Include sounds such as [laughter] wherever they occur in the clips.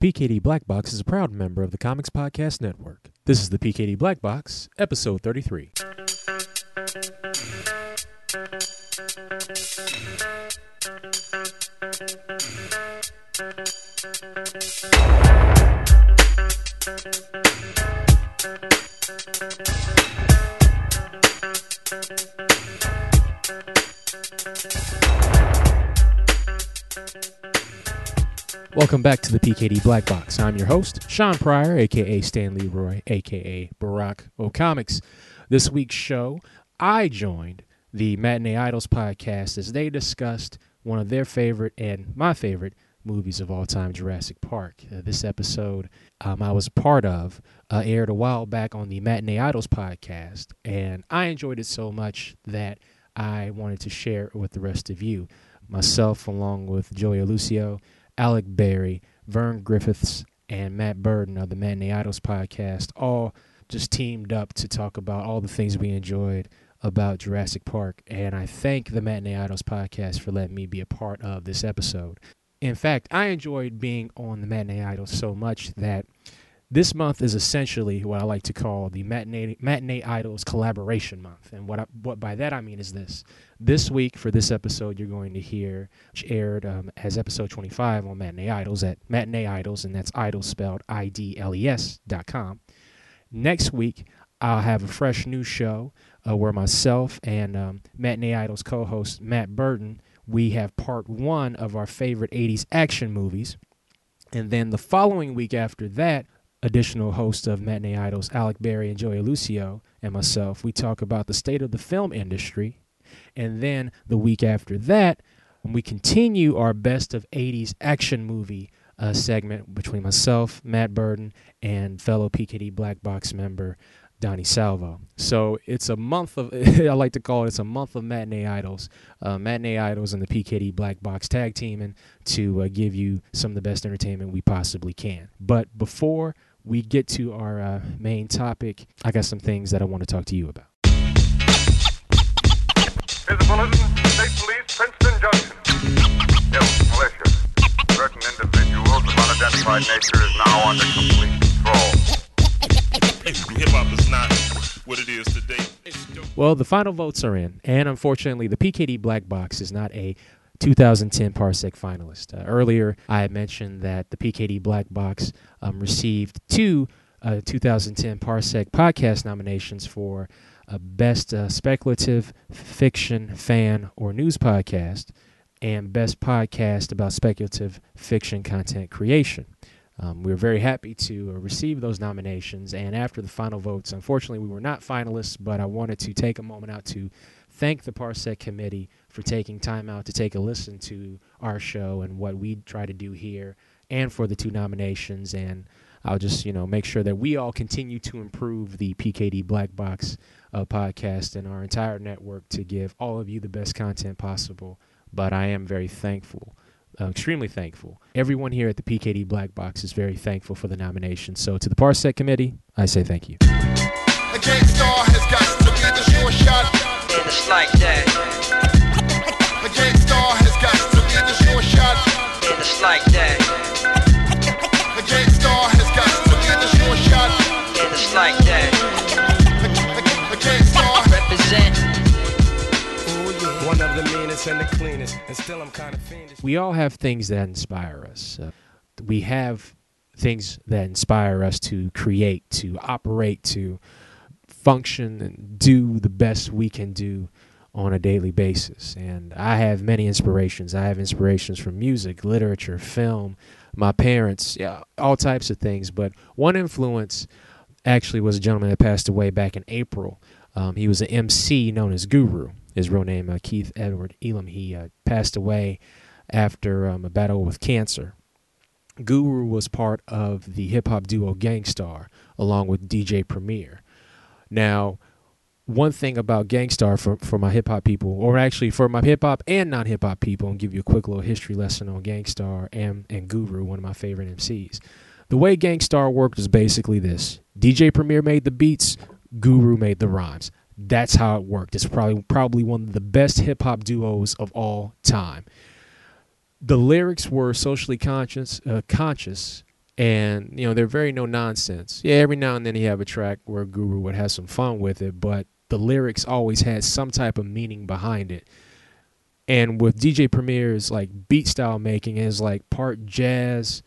The PKD Black Box is a proud member of the Comics Podcast Network. This is the PKD Black Box, episode 33. Welcome back to the PKD Black Box. I'm your host, Shawn Pryor, aka Stan Leroy, aka Barack O Comics. This week's show, I joined the Matinee Idles podcast as they discussed one of their favorite and my favorite movies of all time, Jurassic Park. Uh, this episode um, I was a part of uh, aired a while back on the Matinee Idles podcast, and I enjoyed it so much that I wanted to share it with the rest of you. Myself, along with Joey Lucio, Alec Berry, Vern Griffiths, and Matt Burden of the Idles podcast all just teamed up to talk about all the things we enjoyed about Jurassic Park. And I thank the Matinee Idles podcast for letting me be a part of this episode. In fact, I enjoyed being on the Matinee Idles so much that this month is essentially what I like to call the Matinee, Matinee Idles collaboration month. And what I, what by that I mean is this. This week, for this episode, you're going to hear, which aired um, as episode 25 on Matinee Idles at Matinee Idles, and that's idles spelled I D L E S dot com. Next week, I'll have a fresh new show uh, where myself and um, Matinee Idles co host Matt Burden, we have part one of our favorite 80s action movies. And then the following week after that, additional hosts of Matinee Idles, Alec Berry and Joey Lucio, and myself, we talk about the state of the film industry. And then the week after that, we continue our best of 80s action movie uh, segment between myself, Matt Burden, and fellow PKD Black Box member Donnie Salvo. So it's a month of, [laughs] I like to call it, it's a month of Matinee Idles. Uh, matinee Idles and the PKD Black Box tag teaming to uh, give you some of the best entertainment we possibly can. But before we get to our uh, main topic, I got some things that I want to talk to you about. Here's a bulletin. State Police, Princeton Junction. Yes, militia. Certain individuals of unidentified nature is now under complete control. Hip hop is not what it is today. Well, the final votes are in, and unfortunately, the PKD Black Box is not a 2010 Parsec finalist. Uh, earlier, I had mentioned that the PKD Black Box um, received two uh, 2010 Parsec podcast nominations for uh, Best Speculative Fiction Fan or News Podcast and Best Podcast about Speculative Fiction Content Creation. Um, we were very happy to uh, receive those nominations, and after the final votes, unfortunately, we were not finalists, but I wanted to take a moment out to thank the Parsec Committee for taking time out to take a listen to our show and what we try to do here, and for the two nominations. And I'll just, you know, make sure that we all continue to improve the PKD Black Box uh, podcast and our entire network to give all of you the best content possible. But I am very thankful uh, extremely thankful. Everyone here at the PKD Black Box is very thankful for the nomination. So to the Parsec Committee, I say thank you. A still I'm kind of fiendish. We all have things that inspire us. Uh, we have things that inspire us to create, to operate, to function and do the best we can do on a daily basis. And I have many inspirations. I have inspirations from music, literature, film, my parents, yeah, all types of things. But one influence actually was a gentleman that passed away back in April. Um, he was an MC known as Guru. His real name, uh, Keith Edward Elam. He uh, passed away after um, a battle with cancer. Guru was part of the hip hop duo Gang Starr, along with DJ Premier. Now, one thing about Gang Starr for, for my hip hop people, or actually for my hip hop and non hip hop people, and give you a quick little history lesson on Gang Starr and, and Guru, one of my favorite MCs. The way Gang Starr worked is basically this DJ Premier made the beats, Guru made the rhymes. That's how it worked. It's probably probably one of the best hip hop duos of all time. The lyrics were socially conscious, uh, conscious, and you know they're very no nonsense. Yeah, every now and then he have a track where Guru would have some fun with it, but the lyrics always had some type of meaning behind it. And with DJ Premier's like beat style making is like part jazz,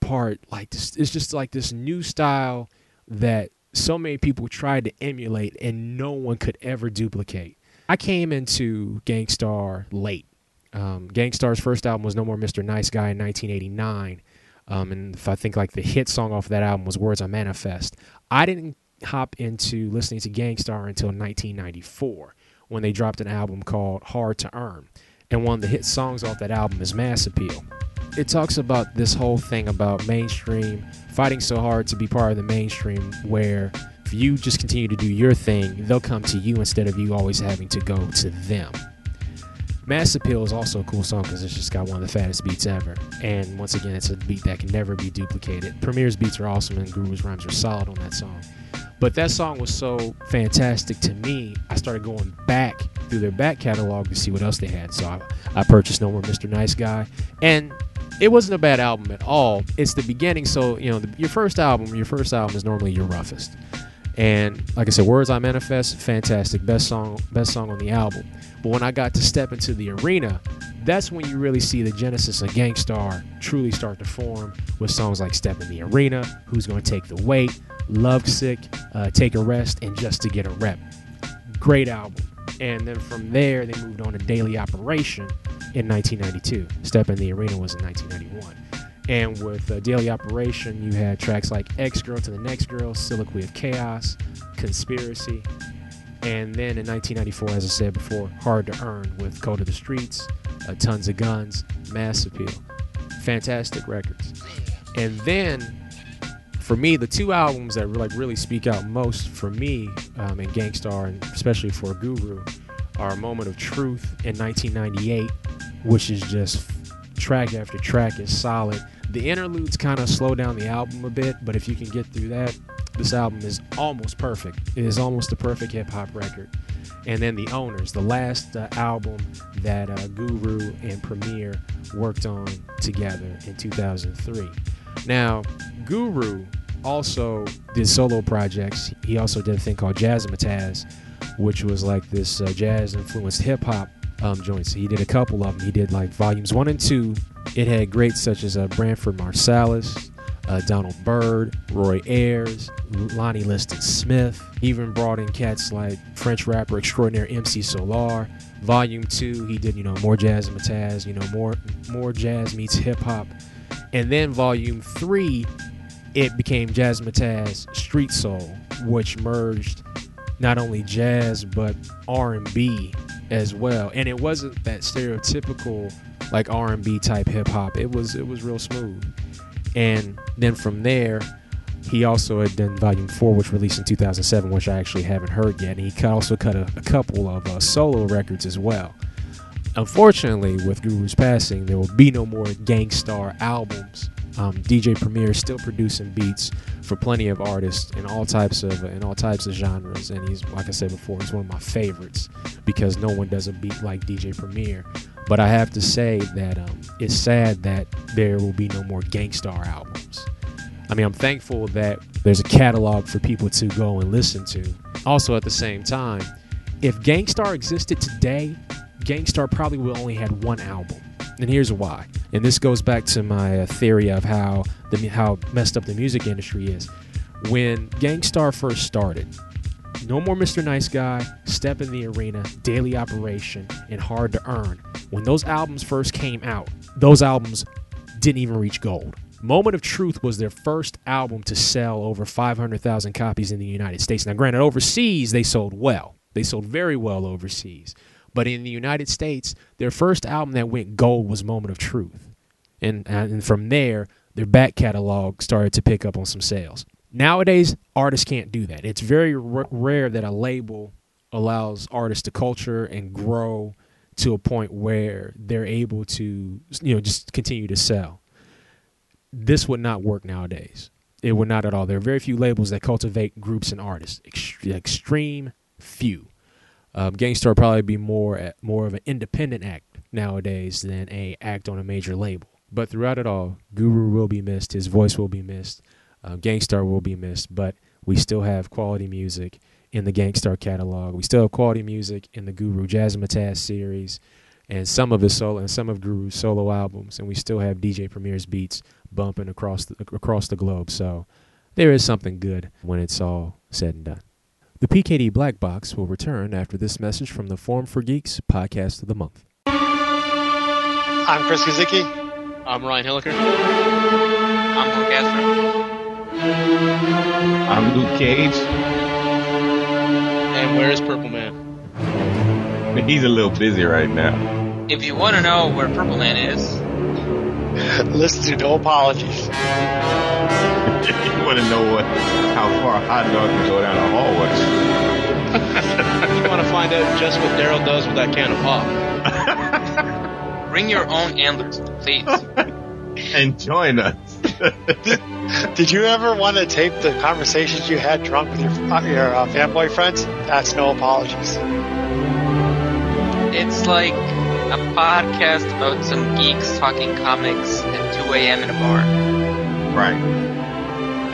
part like this, it's just like this new style that so many people tried to emulate and no one could ever duplicate. I came into Gang Starr late. Um, Gang Starr's first album was No More Mr. Nice Guy in 1989. Um, and I think like the hit song off of that album was Words I Manifest. I didn't hop into listening to Gang Starr until 1994 when they dropped an album called Hard to Earn. And one of the hit songs off that album is Mass Appeal. It talks about this whole thing about mainstream fighting so hard to be part of the mainstream where if you just continue to do your thing, they'll come to you instead of you always having to go to them. Mass Appeal is also a cool song because it's just got one of the fattest beats ever. And once again, it's a beat that can never be duplicated. Premier's beats are awesome and Guru's rhymes are solid on that song. But that song was so fantastic to me, I started going back through their back catalog to see what else they had. So I, I purchased No More Mr. Nice Guy. And it wasn't a bad album at all. It's the beginning. So, you know, the, your first album, your first album is normally your roughest. And like I said, Words I Manifest, fantastic. Best song, best song on the album. But when I got to step into the arena, that's when you really see the genesis of Gang Starr truly start to form with songs like Step in the Arena, Who's Gonna Take the Weight, Lovesick, uh, Take a Rest, and Just to Get a Rep. Great album. And then from there, they moved on to Daily Operation in 1992. Step in the Arena was in 1991. And with uh, Daily Operation, you had tracks like X Girl to the Next Girl, Soliloquy of Chaos, Conspiracy. And then in 1994, as I said before, Hard to Earn with Code of the Streets, uh, Tons of Guns, Mass Appeal. Fantastic records. And then for me, the two albums that like really speak out most for me um, in Gang Starr, and especially for Guru, are Moment of Truth in 1998, which is just track after track is solid. The interludes kind of slow down the album a bit, but if you can get through that, this album is almost perfect. It is almost a perfect hip hop record. And then The Ownerz, the last uh, album that uh, Guru and Premier worked on together in 2003. Now, Guru also did solo projects. He also did a thing called Jazzmatazz, which was like this uh, jazz influenced hip hop um, joints. He did a couple of them. He did like volumes one and two. It had greats such as uh, Branford Marsalis, uh, Donald Byrd, Roy Ayers, Lonnie Liston Smith. He even brought in cats like French rapper extraordinaire MC Solaar. Volume two, he did you know more jazz and you know more more jazz meets hip hop. And then volume three, it became Jazzmatazz Street Soul, which merged not only jazz but R&B as well. And it wasn't that stereotypical like R&B type hip hop. It was it was real smooth. And then from there, he also had done Volume Four, which released in 2007, which I actually haven't heard yet. And he also cut a, a couple of uh, solo records as well. Unfortunately, with Guru's passing, there will be no more Gang Starr albums. Um, DJ Premier is still producing beats for plenty of artists in all types of in all types of genres, and he's like I said before, he's one of my favorites because no one does a beat like DJ Premier. But I have to say that um, it's sad that there will be no more Gang Starr albums. I mean, I'm thankful that there's a catalog for people to go and listen to. Also, at the same time, if Gang Starr existed today, Gang Starr probably would only had one album. And here's why. And this goes back to my uh, theory of how the how messed up the music industry is. When Gang Starr first started, No More Mr. Nice Guy, Step in the Arena, Daily Operation, and Hard to Earn. When those albums first came out, those albums didn't even reach gold. Moment of Truth was their first album to sell over 500,000 copies in the United States. Now, granted, overseas they sold well. They sold very well overseas. But in the United States, their first album that went gold was Moment of Truth. And, uh, and from there, their back catalog started to pick up on some sales. Nowadays, artists can't do that. It's very r- rare that a label allows artists to culture and grow to a point where they're able to, you know, just continue to sell. This would not work nowadays. It would not at all. There are very few labels that cultivate groups and artists. Ext- extreme few. Um, Gang Starr probably be more more of an independent act nowadays than a act on a major label. But throughout it all, Guru will be missed. His voice will be missed. Uh, Gang Starr will be missed. But we still have quality music in the Gang Starr catalog. We still have quality music in the Guru Jazzmatazz series and some of his solo and some of Guru's solo albums. And we still have DJ Premier's beats bumping across the, across the globe. So there is something good when it's all said and done. The PKD Black Box will return after this message from the Forum for Geeks podcast of the month. I'm Chris Kazicki. I'm Ryan Hilliker. I'm Paul Castro. I'm Luke Cage. And where is Purple Man? He's a little busy right now. If you want to know where Purple Man is, [laughs] Listen to No Apologies. If [laughs] you want to know what, how far a hot dog can go down a hallway, If [laughs] you want to find out just what Daryl does with that can of pop, bring your own antlers, please. and join us. Did you ever want to tape the conversations you had drunk with your uh, your uh, fanboy friends? That's No Apologies. It's like a podcast about some geeks talking comics at 2 a.m. in a bar. right.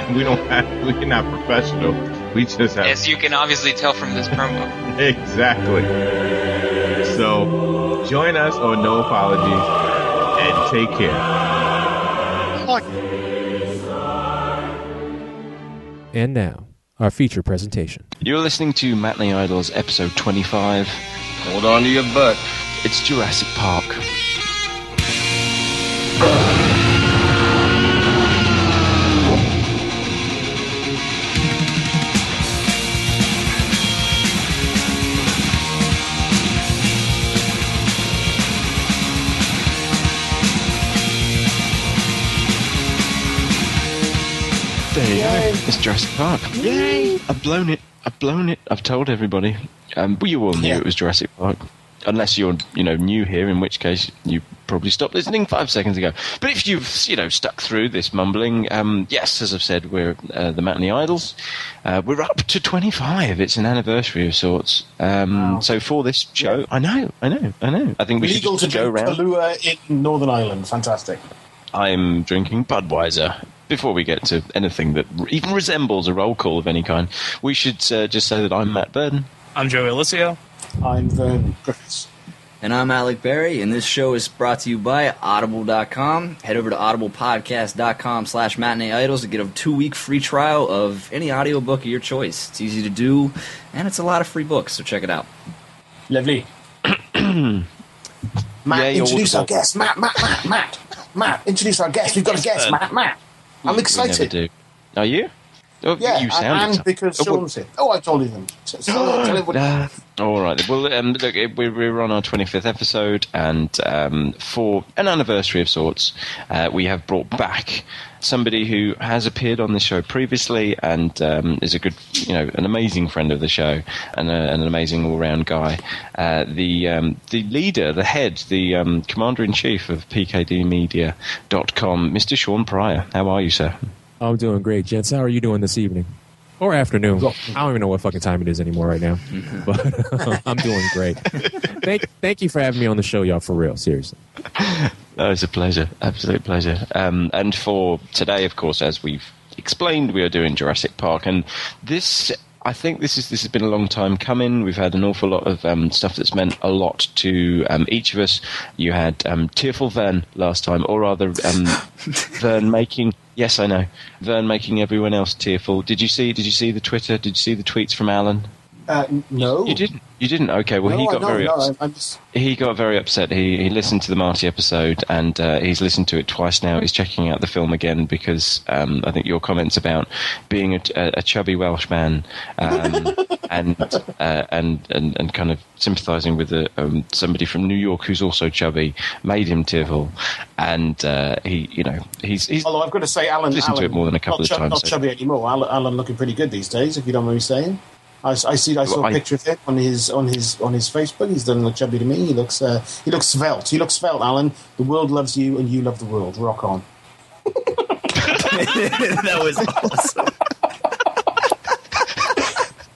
And we don't have, [laughs] we're not professional. We just have. As you can obviously tell from this promo. [laughs] Exactly. So, join us on No Apologies and take care. Fuck. And now, our feature presentation. You're listening to Matinee Idles episode 25. Hold on to your butt. It's Jurassic Park. There you go. It's Jurassic Park. Yay! I've blown it. I've blown it. I've told everybody. Um, but you all knew Yeah. it was Jurassic Park. Unless you're, you know, new here, in which case you probably stopped listening five seconds ago. But if you've, you know, stuck through this mumbling, um, yes, as I've said, we're uh, the Matinee Idles. Uh, we're up to 25. It's an anniversary of sorts. Um, So for this show, I know, I know, I know. I think we Legal should to just go drink around. Kahlua in Northern Ireland. Fantastic. I'm drinking Budweiser. Before we get to anything that even resembles a roll call of any kind, we should uh, just say that I'm Matt Burden. I'm Joey Alicio. I'm Vern Griffiths. And I'm Alec Berry, and this show is brought to you by Audible.com. Head over to audiblepodcast.com slash matinee idles to get a two-week free trial of any audiobook of your choice. It's easy to do, and it's a lot of free books, so check it out. Lovely. [clears throat] Matt, Yeah, introduce our wonderful. guest. Matt, Matt, Matt, Matt. Matt, introduce our guest. We've got a guest, Matt, Matt. I'm excited. Are you? Oh, Yeah, you and, sound and because Oh, well- Shawn's here. Oh, I told you them. So, so, [gasps] tell. Ah, all right. Well, um, look, we're, on our 25th episode, and um, for an anniversary of sorts, uh, we have brought back somebody who has appeared on this show previously and um, is a good, you know, an amazing friend of the show and, a, and an amazing all-round guy. Uh, the um, the leader, the head, the um, commander in chief of PKDmedia.com, Mr. Shawn Pryor. How are you, sir? I'm doing great, gents. How are you doing this evening? Or afternoon. I don't even know what fucking time it is anymore right now. [laughs] But [laughs] I'm doing great. Thank, thank you for having me on the show, y'all, for real. Seriously. No, it's a pleasure, absolute pleasure. Um, and for today, of course, as we've explained, we are doing Jurassic Park, and this. I think this is this has been a long time coming. We've had an awful lot of um, stuff that's meant a lot to um, each of us. You had um, tearful Vern last time, or rather, um, [laughs] Vern making. Yes, I know. Vern making everyone else tearful. Did you see? Did you see the Twitter? Did you see the tweets from Alan? Uh, no. You didn't. You didn't. Okay. Well, no, he got know, very no, I'm just, he got very upset. He he listened to the Marty episode and uh, he's listened to it twice now. He's checking out the film again because um, I think your comments about being a, a, chubby Welsh man um, [laughs] and, uh, and and and kind of sympathising with a, um, somebody from New York who's also chubby made him tearful. And uh, he, you know, he's he's although I've got to say, Alan. listened to it more than a couple not of chub- times, Not so- chubby anymore. Alan, Alan looking pretty good these days, if you don't mind me saying. I, s- I see. I saw Well, a I- picture of him on his on his on his Facebook. He's doesn't look chubby to me. He looks uh, he looks svelte. He looks svelte, Alan. The world loves you, and you love the world. Rock on. [laughs] that was awesome.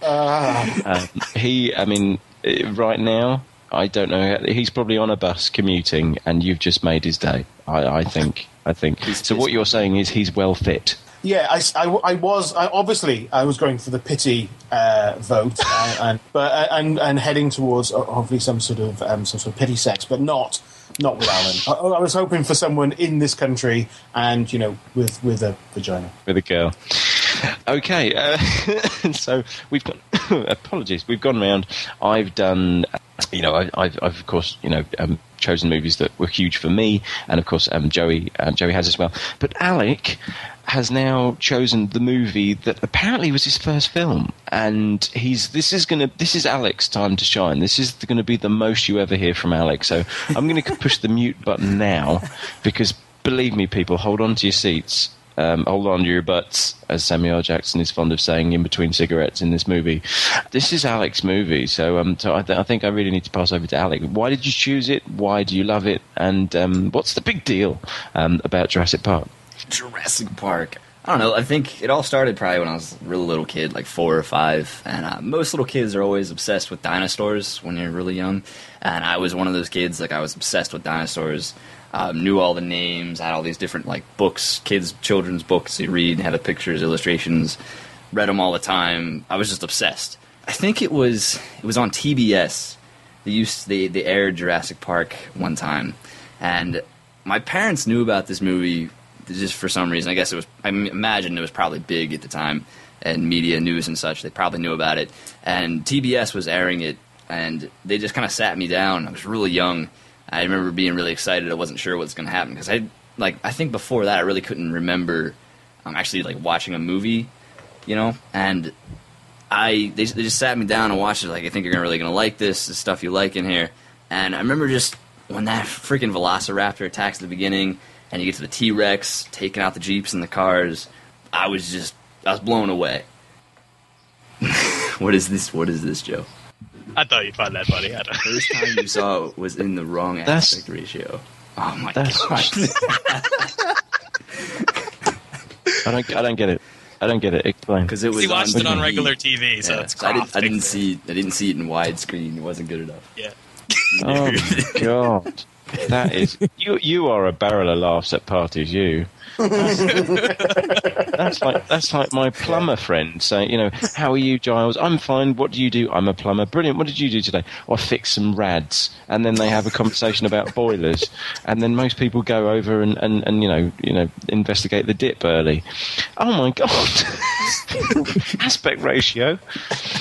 Ah, um, he. I mean, uh, right now I don't know. He's probably on a bus commuting, and you've just made his day. I, I think. I think. So what you're saying is he's well fit. Yeah, I, I, I was I, obviously I was going for the pity uh, vote, [laughs] uh, and but uh, and and heading towards uh, hopefully some sort of um, some sort of pity sex, but not not with Alan. I, I was hoping for someone in this country, and you know, with with a vagina. with a girl. Okay, uh, [laughs] so we've got [coughs] apologies. We've gone round. I've done, you know, I, I've, I've of course, you know, um, chosen movies that were huge for me, and of course, um, Joey, um, Joey has as well. But Alec has now chosen the movie that apparently was his first film, and he's this is gonna this is Alec's time to shine. This is going to be the most you ever hear from Alec. So I'm going to push the mute button now because believe me, people, hold on to your seats. Um, hold on to your butts, as Samuel Jackson is fond of saying in between cigarettes in this movie. This is Alec's movie, so um, so I, th- I think I really need to pass over to Alec. Why did you choose it? Why do you love it? And um, what's the big deal um, about Jurassic Park? Jurassic Park. I don't know. I think it all started probably when I was a real little kid, like four or five. And uh, most little kids are always obsessed with dinosaurs when you're really young. And I was one of those kids. Like I was obsessed with dinosaurs. Um, knew all the names. Had all these different like books, kids' children's books you read, had the pictures, illustrations. Read them all the time. I was just obsessed. I think it was it was on TBS. They used they they aired Jurassic Park one time, and my parents knew about this movie just for some reason. I guess it was. I imagine it was probably big at the time, and media news and such. They probably knew about it, and TBS was airing it, and they just kind of sat me down. I was really young. I remember being really excited. I wasn't sure what was going to happen because I like. I think before that, I really couldn't remember. um, actually like watching a movie, you know, and I they, they just sat me down and watched it. Like, I think you're gonna really gonna like this. The stuff you like in here. And I remember just when that freaking Velociraptor attacks at the beginning, and you get to the T Rex taking out the jeeps and the cars. I was just I was blown away. [laughs] what is this? What is this, Joe? I thought you'd find that funny. I don't First time you saw it was in the wrong That's- aspect ratio. Oh my That's gosh! I don't I don't get it. I don't get it. Explain. Because it was He watched it on regular TV, so Yeah, it's I didn't, cropped. I didn't see I didn't see it in widescreen. It wasn't good enough. Yeah. Oh my god, that is you. You are a barrel of laughs at parties. You. [laughs] That's like that's like my plumber friend saying, you know, how are you, Giles? I'm fine. What do you do? I'm a plumber. Brilliant. What did you do today? Oh, I fixed some rads. And then they have a conversation about [laughs] boilers. And then most people go over and, and, and you know you know investigate the dip early. Oh my god, [laughs] aspect ratio.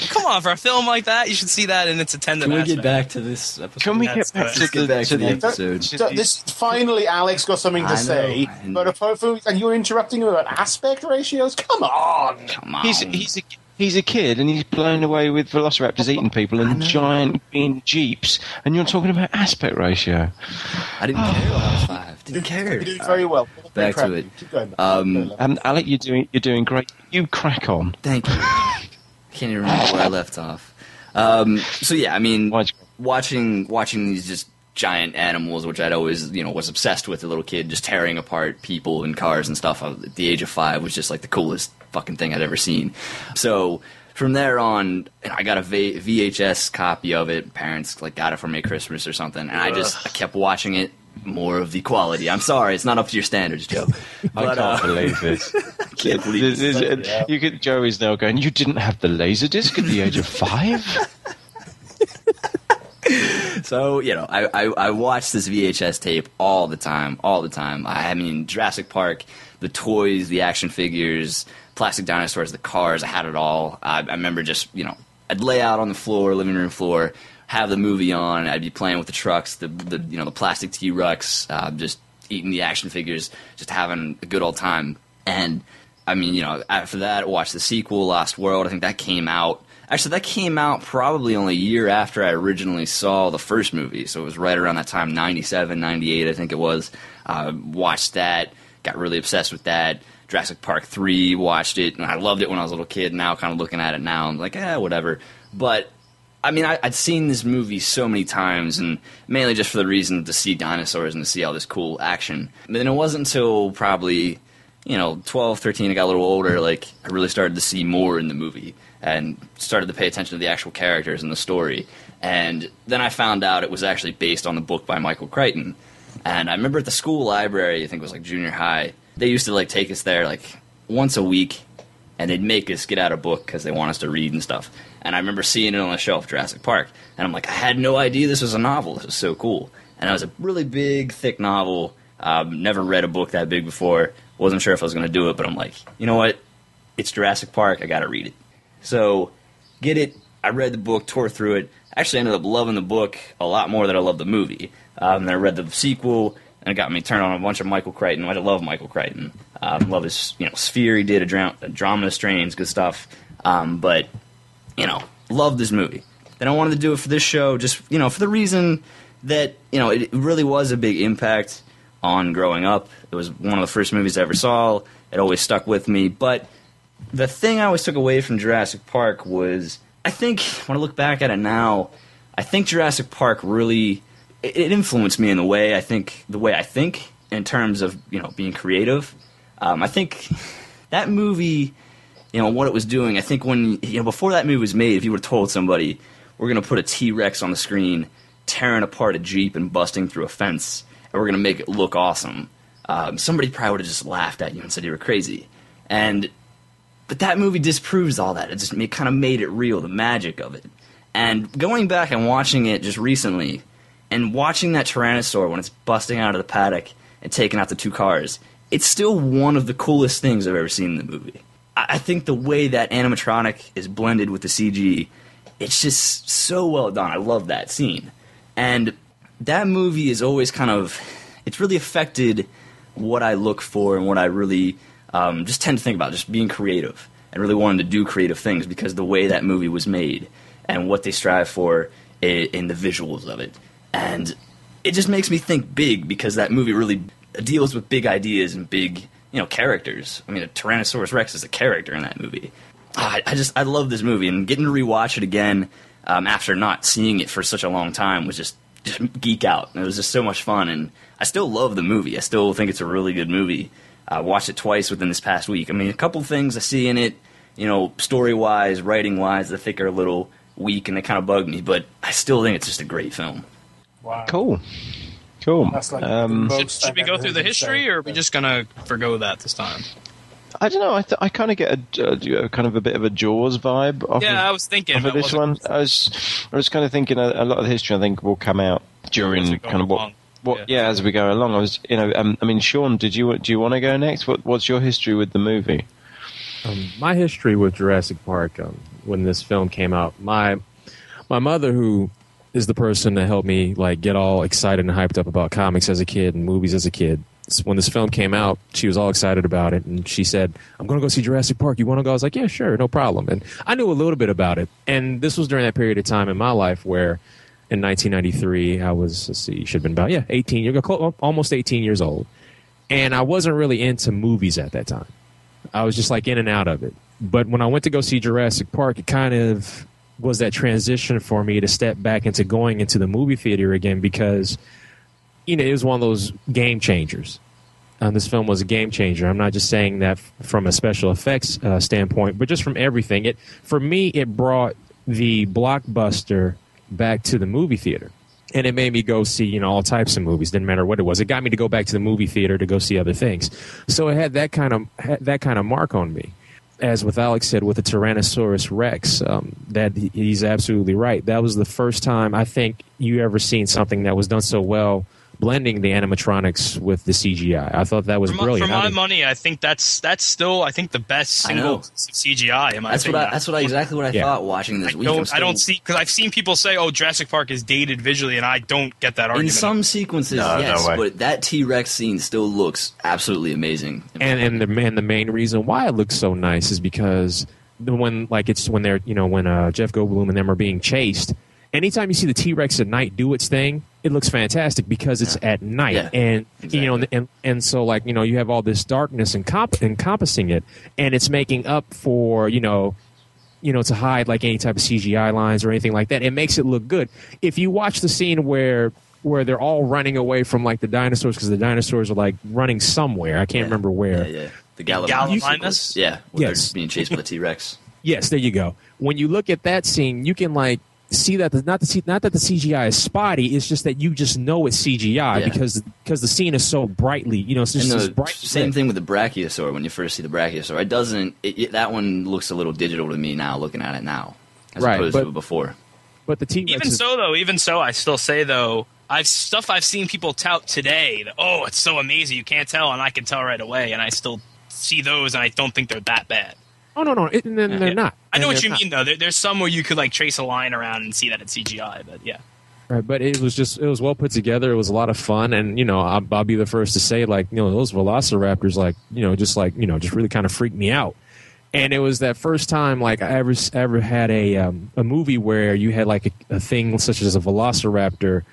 Come on, for a film like that, you should see that in its attendant Can we get back to this episode? Can we get back to get the, back to to the the episode. So this finally, Alex got something to I know, say, and- but apart from, and you're interrupting him about aspect ratios. Come on! Come on. He's he's a he's a kid and he's blown away with velociraptors eating people and giant green jeeps, and you're talking about aspect ratio. I didn't care when I was five. Didn't care. You did very well. Back to Incredible. it. Going. Um, Um, Alec, you're doing you're doing great. You crack on. Thank you. Can't even remember where I left off. Um, so yeah, I mean, Why'd watching watching these just giant animals, which I'd always you know was obsessed with as a little kid, just tearing apart people and cars and stuff. At the age of five was just like the coolest fucking thing I'd ever seen. So from there on, I got a v- VHS copy of it. Parents like got it for me at Christmas or something, and I just I kept watching it. More of the quality. I'm sorry, it's not up to your standards, Joe. [laughs] I But, can't uh, believe this. [laughs] can't believe This this. is- you could, Joey's now going. You didn't have the laser disc at the age of five. [laughs] [laughs] So you know, I, I I watched this VHS tape all the time, all the time. I, mean, Jurassic Park, the toys, the action figures, plastic dinosaurs, the cars. I had it all. I, I remember just you know, I'd lay out on the floor, living room floor, have the movie on. I'd be playing with the trucks, the the you know the plastic T Rex, uh, just eating the action figures, just having a good old time. And I mean, you know, after that, I watched the sequel, Lost World. I think that came out. Actually, that came out probably only a year after I originally saw the first movie. So it was right around that time, 97, 98, I think it was. Uh, watched that, got really obsessed with that. Jurassic Park 3, watched it, and I loved it when I was a little kid. Now, kind of looking at it now, I'm like, eh, whatever. But I mean, I, I'd seen this movie so many times, and mainly just for the reason to see dinosaurs and to see all this cool action. But then it wasn't until probably, you know, 12, 13, I got a little older, like, I really started to see more in the movie and started to pay attention to the actual characters and the story. And then I found out it was actually based on the book by Michael Crichton. And I remember at the school library, I think it was like junior high, they used to like take us there like once a week and they'd make us get out a book because they want us to read and stuff. And I remember seeing it on the shelf, Jurassic Park, and I'm like, I had no idea this was a novel. This was so cool. And it was a really big, thick novel. Um, never read a book that big before. Wasn't sure if I was going to do it, but I'm like, you know what? It's Jurassic Park. I got to read it. So, get it. I read the book, tore through it. Actually, ended up loving the book a lot more than I loved the movie. Um, then I read the sequel, and it got me turned on a bunch of Michael Crichton. I love Michael Crichton. Um, love his, you know, Sphere. He did a, dra- Andromeda Strains, good stuff. Um, but you know, love this movie. Then I wanted to do it for this show, just you know, for the reason that you know it really was a big impact on growing up. It was one of the first movies I ever saw. It always stuck with me. But the thing I always took away from Jurassic Park was, I think when I look back at it now, I think Jurassic Park really it, influenced me in the way I think the way I think in terms of you know being creative. Um, I think [laughs] that movie you know what it was doing. I think when you know before that movie was made, if you were told somebody we're going to put a T Rex on the screen tearing apart a jeep and busting through a fence, and we're going to make it look awesome, um, somebody probably would have just laughed at you and said you were crazy. And but that movie disproves all that. It just it kind of made it real, the magic of it. And going back and watching it just recently, and watching that Tyrannosaur when it's busting out of the paddock and taking out the two cars, it's still one of the coolest things I've ever seen in the movie. I think the way that animatronic is blended with the CG, it's just so well done. I love that scene. And that movie is always kind of, it's really affected what I look for and what I really um, just tend to think about, just being creative and really wanting to do creative things because the way that movie was made and what they strive for in, in the visuals of it. And it just makes me think big because that movie really deals with big ideas and big you know characters. I mean, a Tyrannosaurus Rex is a character in that movie. I, I just I love this movie and getting to rewatch it again um, after not seeing it for such a long time was just just [laughs] geek out. It was just so much fun, and I still love the movie. I still think it's a really good movie. I watched it twice within this past week. I mean, a couple things I see in it, you know, story wise, writing wise, I think are a little weak and they kind of bug me, but I still think it's just a great film. Wow. Cool. Cool. That's like Um, Should, should we go through the history, or are we just gonna forgo that this time? I don't know. I, th- I kind of get a, a kind of a bit of a Jaws vibe. Off Yeah, of, I was thinking. off of this one. I was I was kind of thinking a, a lot of the history. I think will come out during As we go kind of what. along. What, yeah. as we go along, I was, you know, um, I mean, Shawn, did you do you want to go next? What, what's your history with the movie? Um, my history with Jurassic Park, um, when this film came out, my my mother, who is the person that helped me like get all excited and hyped up about comics as a kid and movies as a kid. When this film came out, she was all excited about it, and she said, "I'm going to go see Jurassic Park. You want to go?" I was like, "Yeah, sure, no problem." And I knew a little bit about it, and this was during that period of time in my life where, in 1993, I was let's see, should have been about yeah, 18, you're almost 18 years old, and I wasn't really into movies at that time. I was just like in and out of it. But when I went to go see Jurassic Park, it kind of was that transition for me to step back into going into the movie theater again because, you know, it was one of those game changers. Um, this film was a game changer. I'm not just saying that f- from a special effects uh, standpoint, but just from everything. It for me, it brought the blockbuster back to the movie theater and it made me go see you know all types of movies didn't matter what it was it got me to go back to the movie theater to go see other things so it had that kind of had that kind of mark on me as with alex said with the tyrannosaurus rex um, that he's absolutely right that was the first time i think you ever seen something that was done so well blending the animatronics with the cgi i thought that was For my, brilliant for I my mean- money, I think that's that's still I think the best single know. piece of CGI. In my That's what. I, that's what I, exactly what I Yeah. thought watching this I week. I'm don't, I don't see because I've seen people say, "Oh, Jurassic Park is dated visually," and I don't get that argument. In some sequences, No, no yes, way. but that T Rex scene still looks absolutely amazing. and and the and the main reason why it looks so nice is because the when like it's when they're you know when uh, Jeff Goldblum and them are being chased. Anytime you see the T Rex at night do its thing, it looks fantastic because it's at night, Yeah, and you know, and and so like you know, you have all this darkness encomp- encompassing it, and it's making up for you know, you know, to hide like any type of CGI lines or anything like that. It makes it look good. If you watch the scene where where they're all running away from like the dinosaurs because the dinosaurs are like running somewhere, I can't Yeah. remember where Yeah, yeah. The Gallimimus. Gallimimus? Yeah, Yes. being chased by the T Rex. [laughs] Yes, there you go. When you look at that scene, you can like see that the, not the C- not that the CGI is spotty. It's just that you just know it's CGI Yeah. because because the scene is so brightly. You know, it's just And this the bright. same thing with the Brachiosaur. When you first see the Brachiosaur, it doesn't. It, it- that one looks a little digital to me now, looking at it now, as Right, opposed but- to before. But the T Rex Even so, though, even so, I still say though, I've stuff I've seen people tout today. That, oh, it's so amazing, you can't tell, and I can tell right away, and I still see those, and I don't think they're that bad. Oh no, no, it, and then they're not. I know And what you not. mean, though. There, there's some where you could like trace a line around and see that it's CGI, but yeah. Right, but it was just it was well put together. It was a lot of fun, and you know I'll, I'll be the first to say like you know those Velociraptors like you know just like you know just really kind of freaked me out. And it was that first time like I ever ever had a um, a movie where you had like a, a thing such as a Velociraptor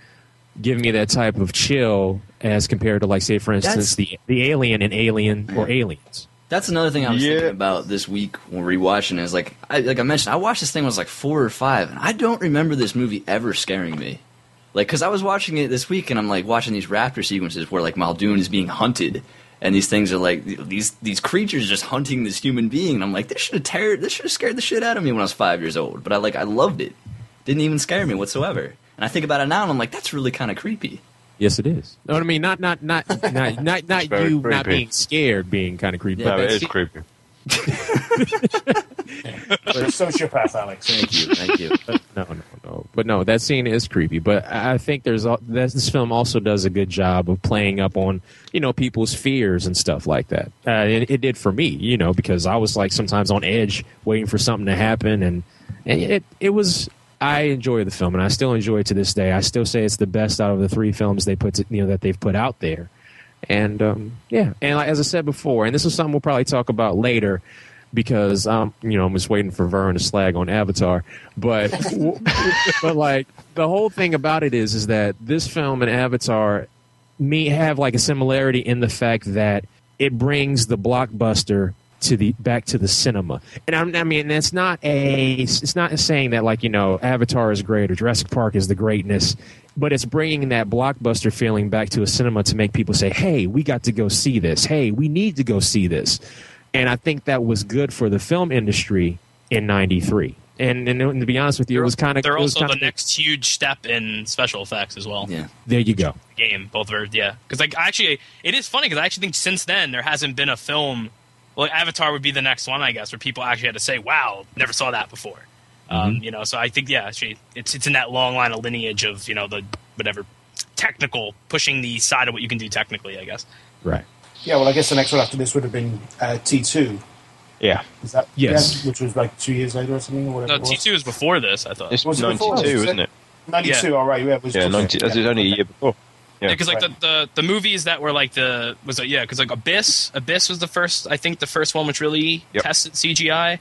give me that type of chill as compared to like say for instance That's- the the alien in Alien or Aliens. That's another thing I was Yeah. thinking about this week when rewatching. Is like, I, like I mentioned, I watched this thing when I was like four or five, and I don't remember this movie ever scaring me. Like, because I was watching it this week, and I'm like watching these raptor sequences where like Muldoon is being hunted, and these things are like these these creatures just hunting this human being, and I'm like, this should have ter- this should have scared the shit out of me when I was five years old. But I like I loved it. Didn't even scare me whatsoever. And I think about it now, and I'm like, that's really kind of creepy. Yes, it is. No, I mean not not not [laughs] not not, not very you not being scared being kind of creepy. Yeah, but no, it that is creepy. [laughs] You're a sociopath, Alex. Thank you, thank you. But no, no, no. But no, that scene is creepy. But I I think there's al- that this film also does a good job of playing up on you know people's fears and stuff like that. Uh, it, it did for me, you know, because I was like sometimes on edge, waiting for something to happen, and and it it was. I enjoy the film, and I still enjoy it to this day. I still say it's the best out of the three films they put, to, you know, that they've put out there. And um, yeah, and as I said before, and this is something we'll probably talk about later because um, you know I'm just waiting for Vern to slag on Avatar, but [laughs] but like the whole thing about it is is that this film and Avatar me have like a similarity in the fact that it brings the blockbuster to the back to the cinema, and I'm, I mean that's not a it's not saying that like you know Avatar is great or Jurassic Park is the greatness, but it's bringing that blockbuster feeling back to a cinema to make people say, "Hey, we got to go see this. Hey, we need to go see this," and I think that was good for the film industry in '93. And, and to be honest with you, it was kind of They're also kind the next huge step in special effects as well. Yeah. there you go. game. Both are yeah. Because like actually, it is funny because I actually think since then there hasn't been a film. Well, Avatar would be the next one, I guess, where people actually had to say, "Wow, never saw that before." Um, you know, so I think yeah, actually, it's it's in that long line of lineage of you know the whatever technical pushing the side of what you can do technically. I guess. Right. Yeah, well, I guess the next one after this would have been uh, T2. Yeah. Is that Yes. yeah, which was like two years later or something, or whatever. No. T two was before this. I thought. It's Was 92, Was it? isn't it? 92, all right. Yeah, it was Yeah, just- 90, that's only a year before. Yeah. because like the, the the movies that were like the was it, yeah because like Abyss Abyss was the first I think the first one which really Yep. tested CGI.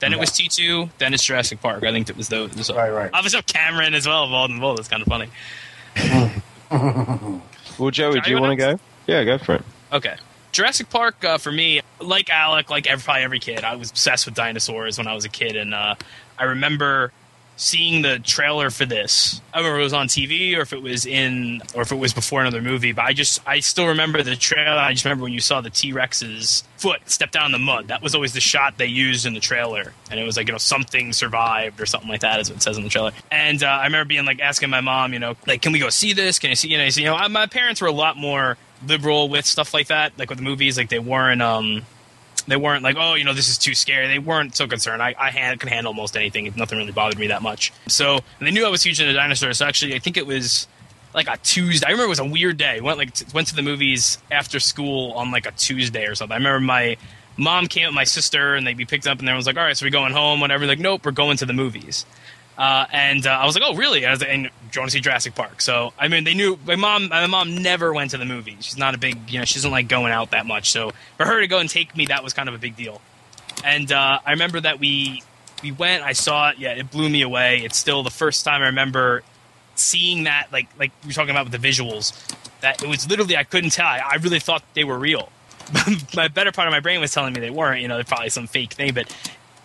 Then it was T two. Then it's Jurassic Park. I think it was those. So. Right, right. Obviously, Cameron as well involved in both. It's kind of funny. [laughs] Well, Joey, do you want to go? Yeah, go for it. Okay. Jurassic Park uh, for me, like Alec, like every, probably every kid, I was obsessed with dinosaurs when I was a kid, and uh, I remember seeing the trailer for this. I remember it was on TV or if it was in or if it was before another movie, but I just I still remember the trailer. I just remember when you saw the T Rex's foot step down in the mud. That was always the shot they used in the trailer, and it was like you know something survived or something like that, is what it says in the trailer. And uh, I remember being like asking my mom, you know, like can we go see this? Can I see? You know, you know, my parents were a lot more liberal with stuff like that, like with the movies. Like they weren't um they weren't like, oh, you know, this is too scary. They weren't so concerned. I, I could handle almost anything. Nothing really bothered me that much. So they knew I was huge into dinosaurs. So actually, I think it was like a Tuesday. I remember it was a weird day. Went like t- went to the movies after school on like a Tuesday or something. I remember my mom came with my sister and they'd be picked up and everyone's like, all right, so we going home, whatever. Like, nope, we're going to the movies. Uh, and uh, I was like, "Oh, really?" And, I was like, and do you want to see Jurassic Park? So, I mean, they knew my mom. My mom never went to the movies. She's not a big, you know, she doesn't like going out that much. So, for her to go and take me, that was kind of a big deal. And uh, I remember that we we went. I saw it. Yeah, it blew me away. It's still the first time I remember seeing that. Like like we were talking about with the visuals. That it was literally I couldn't tell. I, I really thought they were real. [laughs] my better part of my brain was telling me they weren't. You know, they're probably some fake thing, but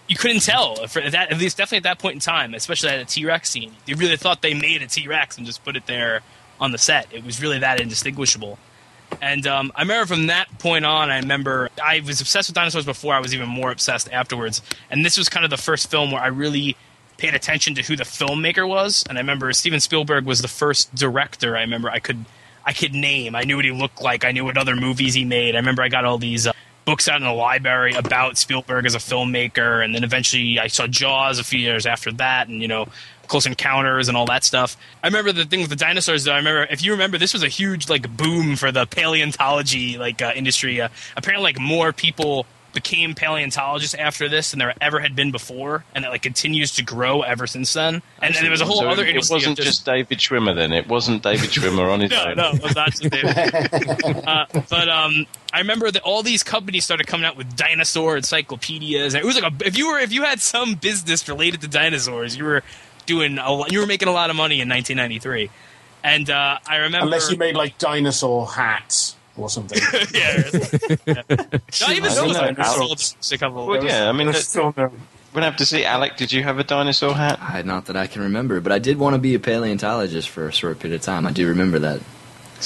you couldn't tell for that at least definitely at that point in time, especially at a T Rex scene. You really thought they made a T Rex and just put it there on the set. It was really that indistinguishable. And um, I remember from that point on, I remember I was obsessed with dinosaurs before. I was even more obsessed afterwards. And this was kind of the first film where I really paid attention to who the filmmaker was. And I remember Steven Spielberg was the first director. I remember I could I could name. I knew what he looked like. I knew what other movies he made. I remember I got all these. Uh, books out in the library about Spielberg as a filmmaker, and then eventually I saw Jaws a few years after that, and you know, Close Encounters and all that stuff. I remember the thing with the dinosaurs, though. I remember if you remember, this was a huge like boom for the paleontology like uh, industry. Uh, apparently, like more people became paleontologists after this than there ever had been before, and it like continues to grow ever since then. And, then there was a whole So other It industry. wasn't just David Schwimmer then. It wasn't David [laughs] Schwimmer on his no, own. no, it was not just David. [laughs] uh, but um, I remember that all these companies started coming out with dinosaur encyclopedias, and it was like a, if you were if you had some business related to dinosaurs, you were doing a, lot- you were making a lot of money in 1993. And uh, I remember Unless you made like dinosaur hats or something. [laughs] yeah, yeah. Not even I those don't know. dinosaurs. A couple. Well, yeah, I mean, There's still no- we'll have to see. Alec, did you have a dinosaur hat? I, not that I can remember, but I did want to be a paleontologist for a short period of time. I do remember that.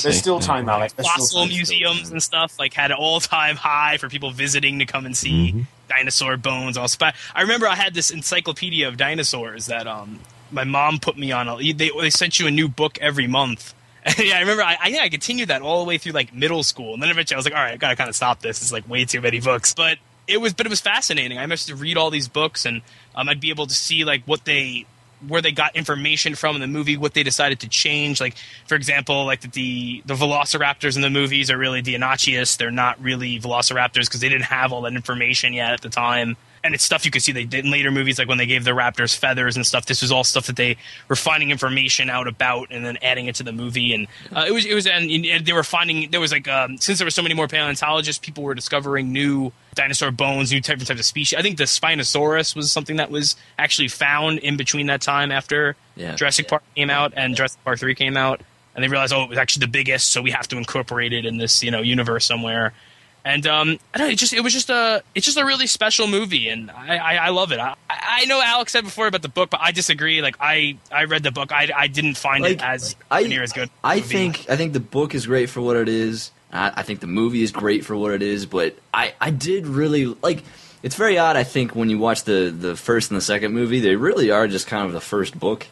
There's still time, Alex. There's still fossil time. museums and stuff like had an all-time high for people visiting to come and see dinosaur bones. All spa- I remember I had this encyclopedia of dinosaurs that um my mom put me on. A, they they sent you a new book every month. [laughs] Yeah, I remember. I, I think I continued that all the way through like middle school, and then eventually I was like, all right, I gotta kind of stop this. It's like way too many books, but it was but it was fascinating. I managed to read all these books, and um, I'd be able to see like what they where they got information from in the movie, what they decided to change. Like, for example, like the the Velociraptors in the movies are really Deinonychus. They're not really Velociraptors because they didn't have all that information yet at the time. And it's stuff you could see they did in later movies, like when they gave the raptors feathers and stuff. This was all stuff that they were finding information out about and then adding it to the movie. And uh, it was it was and, and they were finding there was like um, since there were so many more paleontologists, people were discovering new dinosaur bones, new different types of species. I think the Spinosaurus was something that was actually found in between that time after Yeah. Jurassic Park came out and Jurassic Park Three came out, and they realized, oh, it was actually the biggest, so we have to incorporate it in this you know universe somewhere. And um, I don't know, it just it was just a it's just a really special movie, and I, I, I love it. I, I know Alex said before about the book, but I disagree. Like I I read the book, I, I didn't find it as I- near as good. I think I think the book is great for what it is. I, I think the movie is great for what it is. But I, I did really like. It's very odd. I think when you watch the the first and the second movie, they really are just kind of the first book,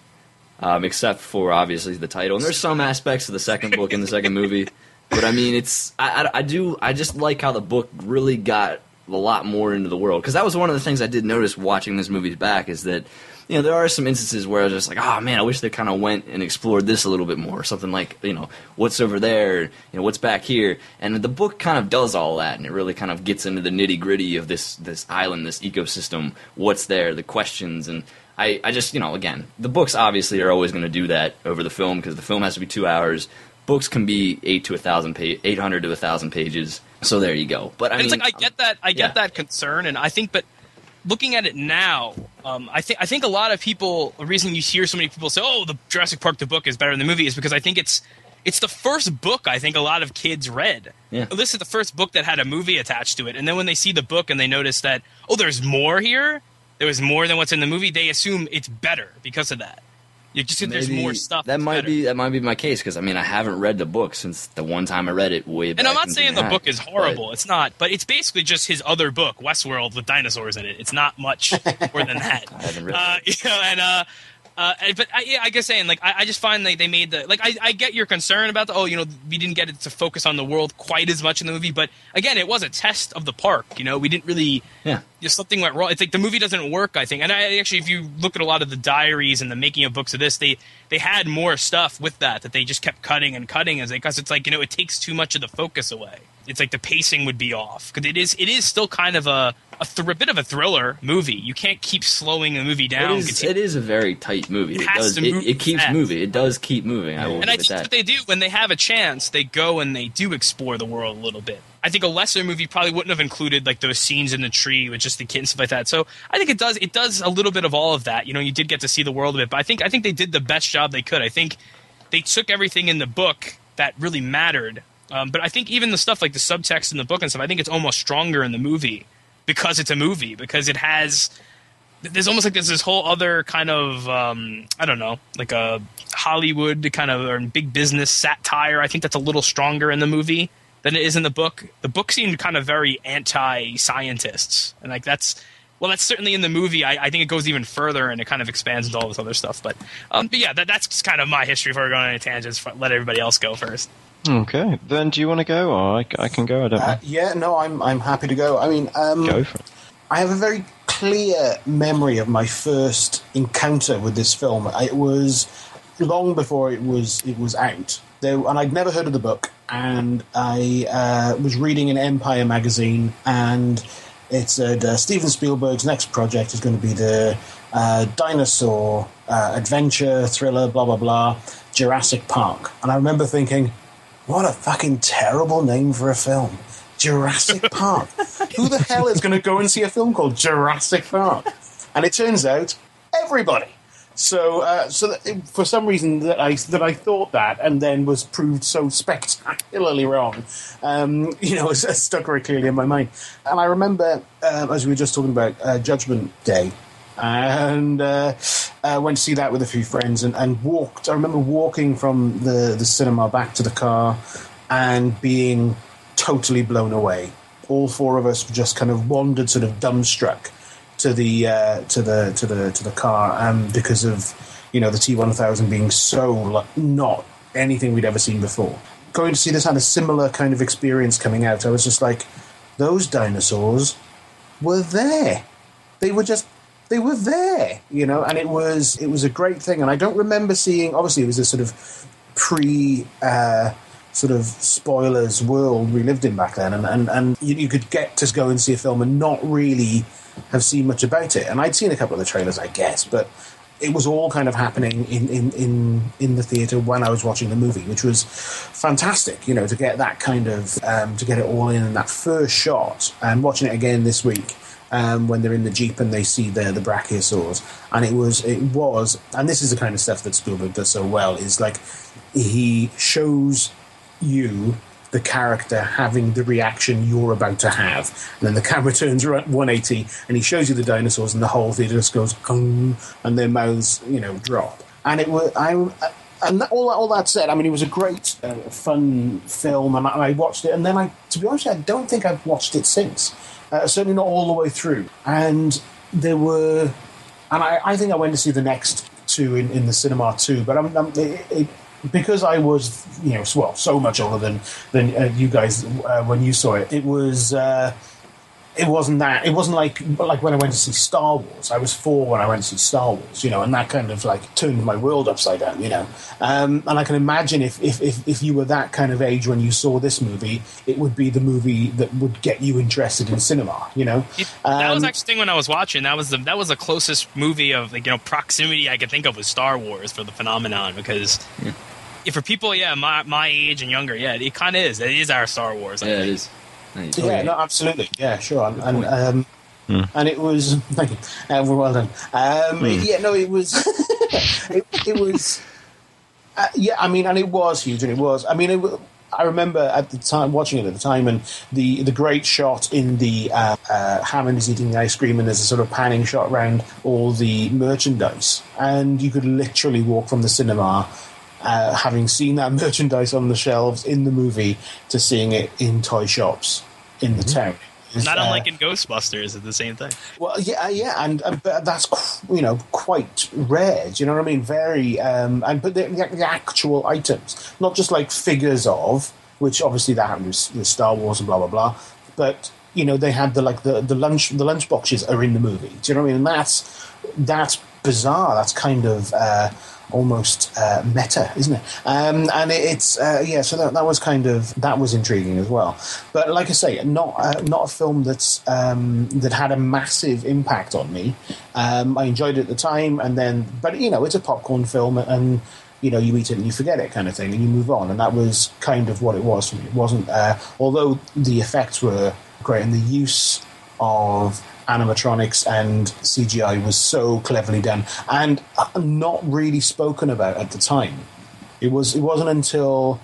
um, except for obviously the title. And there's some aspects of the second book in the second movie. [laughs] But I mean, it's I, I, I do I just like how the book really got a lot more into the world. Because that was one of the things I did notice watching this movie back is that you know there are some instances where I was just like oh man I wish they kind of went and explored this a little bit more. Something like you know what's over there? You know what's back here? And the book kind of does all that and it really kind of gets into the nitty gritty of this this island this ecosystem what's there the questions. And I, I just you know again the books obviously are always going to do that over the film because the film has to be two hours books can be eight to a thousand page, eight hundred to a thousand pages. So there you go. But I mean, it's like I get that I get yeah. that concern, and I think, but looking at it now, um, I think I think a lot of people. The reason you hear so many people say, "Oh, the Jurassic Park the book is better than the movie," is because I think it's it's the first book I think a lot of kids read. Yeah. This is the first book that had a movie attached to it, and then when they see the book and they notice that oh, there's more here, there was more than what's in the movie, they assume it's better because of that. You just there's more stuff. That might better. be that might be my case because I mean I haven't read the book since the one time I read it way back. And I'm not in saying the book is horrible. It's not, but it's basically just his other book, Westworld, with dinosaurs in it. It's not much [laughs] more than that. I haven't read Uh, [laughs] you know, and uh, uh, but I, yeah, I guess saying like I, I just find like they made the like I, I get your concern about the oh you know we didn't get it to focus on the world quite as much in the movie, but again it was a test of the park. You know, we didn't really Yeah. just something went wrong. It's like the movie doesn't work. I think, and I actually, if you look at a lot of the diaries and the making of books of this, they they had more stuff with that that they just kept cutting and cutting as they because it's like you know it takes too much of the focus away. It's like the pacing would be off because it is it is still kind of a a, thr a bit of a thriller movie. You can't keep slowing the movie down. It is, it is a very tight movie. It It, has does. to It, it keeps fast. moving. It does keep moving. I will and I think that. what they do when they have a chance, they go and they do explore the world a little bit. I think a lesser movie probably wouldn't have included like those scenes in the tree with just the kid and stuff like that. So I think it does it does a little bit of all of that. You know, you did get to see the world a bit, but I think I think they did the best job they could. I think they took everything in the book that really mattered. Um, but I think even the stuff like the subtext in the book and stuff, I think it's almost stronger in the movie because it's a movie because it has there's almost like there's this whole other kind of um, I don't know, like a Hollywood kind of or big business satire. I think that's a little stronger in the movie than it is in the book. The book seemed kind of very anti-scientists, and like that's well, that's certainly in the movie. I, I think it goes even further and it kind of expands into all this other stuff. But, um, but yeah, that, that's kind of my history. Before we go on any tangents, let everybody else go first. Okay, then do you want to go, or I, I can go? I don't know. Uh, yeah, no, I'm I'm happy to go. I mean, um, Go for it. I have a very clear memory of my first encounter with this film. It was long before it was it was out, there, and I'd never heard of the book. And I uh, was reading an Empire magazine, and it said uh, Steven Spielberg's next project is going to be the uh, dinosaur uh, adventure thriller, blah blah blah, Jurassic Park. And I remember thinking, what a fucking terrible name for a film. Jurassic [laughs] Park. Who the hell is going to go and see a film called Jurassic Park? And it turns out everybody. So, uh, so that, for some reason that I that I thought that, and then was proved so spectacularly wrong. Um, [laughs] you know, it's, it's stuck very clearly in my mind. And I remember, uh, as we were just talking about uh, Judgment Day, and uh, uh, went to see that with a few friends, and, and walked. I remember walking from the the cinema back to the car, and being totally blown away. All four of us just kind of wandered, sort of dumbstruck, to the uh, to the to the to the car, um, because of you know the T one thousand being so like, not anything we'd ever seen before. Going to see this had a similar kind of experience coming out. I was just like, those dinosaurs were there. They were just they were there, you know, and it was it was a great thing. And I don't remember seeing. Obviously, it was a sort of pre. Uh, sort of spoilers world we lived in back then, and, and, and you, you could get to go and see a film and not really have seen much about it. And I'd seen a couple of the trailers, I guess, but it was all kind of happening in, in, in, in the theatre when I was watching the movie, which was fantastic, you know, to get that kind of, um, to get it all in in that first shot. And watching it again this week, um, when they're in the jeep and they see the the brachiosaurs, and it was it was, and this is the kind of stuff that Spielberg does so well. Is like he shows you the character having the reaction you're about to have. And then the camera [laughs] turns around 180 and he shows you the dinosaurs and the whole theater just goes and their mouths, you know, drop. And it was I and all that, all that said, I mean, it was a great, uh, fun film, and I, I watched it. And then I, to be honest, I don't think I've watched it since. Uh, certainly not all the way through. And there were, and I, I think I went to see the next two in, in the cinema too. But I'm, I'm it, it, because I was, you know, well, so much older than than uh, you guys uh, when you saw it. It was. Uh, it wasn't that. It wasn't like like when I went to see Star Wars. I was four when I went to see Star Wars, you know, and that kind of like turned my world upside down, you know. Um, and I can imagine if, if if if you were that kind of age when you saw this movie, it would be the movie that would get you interested in cinema, you know. that was Um, actually the thing when I was watching. That was the that was the closest movie of like you know proximity I could think of with Star Wars for the phenomenon because. if for people, yeah, my my age and younger, yeah, it kind of is. It is our Star Wars. I Yeah, it think. is. Nice. Yeah, no, absolutely. Yeah, sure. And, and um, and it was [laughs] thank you. Uh, well done. Um, Yeah, no, it was. [laughs] it, it was. Uh, yeah, I mean, and it was huge, and it was. I mean, it, wa- I remember at the time watching it at the time, and the the great shot in the uh, uh, Hammond is eating the ice cream, and there's a sort of panning shot around all the merchandise, and you could literally walk from the cinema. Uh, having seen that [laughs] merchandise on the shelves in the movie to seeing it in toy shops in the town. Is, Not uh, unlike in Ghostbusters, it's the same thing. well, yeah, uh, yeah, and uh, that's you know quite rare. Do you know what I mean? Very, um, and but the, the, the actual items, not just like figures of, which obviously that happened with, with Star Wars and blah blah blah. But you know they had the like the the lunch the lunch boxes are in the movie. Do you know what I mean? And that's that's bizarre. That's kind of. Uh, Almost uh, meta, isn't it? Um, and it, it's uh, yeah. So that, that was kind of that was intriguing as well. But like I say, not uh, not a film that's um, that had a massive impact on me. Um, I enjoyed it at the time, and then, but you know, it's a popcorn film, and you know, you eat it and you forget it, kind of thing, and you move on. And that was kind of what it was for me. It wasn't, uh, although the effects were great, and the use of animatronics and CGI was so cleverly done, and not really spoken about at the time. It was. It wasn't until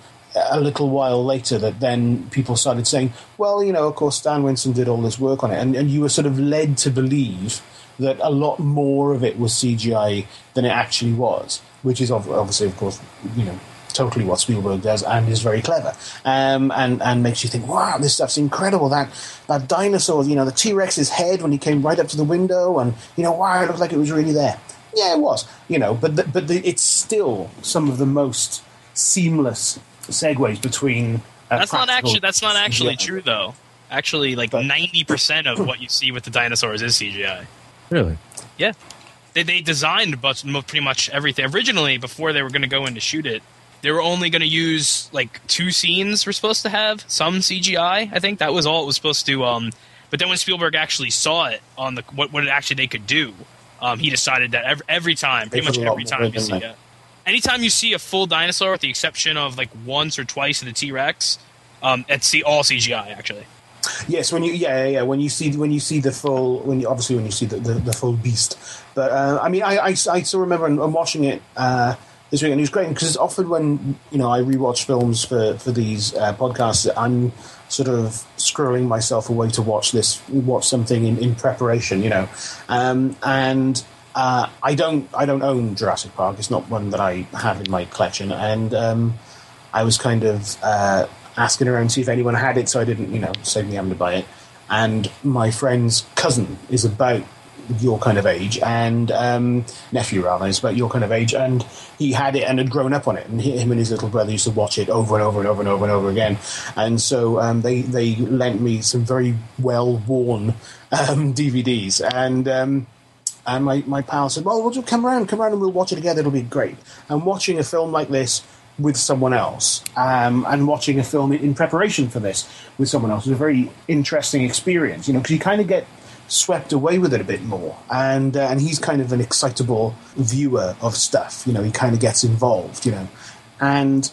a little while later that then people started saying, well, you know, of course, Stan Winston did all this work on it. And, and you were sort of led to believe that a lot more of it was CGI than it actually was, which is obviously, of course, you know, totally what Spielberg does and is very clever. Um, and and makes you think, wow, this stuff's incredible. That that dinosaur, you know, the T Rex's head when he came right up to the window, and you know, wow, it looked like it was really there. Yeah, it was, you know, but the, but the, it's still some of the most seamless segues between. Uh, That's not actually that's not actually Yeah. true though. Actually, like ninety percent of what you see with the dinosaurs is CGI. Really? Yeah, they they designed but pretty much everything originally before they were going to go in to shoot it. They were only going to use like two scenes. we're supposed to have some CGI. I think that was all it was supposed to. Um, but then when Spielberg actually saw it on the what what it actually they could do, um, he decided that every, every time, pretty much put a lot every time you see it, anytime you see a full dinosaur, with the exception of like once or twice of the T Rex, um, it's see all CGI actually. Yes, when you yeah yeah, yeah when you see when you see the full when you obviously when you see the, the, the full beast. But uh, I mean, I, I, I still remember and watching it uh, this week, and it was great because it's often when you know I rewatch films for for these uh, podcasts, I'm sort of scrolling myself away to watch this watch something in, in preparation, you know, um, and. Uh, I don't. I don't own Jurassic Park. It's not one that I have in my collection, and um, I was kind of uh, asking around to see if anyone had it, so I didn't, you know, save me having to buy it. And my friend's cousin is about your kind of age, and um, nephew rather is about your kind of age, and he had it and had grown up on it, and he, him and his little brother used to watch it over and over and over and over and over again. And so um, they they lent me some very well worn um, DVDs, and. Um, and my, my pal said, Well, we'll just come around, come around and we'll watch it together. It'll be great. And watching a film like this with someone else um, and watching a film in preparation for this with someone else was a very interesting experience, you know, because you kind of get swept away with it a bit more. And, uh, and he's kind of an excitable viewer of stuff, you know, he kind of gets involved, you know. And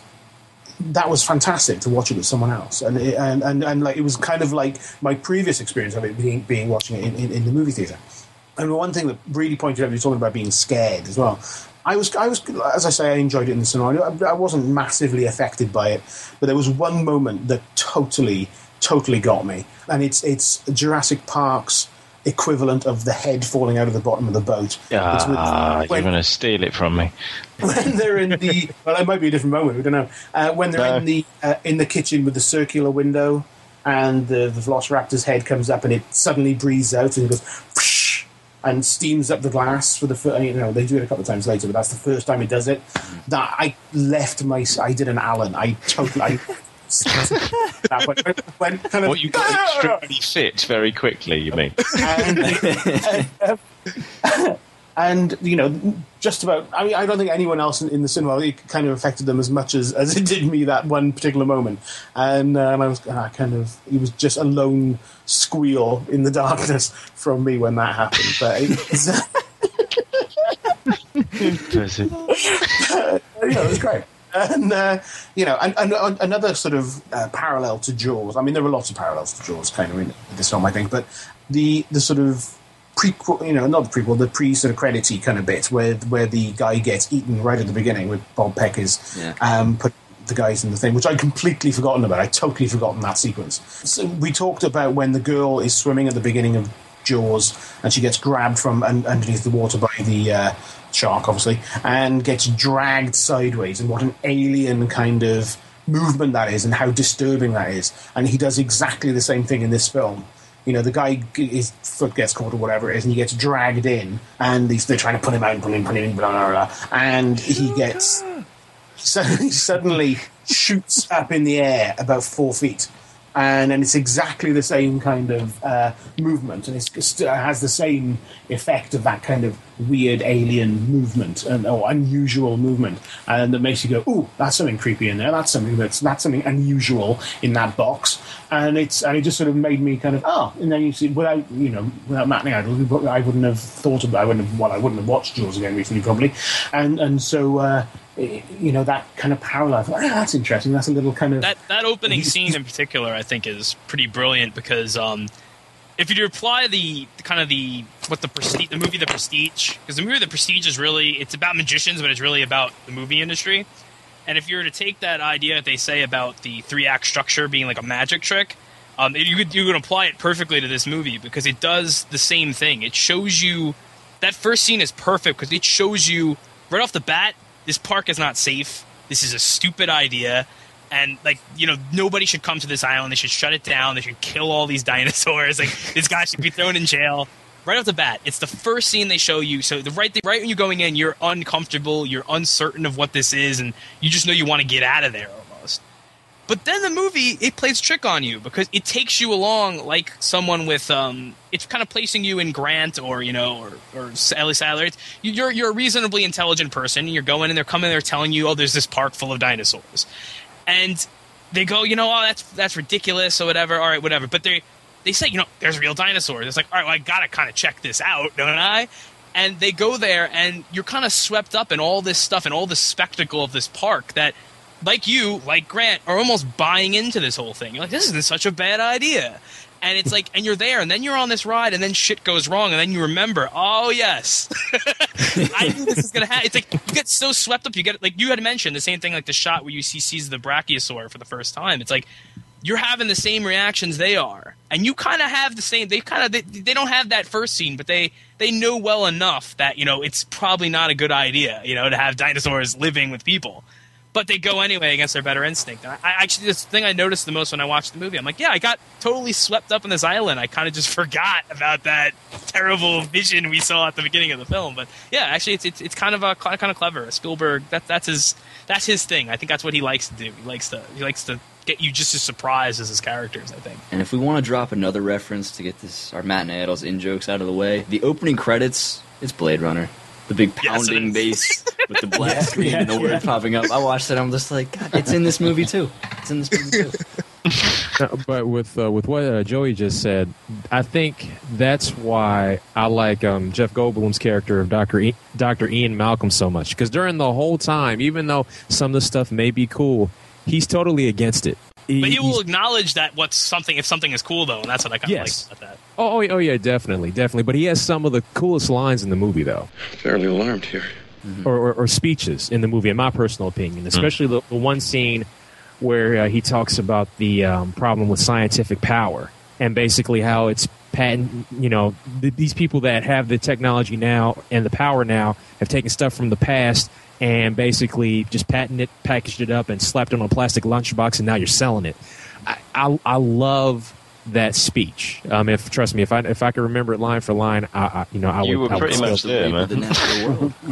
that was fantastic to watch it with someone else, and it, and, and and like it was kind of like my previous experience of it being being watching it in, in, in the movie theater. And one thing that really pointed out, you're talking about being scared as well. I was, I was, as I say, I enjoyed it in the cinema. I, I wasn't massively affected by it, but there was one moment that totally, totally got me, and it's it's Jurassic Park's equivalent of the head falling out of the bottom of the boat. Ah, you're going to steal it from me. [laughs] when they're in the well, it might be a different moment. We don't know. Uh, when they're No. in the uh, in the kitchen with the circular window, and the, the Velociraptor's head comes up, and it suddenly breathes out, and it goes whoosh, and steams up the glass for the first. You know, they do it a couple of times later, but that's the first time it does it. That I left my. I did an Allen. I totally. I, that went, went kind of. What you got extremely fit very quickly, you mean? and, and you know, just about. I mean, I don't think anyone else in, in the cinema it kind of affected them as much as, as it did me that one particular moment. And, um, I was uh, kind of. It was just a lone squeal in the darkness from me when that happened. But it was, [laughs] [laughs] you know, it was great. And uh, you know, and, and, another sort of uh, parallel to Jaws. I mean, there are lots of parallels to Jaws, kind of in this film, I think. But the the sort of prequel, you know, not the prequel, the pre sort of credity kind of bit where where the guy gets eaten right at the beginning with Bob Peck is Yeah. um, put the guys in the thing, which I'd completely forgotten about. I totally forgotten that sequence. So we talked about when the girl is swimming at the beginning of Jaws and she gets grabbed from un- underneath the water by the uh, shark, obviously, and gets dragged sideways, and what an alien kind of movement that is, and how disturbing that is. And he does exactly the same thing in this film. You know, the guy, his foot gets caught or whatever it is, and he gets dragged in, and they're trying to put him out, put him, put him in, blah, blah, blah, and he gets so [laughs] he suddenly shoots up in the air about four feet. And, and it's exactly the same kind of uh, movement, and it has the same effect of that kind of weird alien movement and or unusual movement, and that makes you go, "Ooh, that's something creepy in there. That's something that's that's something unusual in that box." And it's and it just sort of made me kind of oh, and then you see without you know without Matt Idol, I wouldn't have thought about I wouldn't have well I wouldn't have watched Jaws again recently probably, and and so. Uh, you know that kind of parallel. Thought, ah, that's interesting. That's a little kind of that that opening scene in particular, I think, is pretty brilliant because um, if you apply the, the kind of the what the prestige, the movie The Prestige, because the movie The Prestige is really it's about magicians, but it's really about the movie industry. And if you were to take that idea that they say about the three act structure being like a magic trick, um, you could you could apply it perfectly to this movie because it does the same thing. It shows you that first scene is perfect because it shows you right off the bat this park is not safe. this is a stupid idea. And like you know, nobody should come to this island. They should shut it down. They should kill all these [laughs] dinosaurs. Like this guy should be thrown in jail right off the bat, it's the first scene they show you. So the right the, right when you're going in, you're uncomfortable, you're uncertain of what this is, and you just know you want to get out of there. But then the movie it plays trick on you because it takes you along like someone with um, it's kind of placing you in Grant or you know or or Ellie Sattler. It's, you're you're a reasonably intelligent person. You're going and they're coming, they're telling you, oh, there's this park full of dinosaurs, and they go, you know, oh, that's that's ridiculous or whatever. All right, whatever. But they they say, you know, there's real dinosaurs. It's like, all right, well, I gotta kind of check this out, don't I? And they go there, and you're kind of swept up in all this stuff and all the spectacle of this park that, like you, like Grant, are almost buying into this whole thing. You're like, this isn't such a bad idea. And it's like, and you're there, and then you're on this ride, and then shit goes wrong, and then you remember, oh yes, [laughs] I knew this was gonna happen. It's like you get so swept up, you get like you had mentioned the same thing, like the shot where you see sees the brachiosaur for the first time. It's like you're having the same reactions they are and you kind of have the same they kind of they, they don't have that first scene but they they know well enough that you know it's probably not a good idea you know to have dinosaurs living with people but they go anyway against their better instinct and I, I actually this thing i noticed the most when i watched the movie i'm like yeah i got totally swept up on this island i kind of just [laughs] forgot about that terrible vision we saw at the beginning of the film but yeah actually it's it's, it's kind of a kind of clever spielberg that that's his that's his thing i think that's what he likes to do he likes to he likes to get you just as surprised as his characters. I think. And if we want to drop another reference to get this our matinee idles in jokes out of the way, the opening credits it's Blade Runner. The big pounding yes, bass with the black [laughs] screen and the word popping up. I watched it. I'm just like, God, it's in this movie too. It's in this movie too. [laughs] No, but with uh, with what uh, Joey just said, I think that's why I like um, Jeff Goldblum's character of Doctor e- Doctor Ian Malcolm so much because during the whole time, even though some of the stuff may be cool, he's totally against it. He, but he will acknowledge that what's something if something is cool though, and that's what I kind of Yes. like about that. Oh, oh, oh, yeah, definitely, definitely. But he has some of the coolest lines in the movie, though, Fairly alarmed here. or, or, or speeches in the movie, in my personal opinion. Especially the, the one scene where uh, he talks about the um, problem with scientific power and basically how it's patent. You know, th- these people that have the technology now and the power now have taken stuff from the past and basically just patented it, packaged it up, and slapped it on a plastic lunchbox, and now you're selling it. I, I, I love that speech. Um, if trust me, if I if I could remember it line for line, I, I you know I You would. were I would pretty much there, man. The natural world. [laughs]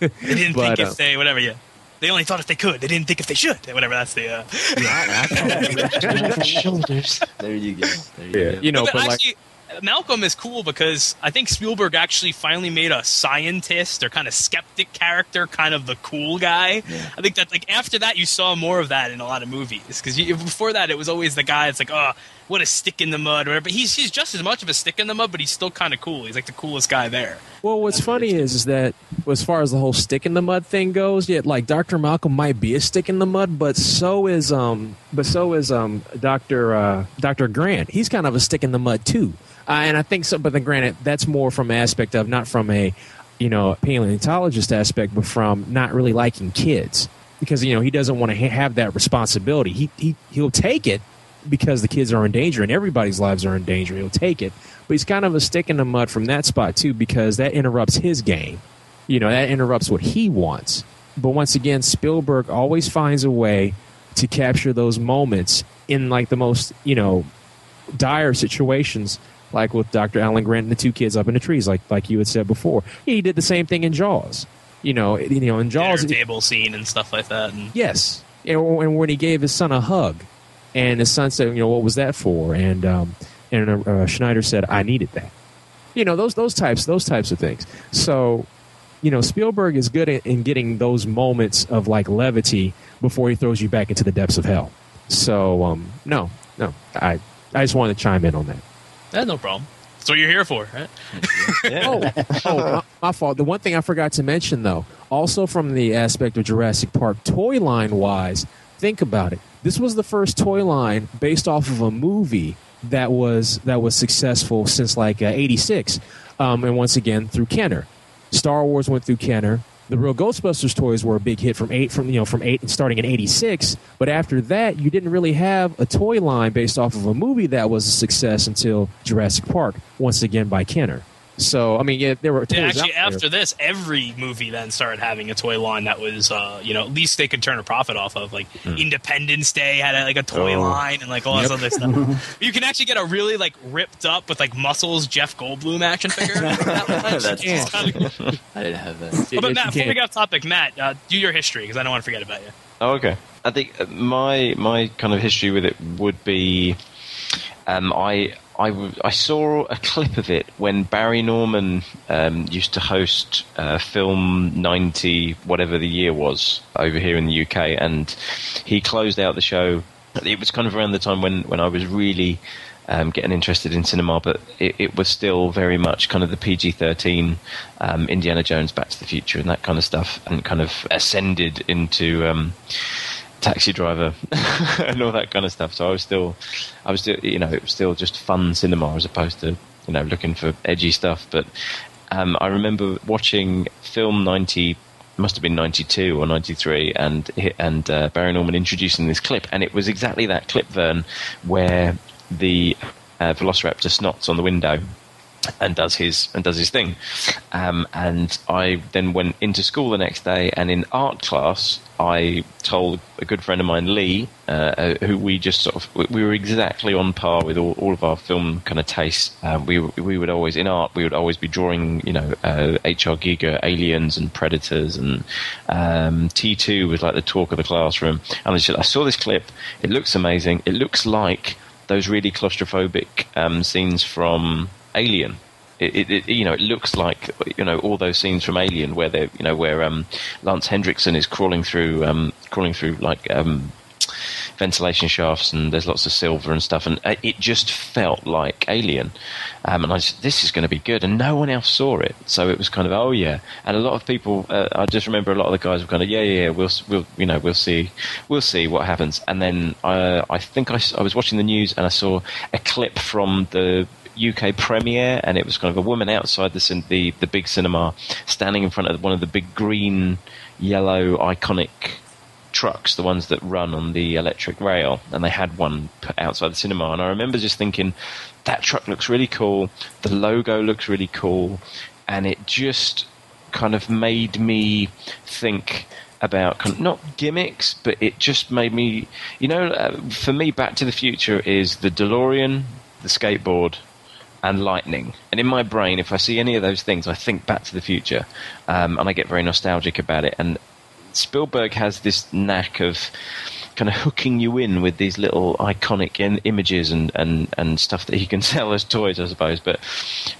They didn't But, think uh, if they whatever. Yeah, they only thought if they could. They didn't think if they should. Whatever. That's the. Uh, [laughs] Shoulders. There you go. There you Yeah, go. you know, but but like actually, Malcolm is cool because I think Spielberg actually finally made a scientist or kind of skeptic character, kind of the cool guy. I think that like after that, you saw more of that in a lot of movies because before that, it was always the guy that's like, oh, what a stick in the mud, or whatever. He's he's just as much of a stick in the mud, but he's still kind of cool. He's like the coolest guy there. Well, what's funny is, is that as far as the whole stick in the mud thing goes, yeah, like Dr. Malcolm might be a stick in the mud, but so is um, but so is um, Dr. Uh, Dr. Grant. He's kind of a stick in the mud too, uh, and I think so. But then, granted, that's more from an aspect of not from a you know paleontologist aspect, but from not really liking kids because you know he doesn't want to ha- have that responsibility. He he he'll take it because the kids are in danger and everybody's lives are in danger. He'll take it, but he's kind of a stick in the mud from that spot too because that interrupts his game. You know, that interrupts what he wants. But once again, Spielberg always finds a way to capture those moments in like the most you know dire situations, like with Dr. Alan Grant and the two kids up in the trees, like like you had said before. He did the same thing in Jaws. You know, you know, in Jaws, Dinner table scene and stuff like that. And Yes, and, and when he gave his son a hug, and his son said, "You know, what was that for?" and um, and uh, Schneider said, "I needed that." You know, those those types those types of things. So, you know, Spielberg is good at, in getting those moments of like levity before he throws you back into the depths of hell. So, um, no, no, I I just wanted to chime in on that. that's no problem. That's what you're here for, right? [laughs] oh, oh my, my fault. The one thing I forgot to mention, though, also from the aspect of Jurassic Park, toy line wise, think about it. This was the first toy line based off of a movie that was that was successful since like '86, um, and once again through Kenner. Star Wars went through Kenner. The real Ghostbusters toys were a big hit from eight from you know from eight starting in '86. But after that, you didn't really have a toy line based off of a movie that was a success until Jurassic Park, once again by Kenner. So I mean, yeah, there were toys Yeah, actually, out there. after this, every movie then started having a toy line that was, uh, you know, at least they could turn a profit off of. Like Independence Day had a, like a toy Oh. line and like all Yep. this other stuff. [laughs] you can actually get a really like ripped up with like muscles Jeff Goldblum action figure. [laughs] That's Which is kinda cool. [laughs] I didn't have that. Oh, but Matt, before we get off topic, Matt, uh, do your history because I don't want to forget about you. Oh, okay. I think uh, my my kind of history with it would be, um, I I, I saw a clip of it when Barry Norman um, used to host uh, Film 90, whatever the year was, over here in the UK, and he closed out the show. It was kind of around the time when, when I was really um, getting interested in cinema, but it, it was still very much kind of the PG 13 um, Indiana Jones, Back to the Future, and that kind of stuff, and kind of ascended into. Taxi driver [laughs] and all that kind of stuff. So I was still, I was still, you know, it was still just fun cinema as opposed to, you know, looking for edgy stuff. But um, I remember watching film ninety, must have been ninety two or ninety three, and and uh, Barry Norman introducing this clip, and it was exactly that clip, Vern, where the uh, Velociraptor snots on the window and does his and does his thing. Um, and I then went into school the next day, and in art class, I told a good friend of mine, Lee, uh, uh, who we just sort of we- we were exactly on par with all, all of our film kind of tastes. Um, we we would always in art we would always be drawing, you know, uh, H.R. Giger, aliens and predators, and um, T two was like the talk of the classroom. And I I saw this clip. It looks amazing. It looks like those really claustrophobic um, scenes from Alien. It, it, you know, it looks like you know all those scenes from Alien where they, you know, where um, Lance Henriksen is crawling through, um, crawling through like um, ventilation shafts, and there's lots of silver and stuff, and uh, it just felt like Alien. Um, and I said, this is going to be good, and no one else saw it, so it was kind of, oh yeah. And a lot of people, uh, I just remember a lot of the guys were kind of, yeah, yeah, yeah we'll, we'll, you know, we'll see, we'll see what happens. And then uh, I think I, I was watching the news and I saw a clip from the UK premiere, and it was kind of a woman outside the the the big cinema, standing in front of one of the big green, yellow, iconic trucks, the ones that run on the electric rail, and they had one put outside the cinema. And I remember just thinking, that truck looks really cool, the logo looks really cool, and it just kind of made me think about kind of, not gimmicks, but it just made me, you know, uh, for me, Back to the Future is the DeLorean, the skateboard, and lightning. And in my brain, if I see any of those things, I think Back to the Future, um, and I get very nostalgic about it. And Spielberg has this knack of kind of hooking you in with these little iconic in- images and, and, and stuff that he can [laughs] sell as toys, I suppose. But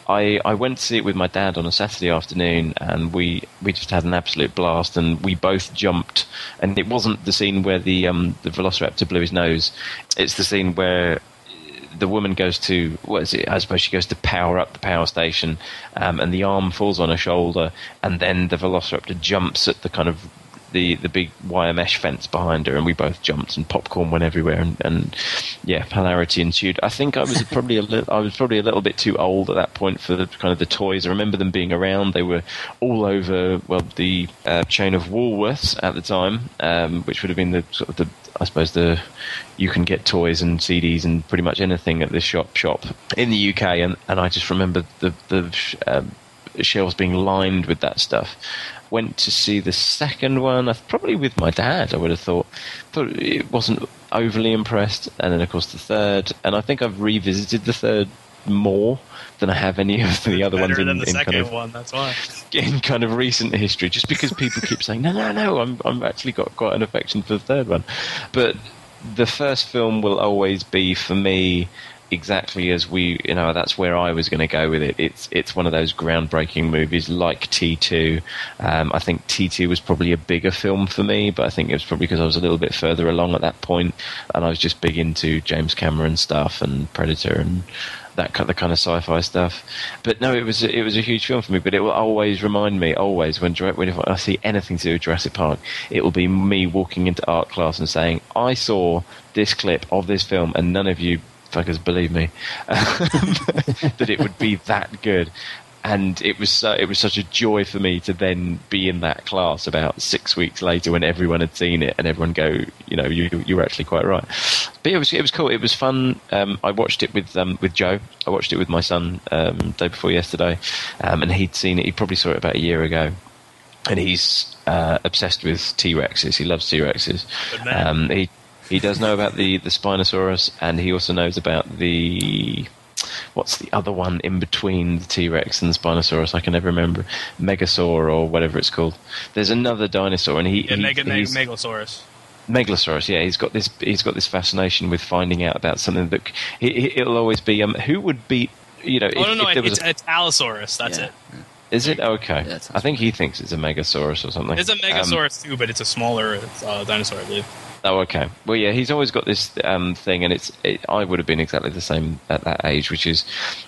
I, I went to see it with my dad on a Saturday afternoon, and we, we just had an absolute blast, and we both jumped. And it wasn't the scene where the um, the Velociraptor blew his nose; it's the scene where the woman goes to what is it? I suppose she goes to power up the power station, um, and the arm falls on her shoulder, and then the Velociraptor jumps at the kind of the, the big wire mesh fence behind her, and we both jumped, and popcorn went everywhere, and, and yeah, hilarity ensued. I think I was probably a little, I was probably a little bit too old at that point for the kind of the toys. I remember them being around; they were all over well the uh, chain of Woolworths at the time, um, which would have been the sort of the I suppose the you can get toys and CDs and pretty much anything at this shop shop in the UK, and, and I just remember the the um, shelves being lined with that stuff. Went to see the second one, probably with my dad. I would have thought, thought it wasn't overly impressed, and then of course the third, and I think I've revisited the third more than I have any of the other ones in, than the in second kind of one. That's why. in kind of recent history, just because people keep saying, no, no, no, I'm, I'm actually got quite an affection for the third one. But the first film will always be, for me, exactly as we, you know, that's where I was going to go with it. It's, it's one of those groundbreaking movies like T2. Um, I think T2 was probably a bigger film for me, but I think it was probably because I was a little bit further along at that point, and I was just big into James Cameron stuff and Predator and that kind, the kind of sci-fi stuff. But no, it was it was a huge film for me. But it will always remind me, always when when I see anything to do with Jurassic Park, it will be me walking into art class and saying, "I saw this clip of this film, and none of you fuckers believe me [laughs] that it would be that good." and it was so, it was such a joy for me to then be in that class about six weeks later when everyone had seen it and everyone go, you know, you you were actually quite right. But it was it was cool. It was fun. Um, I watched it with um, with Joe. I watched it with my son um, day before yesterday, um, and he'd seen it. He probably saw it about a year ago, and he's uh, obsessed with T Rexes. He loves T Rexes. Um, he he does know about the the Spinosaurus, and he also knows about the what's the other one in between the T Rex and the Spinosaurus? I can never remember. Megasaur or whatever it's called. There's another dinosaur, and he, Yeah, he Mega, Meg- he's- Megalosaurus. Megalosaurus, yeah, he's got this. He's got this fascination with finding out about something that he, he- it'll always be. Um, who would beat? You know, Oh if, no, no, if there it, was it's, a, it's Allosaurus. That's it. Is it okay? I think he thinks it's a Megasaurus or something. It's a Um, Megasaurus too, but it's a smaller uh, dinosaur, I believe. Oh, okay. Well, yeah, he's always got this um, thing, and it's. It, I would have been exactly the same at that age, which is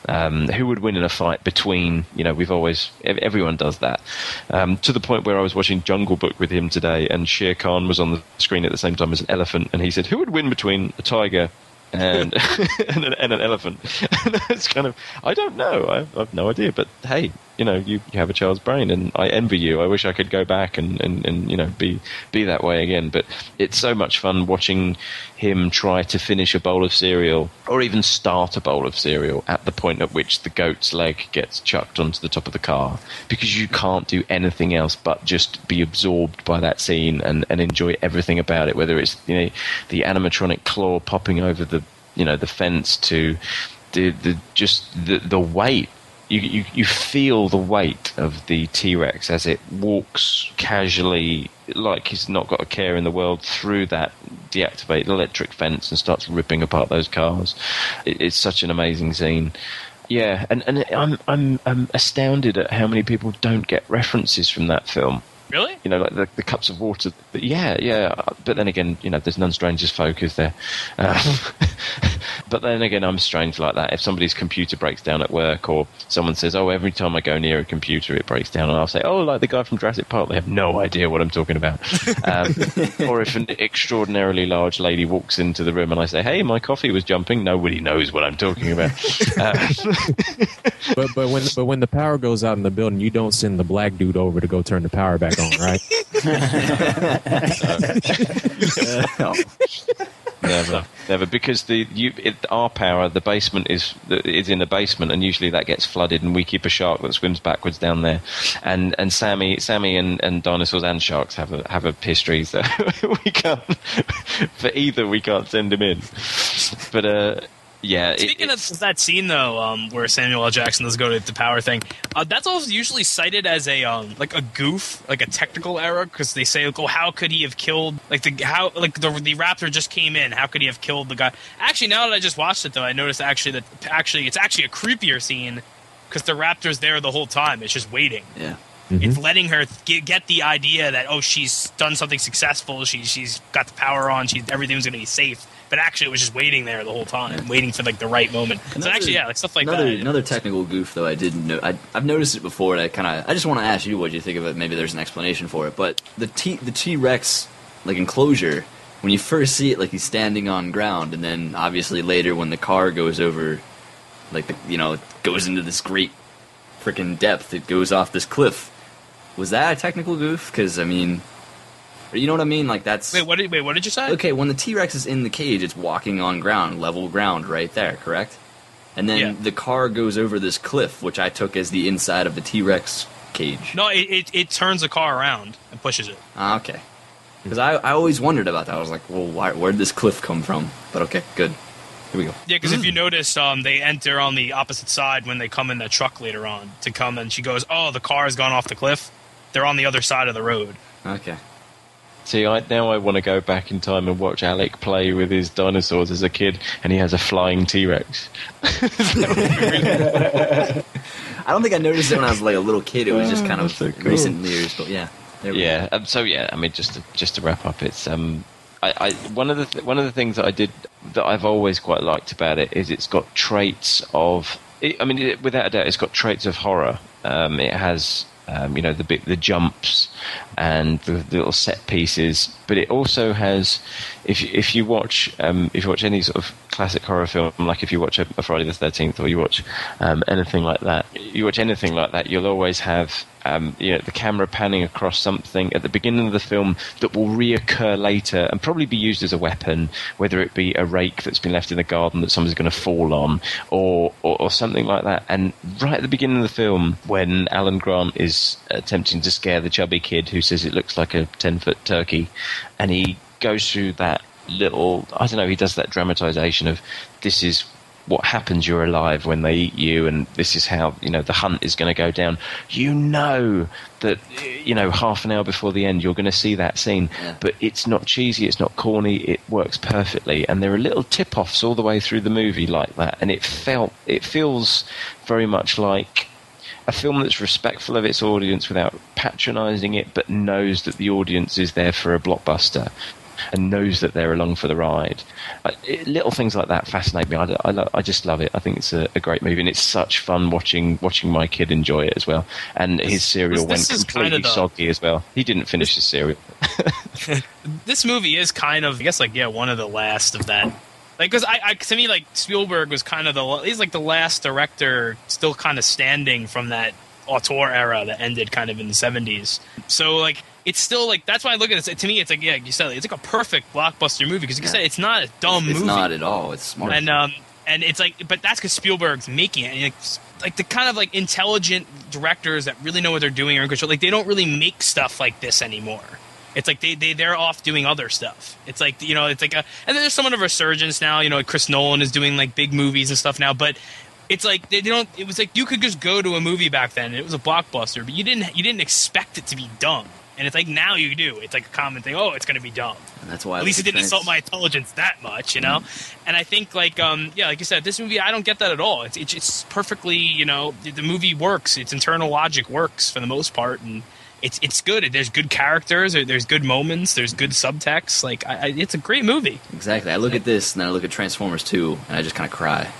um, who would win in a fight between. You know, we've always everyone does that. Um, to the point where I was watching Jungle Book with him today, and Shere Khan was on the screen at the same time as an elephant, and he said, "Who would win between a tiger?" And [laughs] and, an, and an elephant. [laughs] And it's kind of I don't know. I, I've no idea. But hey, you know, you, you have a child's brain, and I envy you. I wish I could go back and, and, and you know be be that way again. But it's so much fun watching him try to finish a bowl of cereal, or even start a bowl of cereal at the point at which the goat's leg gets chucked onto the top of the car, because you can't do anything else but just be absorbed by that scene and, and enjoy everything about it. Whether it's you know the animatronic claw popping over the you know the fence to the the just the the weight you, you you feel the weight of the T Rex as it walks casually, like he's not got a care in the world, through that deactivated electric fence and starts ripping apart those cars. It, it's such an amazing scene. Yeah, and and I'm I'm I'm astounded at how many people don't get references from that film. Really? You know, like the, the cups of water. But yeah, yeah. But then again, you know, there's none strangers folk, is there? Um, [laughs] but then again, I'm strange like that. If somebody's computer breaks down at work, or someone says, "Oh, every time I go near a computer, it breaks down," and I'll say, "Oh, like the guy from Jurassic Park," they have no idea what I'm talking about. Um, [laughs] or if an extraordinarily large lady walks into the room and I say, "Hey, my coffee was jumping," nobody knows what I'm talking about. [laughs] Uh, but but when but when the power goes out in the building, you don't send the black dude over to go turn the power back on, right? [laughs] Never, never, because the you, it, our power, the basement is is in the basement, and usually that gets flooded, and we keep a shark that swims backwards down there, and and Sammy, Sammy, and, and dinosaurs and sharks have a have a history, so [laughs] we can't [laughs] for either we can't send him in, but uh. Yeah, it, Speaking of that scene though, um, where Samuel L. Jackson does go to the power thing, uh, that's also usually cited as a um, like a goof, like a technical error, because they say, like, "Oh, how could he have killed like the how like the the raptor just came in? How could he have killed the guy?" Actually, now that I just watched it though, I noticed actually that actually it's actually a creepier scene because the raptor's there the whole time. It's just waiting. Yeah. It's letting her get, get the idea that oh she's done something successful. She she's got the power on. She everything's gonna be safe. But actually, it was just waiting there the whole time, waiting for like the right moment. so actually, yeah, like stuff like another, that. Another technical goof, though, I didn't know. I, I've noticed it before, and I kind of, I just want to ask you what you think of it. Maybe there's an explanation for it. But the T, the T Rex, like enclosure, when you first see it, like he's standing on ground, and then obviously later when the car goes over, like the, you know, it goes into this great freaking depth, it goes off this cliff. Was that a technical goof? Because I mean, you know what I mean? Like that's Wait, what did wait? What did you say? Okay, when the T Rex is in the cage, it's walking on ground, level ground, right there, correct? And then Yeah. the car goes over this cliff, which I took as the inside of the T Rex cage. No, it, it it turns the car around and pushes it. Ah, okay. Because I, I always wondered about that. I was like, well, why, where'd this cliff come from? But okay, good. Here we go. Yeah, because if you notice, um, they enter on the opposite side when they come in the truck later on to come, and she goes, "Oh, the car has gone off the cliff." They're on the other side of the road. Okay. See, I, now I want to go back in time and watch Alec play with his dinosaurs as a kid, and he has a flying T Rex. [laughs] I don't think I noticed it when I was like a little kid. It was just kind of so cool. recent years, but yeah. Yeah. Um, so yeah, I mean, just to, just to wrap up, it's um, I, I one of the th- one of the things that I did that I've always quite liked about it is it's got traits of. It, I mean, it, without a doubt, it's got traits of horror. Um, it has um, you know, the bit, the jumps and the, the little set pieces. But it also has, if if you watch um, if you watch any sort of classic horror film, like if you watch a, a Friday the Thirteenth or you watch um, anything like that, you watch anything like that, you'll always have um, you know, the camera panning across something at the beginning of the film that will reoccur later and probably be used as a weapon, whether it be a rake that's been left in the garden that someone's going to fall on, or, or, or something like that. And right at the beginning of the film, when Alan Grant is attempting to scare the chubby kid who says it looks like a ten foot turkey, and he goes through that little, I don't know, he does that dramatization of this is what happens you're alive when they eat you and this is how you know the hunt is going to go down. You know that you know half an hour before the end you're going to see that scene but it's not cheesy it's not corny it works perfectly. And there are little tip-offs all the way through the movie like that and it felt it feels very much like a film that's respectful of its audience without patronizing it but knows that the audience is there for a blockbuster and knows that they're along for the ride. It, little things like that fascinate me. I, I, lo- I just love it. I think it's a, a, great movie, and it's such fun watching watching my kid enjoy it as well. And his cereal this, went this completely the, soggy as well. He didn't finish his cereal. [laughs] this movie is kind of, I guess, like yeah, one of the last of that. Like, because I, I, to me, like Spielberg was kind of the he's like the last director still kind of standing from that auteur era that ended kind of in the 70s. So like it's still like that's why I look at it. To me, it's like yeah, you said it's like a perfect blockbuster movie because like Yeah. you said it's not a dumb movie. It's movie. not at all. It's smart. And um and it's like but that's because Spielberg's making it. And like, like the kind of like intelligent directors that really know what they're doing are in control. Like they don't really make stuff like this anymore. It's like they, they they're off doing other stuff. It's like you know, it's like a and there's somewhat of a resurgence now. You know, Chris Nolan is doing like big movies and stuff now, but it's like they, don't. It was like you could just go to a movie back then. and It was a blockbuster, but you didn't you didn't expect it to be dumb. And it's like now you do. It's like a common thing. Oh, it's going to be dumb. And that's why I At least it didn't insult my intelligence that much, you know. And I think like um yeah, like you said, this movie I don't get that at all. It's it's, it's perfectly you know the, the movie works. Its internal logic works for the most part, and it's it's good. There's good characters. There's good moments. There's good subtext. Like I, I, it's a great movie. Exactly. I look at this and then I look at Transformers 2 and I just kind of cry.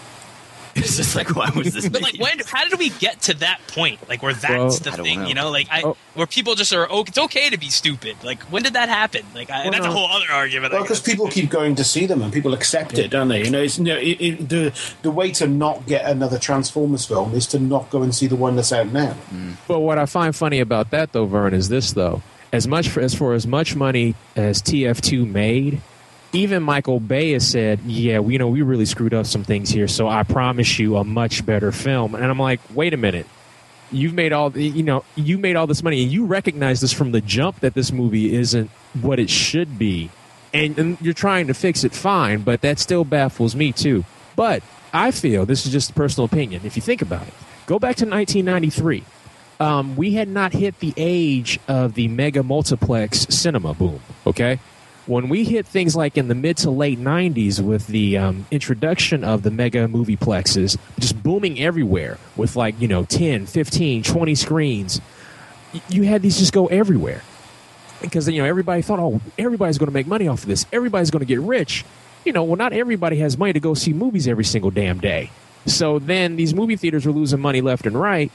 [laughs] It's just like, why was this? But like, when? How did we get to that point? Like, where that's Well, the thing, know. you know? Like, I Oh. where people just are. Oh, it's okay to be stupid. Like, when did that happen? Like, I, Well, that's a whole other argument. Well, because people keep going to see them and people accept it, don't they? You know, it's, you know it, it, the the way to not get another Transformers film is to not go and see the one that's out now. Hmm. But what I find funny about that, though, Vern, is this though: as much for, as for as much money as TF2 made, even Michael Bay has said, "Yeah, we you know we really screwed up some things here, so I promise you a much better film." And I'm like, wait a minute. You've made all the- you know you made all this money and you recognize this from the jump that this movie isn't what it should be. And, and you're trying to fix it fine but that still baffles me too. But i feel this is just personal opinion if you think about it. Go back to 1993 um, we had not hit the age of the mega multiplex cinema boom okay when we hit things like in the mid to late 90s with the um, introduction of the mega movieplexes just booming everywhere with like you know 10 15 20 screens you had these just go everywhere. Because you know everybody thought oh everybody's going to make money off of this. Everybody's going to get rich. You know well not everybody has money to go see movies every single damn day. So then these movie theaters were losing money left and right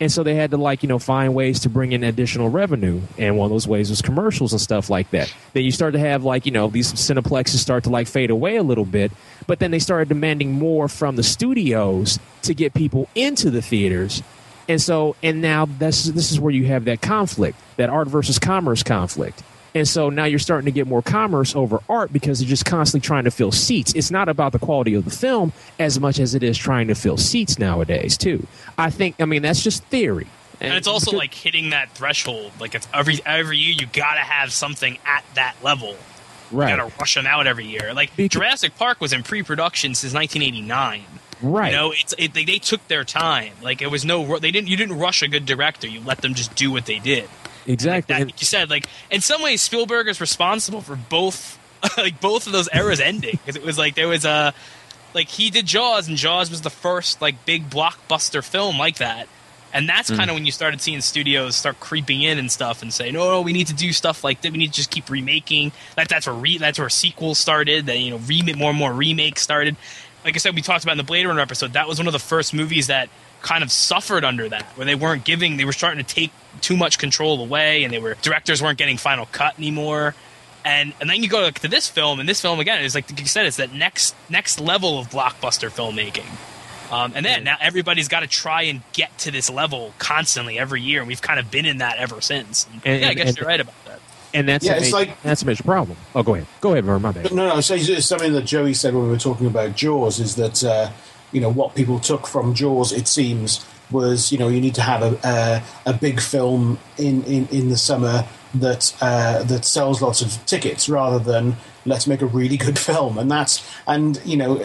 and so they had to like you know find ways to bring in additional revenue. And one of those ways was commercials and stuff like that. Then you start to have like you know these cineplexes start to like fade away a little bit. But then they started demanding more from the studios to get people into the theaters. And so and now this this is where you have that conflict that art versus commerce conflict and so now you're starting to get more commerce over art because they're just constantly trying to fill seats. It's not about the quality of the film as much as it is trying to fill seats nowadays, too. I think, I mean, that's just theory. and it's also like hitting that threshold. Like, it's every every year you gotta have something at that level. Right. You gotta rush them out every year. Like Jurassic Park was in pre-production since 1989. Right. You know, it's it, they, they took their time. Like it was no, they didn't. You didn't rush a good director. You let them just do what they did. Exactly. That, like you said, like in some ways, Spielberg is responsible for both, [laughs] like both of those eras ending because it was like there was a, like he did Jaws and Jaws was the first like big blockbuster film like that, and that's Mm. kind of when you started seeing studios start creeping in and stuff and say, no, no, we need to do stuff like that. We need to just keep remaking. That that's where re- that's where sequels started. That you know, remake more and more remakes started. Like I said, we talked about in the Blade Runner episode. That was one of the first movies that kind of suffered under that, where they weren't giving. They were starting to take too much control away, and they were directors weren't getting final cut anymore. And and then you go to this film, and this film again is like you said, it's that next next level of blockbuster filmmaking. Um, and then now everybody's got to try and get to this level constantly every year, and we've kind of been in that ever since. And, And- yeah, I guess and- you're right about that. And that's Yeah, a it's major, like- that's a major problem. Oh, go ahead. Go ahead, Vern. My bad. No, no. So something that Joey said when we were talking about Jaws is that uh, you know what people took from Jaws. It seems was you know you need to have a a, a big film in, in, in the summer that uh, that sells lots of tickets rather than let's make a really good [laughs] film. And that's and you know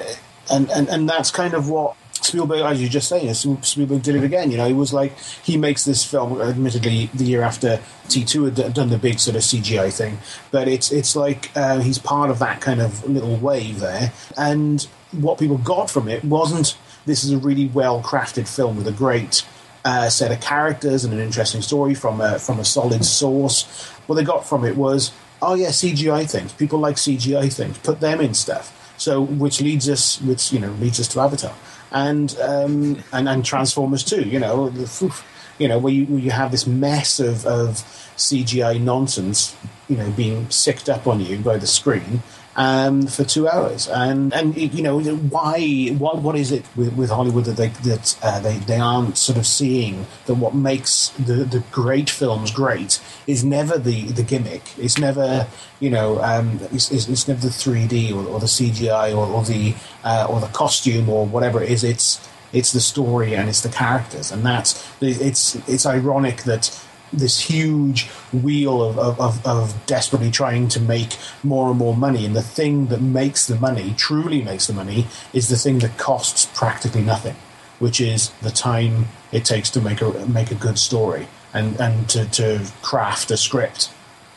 and and, and that's kind of what. Spielberg, as you just saying, Spielberg did it again. You know, he was like he makes this film. Admittedly, the year after T two had done the big sort of CGI thing, but it's it's like uh, he's part of that kind of little wave there. And what people got from it wasn't this is a really well crafted film with a great uh, set of characters and an interesting story from a from a solid source. What they got from it was oh yeah, CGI things. People like CGI things. Put them in stuff. So which leads us, which you know leads us to Avatar and um, and and Transformers too. You know, the, you know where you where you have this mess of, of CGI nonsense, you know, being sicked up on you by the screen um, for two hours, and and you know why what what is it with, with Hollywood that they that uh, they they aren't sort of seeing that what makes the the great films great is never the the gimmick. It's never you know um, it's, it's, it's never the 3D or, or the CGI or, or the uh, or the costume or whatever it is. It's it's the story and it's the characters, and that's it's it's ironic that this huge wheel of, of, of, of desperately trying to make more and more money, and the thing that makes the money, truly makes the money, is the thing that costs practically nothing, which is the time it takes to make a make a good story and and to, to craft a script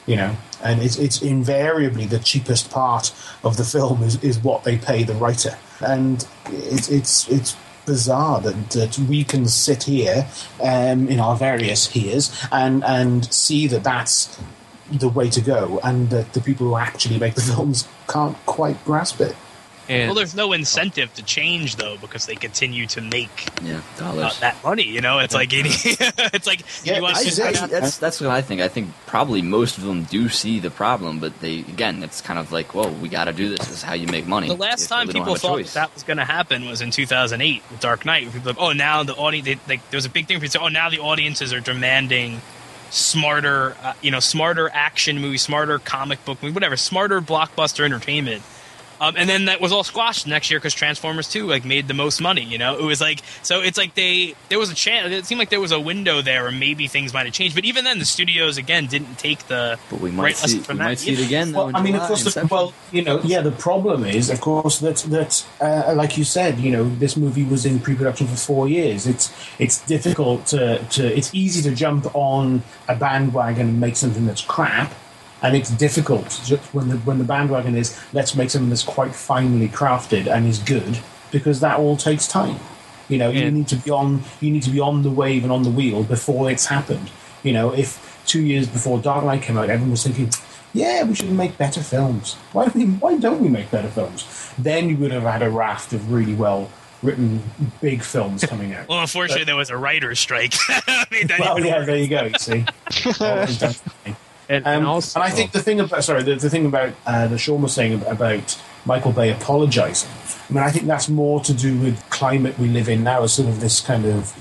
you know? And it's it's invariably the cheapest part of the film is, is what they pay the writer. And it's it's it's bizarre that, that we can sit here um, in our various heres and and see that that's the way to go and that the people who actually make the films can't quite grasp it And well, there's no incentive to change though because they continue to make Yeah, uh, that money. You know, it's like [laughs] it's like Yeah, you want I, to I- that's that's what I think. I think probably most of them do see the problem, but they again, it's kind of like, well, we got to do this. This is how you make money. The last time we people thought that, that was going to happen was in 2008 with Dark Knight. Where people were like, oh, now the audience, they, like, there was a big thing for people. Oh, now the audiences are demanding smarter, uh, you know, smarter action movie, smarter comic book movie, whatever, smarter blockbuster entertainment. Um, and then that was all squashed next year because Transformers 2 like made the most money. You know, it was like so. It's like they there was a chance. It seemed like there was a window there, or maybe things might have changed. But even then, the studios again didn't take the But we might right see, lesson we from might that see it again. Though, Well, in I mean, of course, the, well, you know, yeah. The problem is, of course, that that uh, like you said, you know, this movie was in pre-production for four years. It's it's difficult to, to it's easy to jump on a bandwagon and make something that's crap, and it's difficult just when the when the bandwagon is let's make something that's quite finely crafted and is good because that all takes time. You know, you need to be on you need to be on the wave and on the wheel before it's happened. You know, if two years before Dark Knight came out, everyone was thinking, "Yeah, we should make better films. Why don't we, why don't we make better films?" Then you would have had a raft of really well written big films coming out. Well, unfortunately, there was a writer's strike. [laughs] I mean, well, yeah, there you go. You see. [laughs] and, Um, and also, and I think the thing about sorry, the, the thing about uh, the Shawn was saying ab- about Michael Bay apologizing. I mean, I think that's more to do with climate we live in now, as sort of this kind of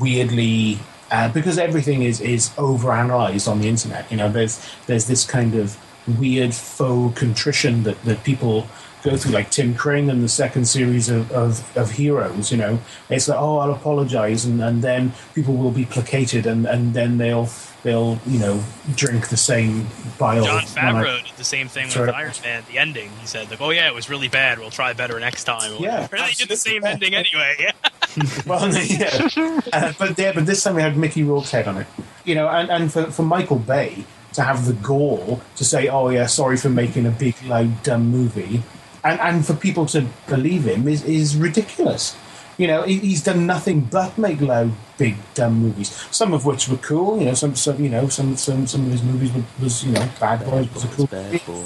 weirdly uh, because everything is is overanalyzed on the internet. You know, there's there's this kind of weird faux contrition that that people go through, like Tim Kring and the second series of, of, of Heroes. You know, it's like, oh, I'll apologize, and, and then people will be placated, and, and then they'll they'll you know drink the same bile. John I- Favreau did the same thing with. Iron Man. The ending, he said, like, "Oh yeah, it was really bad. We'll try better next time." Or Yeah, [laughs] they did the same ending anyway. [laughs] well, [laughs] yeah. Uh, but yeah, but this time we had Mickey Rourke's head on it. You know, and, and for, for Michael Bay to have the gall to say, "Oh yeah, sorry for making a big, loud, dumb movie," and and for people to believe him is is ridiculous. You know, he, he's done nothing but make loud, big, dumb movies. Some of which were cool. You know, some some you know some some some of his movies were, was you know Bad Boys was a cool. Bad movie. boy.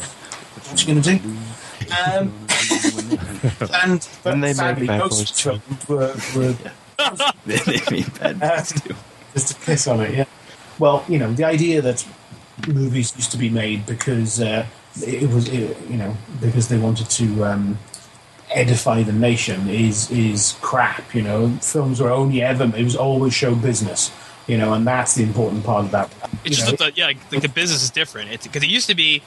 What you gonna do? Um, [laughs] and but When they make sadly, Bad most Boys films were, were [laughs] they, they bad Uh, too. just to piss on it, yeah. well, you know, the idea that movies used to be made because uh, it was, it, you know, because they wanted to um, edify the nation is is crap. You know, films were only ever it was always show business. You know, and that's the important part of that. It's just that the, yeah, like, like the business is different. It's because it used to be,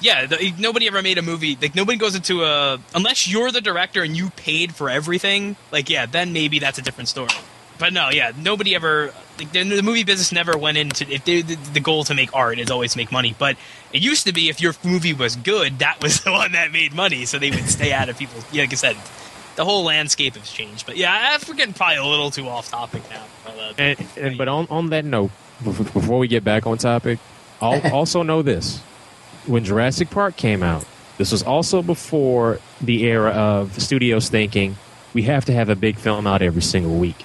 yeah, the, nobody ever made a movie. Like nobody goes into a unless you're the director and you paid for everything. Like yeah, then maybe that's a different story. But no, yeah, nobody ever. Like, the, the movie business never went into if they, the, the goal to make art is always to make money. But it used to be if your movie was good, that was [laughs] the one that made money, so they would stay out of people Yeah, like I said, the whole landscape has changed. But yeah, I'm getting probably a little too off topic now. But, uh, And, and but on, on that note, before we get back on topic, I'll [laughs] also know this: when Jurassic Park came out, this was also before the era of studios thinking we have to have a big film out every single week,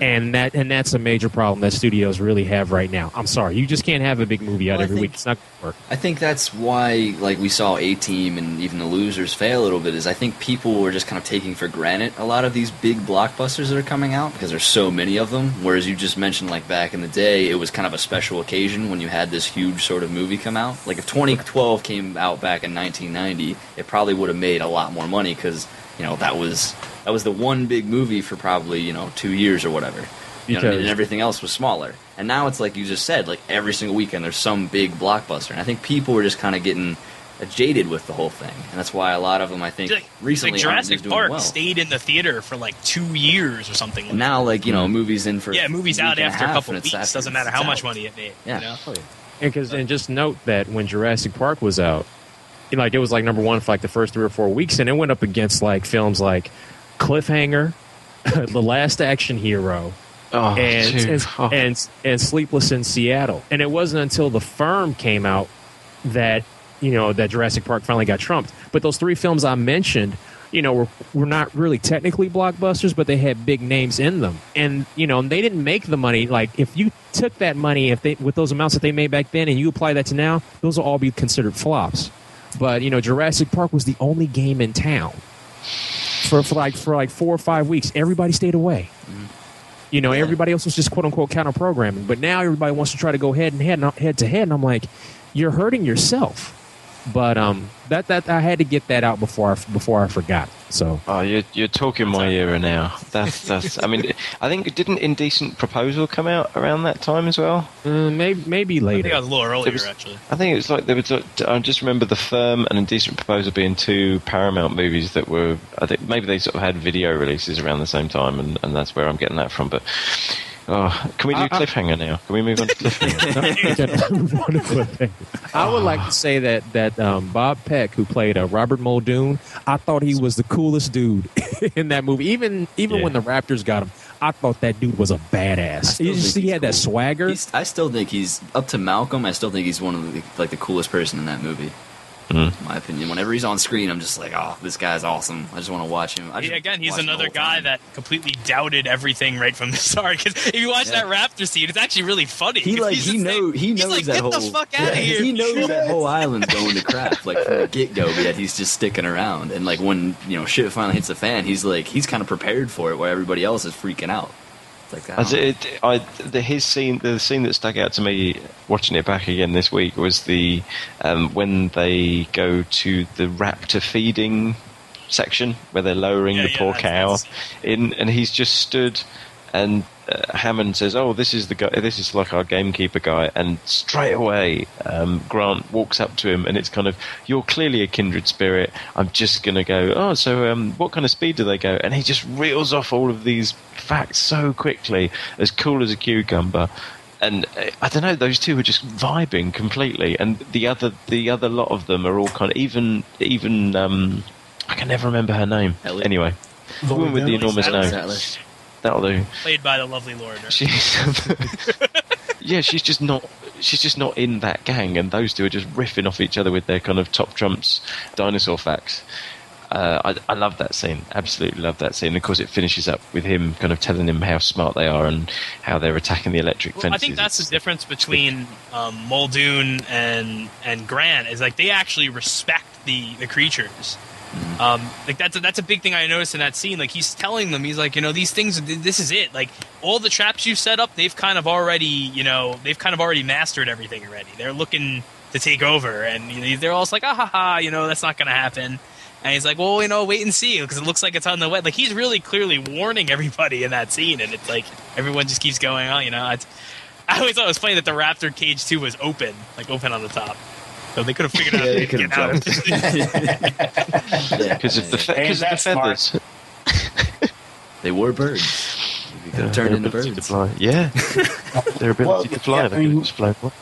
and that and that's a major problem that studios really have right now. I'm sorry, you just can't have a big movie out Well, every think- week. It's not going to work. I think that's why, like, we saw A Team and even the losers fail a little bit. Is I think people were just kind of taking for granted a lot of these big blockbusters that are coming out because there's so many of them. Whereas you just mentioned, like, back in the day, it was kind of a special occasion when you had this huge sort of movie come out. Like, if 2012 came out back in 1990, it probably would have made a lot more money because you know that was that was the one big movie for probably you know two years or whatever. You know what I mean? And everything else was smaller. And now it's like you just said, like every single weekend there's some big blockbuster. And I think people were just kind of getting uh, jaded with the whole thing. And that's why a lot of them, I think, like, recently like aren't Jurassic doing Park well. stayed in the theater for like two years or something. And now, like, you know, movies in for yeah, movies out after a half, couple and weeks. after Doesn't matter it's how out. much money it made. Yeah. You know? And because and just note that when Jurassic Park was out, you know, like it was like number one for like the first three or four weeks, and it went up against like films like Cliffhanger, [laughs] The Last Action Hero, Oh, and, and, Oh. and and Sleepless in Seattle. And it wasn't until The Firm came out that you know that Jurassic Park finally got trumped. But those three films I mentioned, you know, were were not really technically blockbusters, but they had big names in them. And you know, they didn't make the money. Like if you took that money, if they with those amounts that they made back then, and you apply that to now, those will all be considered flops. But you know, Jurassic Park was the only game in town for, for like for like four or five weeks. Everybody stayed away. Mm-hmm. You know, everybody else was just quote unquote counter programming. But now everybody wants to try to go head and head head to head, and I'm like, you're hurting yourself. But um, that that I had to get that out before I before I forgot. So Oh, you're you're talking my era now. That's that's. I mean, [laughs] I think didn't Indecent Proposal come out around that time as well? uh, maybe maybe I later. think I was a little earlier, was- actually. I think it was like there was. I just remember the Firm and Indecent Proposal being two Paramount movies that were. I think maybe they sort of had video releases around the same time, and, and that's where I'm getting that from. But oh, can we do I- I- Cliffhanger now? Can we move on to [laughs] [laughs] Cliffhanger? I would like to say that that um, Bob Peck, who played uh, Robert Muldoon, I thought he was the coolest dude [laughs] in that movie. Even even Yeah. when the Raptors got him, I thought that dude was a badass. still He, just, he he's had that swagger. He's, I still think he's up to Malcolm. I still think he's one of the like the coolest person in that movie. Mm. In my opinion, whenever he's on screen, I'm just like, oh, this guy's awesome. I just want to watch him. I just Yeah, again, he's watch him the another guy time. that completely doubted everything right from the [laughs] start. Because if you watch Yeah. that Raptor scene, it's actually really funny. He like he just know saying- he he's knows like, that Get whole the fuck out of Yeah, here! He knows that whole island's going to crap like from the [laughs] get go, but yet he's just sticking around. And like when you know shit finally hits the fan, he's like he's kind of prepared for it, while everybody else is freaking out. It's like that. As it, I, the, his scene, the scene that stuck out to me watching it back again this week was the um, when they go to the raptor feeding section where they're lowering Yeah, the yeah, poor that's- cow that's- in, and he's just stood, and uh, Hammond says, "Oh, this is the guy. This is like our gamekeeper guy," and straight away um, Grant walks up to him, and it's kind of, "You're clearly a kindred spirit. I'm just gonna go. Oh, so um, what kind of speed do they go?" And he just reels off all of these facts so quickly, as cool as a cucumber. And uh, I don't know; those two are just vibing completely, and the other, the other lot of them are all kind of even, even. Um, I can never remember her name. Ellie. Anyway, the woman with the enormous nose. Sattler. That'll do. Played by the lovely Laura Dern. She's [laughs] [laughs] yeah, she's just not. She's just not in that gang, and those two are just riffing off each other with their kind of top trumps dinosaur facts. Uh, I, I love that scene. Absolutely love that scene. Of course, it finishes up with him kind of telling him how smart they are and how they're attacking the electric Well, fences. I think that's the difference between um, Muldoon and and Grant is like they actually respect the the creatures. Um, like that's a, that's a big thing I noticed in that scene. Like he's telling them, he's like, you know, these things, this is it. Like all the traps you've set up, they've kind of already, you know, they've kind of already mastered everything already. They're looking to take over, and you know, they're all like, ah ha ha, you know, that's not going to happen. And he's like, well, you know, wait and see because it looks like it's on the way. Like he's really clearly warning everybody in that scene, and it's like everyone just keeps going on. You know, I always thought it was funny that the Raptor cage too was open, like open on the top. So they could have figured out Yeah, how they to get out. [laughs] Because if the fe- Hey, 'cause of the smart. feathers. [laughs] They were birds. You could Yeah, turned their into ability birds. To fly. Yeah, [laughs] their ability Well, to fly. yeah, they I could mean- have just flown. What?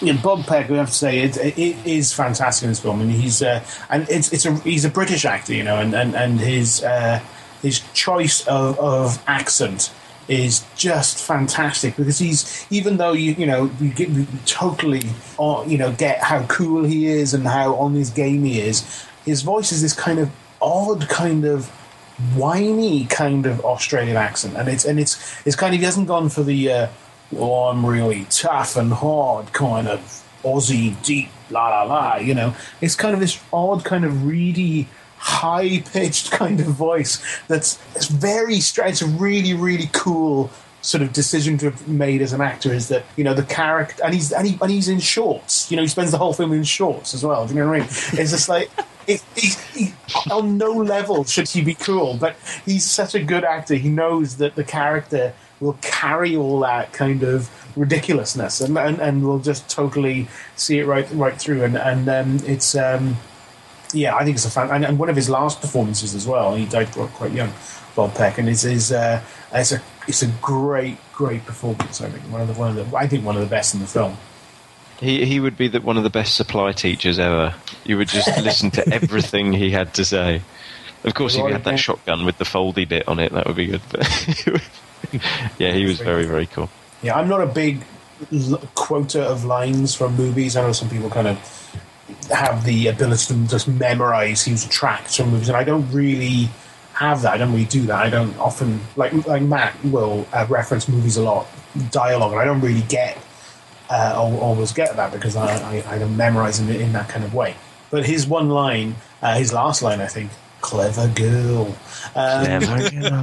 Yeah, Bob Peck, we have to say, it, it is fantastic in this film. I mean, he's uh, and it's it's a he's a British actor, you know, and and and his uh, his choice of, of accent is just fantastic because he's even though you you know you, get, you totally uh, you know get how cool he is and how on his game he is, his voice is this kind of odd kind of whiny kind of Australian accent, and it's and it's it's kind of he hasn't gone for the uh, well, I'm really tough and hard kind of Aussie deep la la la. You know, it's kind of this odd kind of reedy, high pitched [laughs] kind of voice that's it's very strange. It's a really really cool sort of decision to have made as an actor is that you know the character and he's and, he, and he's in shorts. You know he spends the whole film in shorts as well do you know what I mean? It's just like [laughs] it, he, he, on no level should he be cool but he's such a good actor. He knows that the character will carry all that kind of ridiculousness and and, and will just totally see it right right through. And and um, it's um, yeah, I think it's a fan, and, and one of his last performances as well. He died quite, quite young, Bob Peck, and it's is uh, it's a it's a great great performance. I think one of the one of the I think one of the best in the film. He he would be the, one of the best supply teachers ever. You would just listen to [laughs] everything he had to say. Of course, if he had that shotgun with the foldy bit on it, that would be good. But [laughs] yeah, he was very very cool. Yeah, I'm not a big quota of lines from movies. I know some people kind of have the ability to just memorize huge tracks from movies, and I don't really have that. I don't really do that. I don't often like like Matt will uh, reference movies a lot, dialogue, and I don't really get uh, al- always get that because I, I, I don't memorize them in that kind of way. But his one line, uh, his last line, I think, "clever girl," um, Clever [laughs] girl.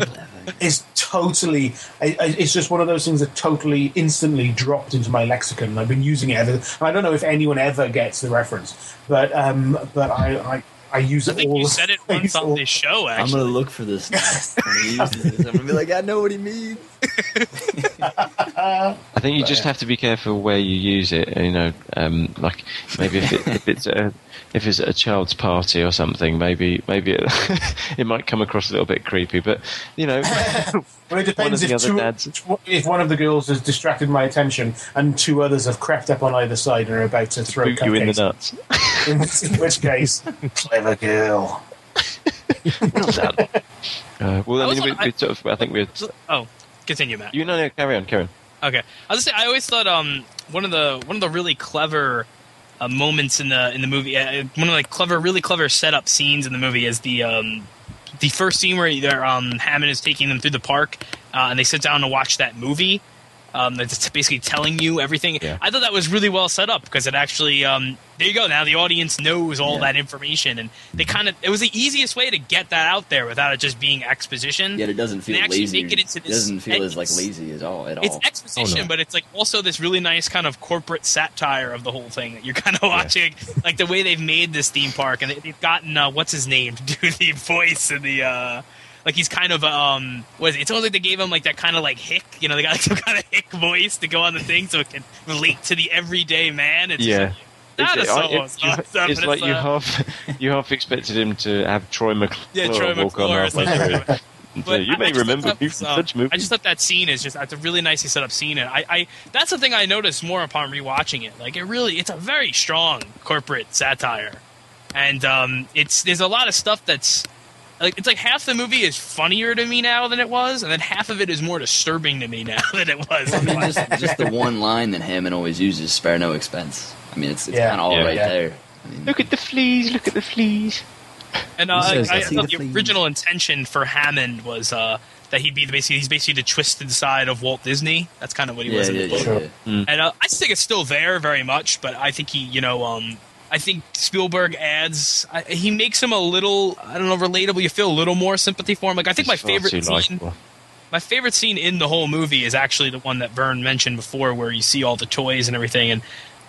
I it think all. you the- said it [laughs] I once use it all. You said it once on all- this show. I'm gonna look for this. Now. When he uses this, I'm gonna be like, I know what he means. [laughs] I think you just have to be careful where you use it. You know, um, like maybe if, it, if it's a if it's at a child's party or something, maybe maybe it, [laughs] it might come across a little bit creepy. But you know, [laughs] Well, it depends the if, two, dads. if one of the girls has distracted my attention and two others have crept up on either side and are about to throw boot you in the nuts. in, which, in which case, [laughs] clever girl. Well done. Uh, well, I I mean, also- we, I- we sort of, I think we're. oh, continue, Matt. You know, no, carry on, carry on. Okay, I was gonna say I always thought um one of the one of the really clever uh, moments in the in the movie, uh, one of the clever, really clever setup scenes in the movie is the um the first scene where um Hammond is taking them through the park uh, and they sit down to watch that movie. Um, that's basically telling you everything. Yeah. I thought that was really well set up because it actually, um, there you go. Now the audience knows all that information, and they kind of it was the easiest way to get that out there without it just being exposition. Yet it doesn't feel lazy. make it into It this- doesn't feel as like lazy at all. At all. It's exposition, but it's like also this really nice kind of corporate satire of the whole thing that you're [laughs] kind of watching, like the way they've made this theme park, and they- they've gotten uh, what's his name to [laughs] do the voice and the uh, like he's kind of um what is it? It's almost like they gave him like that kind of like hick, you know, they got like [laughs] some kind of hick voice to go on the thing so it can relate to the everyday man. It's Yeah. That It's, is I- so it's- you- awesome, [laughs] it's like it's, you uh, half [laughs] you half expected him to have Troy McClure Yeah, Troy walk on McClure or halfway something. through. And you I- may I remember me from um, such movies. I just thought that scene is just it's a really nicely set up scene, and I, I that's the thing I noticed more upon rewatching it. Like it really, it's a very strong corporate satire, and um, it's there's a lot of stuff that's like it's like half the movie is funnier to me now than it was, and then half of it is more disturbing to me now [laughs] than it was. I mean, just just the one line that Hammond always uses: "Spare no expense." I mean, it's it's Yeah. kind of all Yeah. right Yeah. there. Look at the fleas! Look at the fleas! And uh, says, I, I "I thought the the original intention for Hammond was uh, that he'd be the basically he's basically the twisted side of Walt Disney. That's kind of what he Yeah, was in yeah, the book. yeah, Sure. yeah. And uh, I think it's still there very much, but I think he, you know, um, I think Spielberg adds. I, he makes him a little. I don't know, relatable. You feel a little more sympathy for him. Like I think my He's far favorite scene. My favorite scene in the whole movie is actually the one that Vern mentioned before, where you see all the toys and everything, and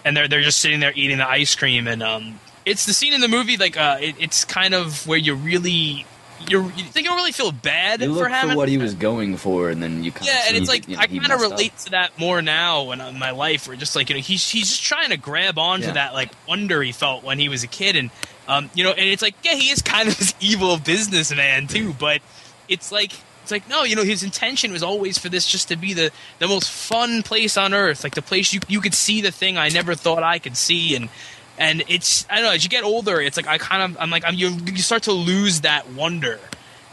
and they're they're just sitting there eating the ice cream, and um, it's the scene in the movie like uh, it, it's kind of where you really you're, you think you don't really feel bad You for having for what he was going for, and then you kind yeah, of and it's like you know, I kind of messed up. relate to that more now in uh, my life, where just like you know he's he's just trying to grab onto Yeah. that like wonder he felt when he was a kid, and um you know, and it's like yeah, he is kind of [laughs] this evil businessman too, but it's like it's like no, you know, his intention was always for this just to be the the most fun place on earth, like the place you you could see the thing I never thought I could see, and and it's I don't know as you get older, it's like I kind of I'm like I'm you you start to lose that wonder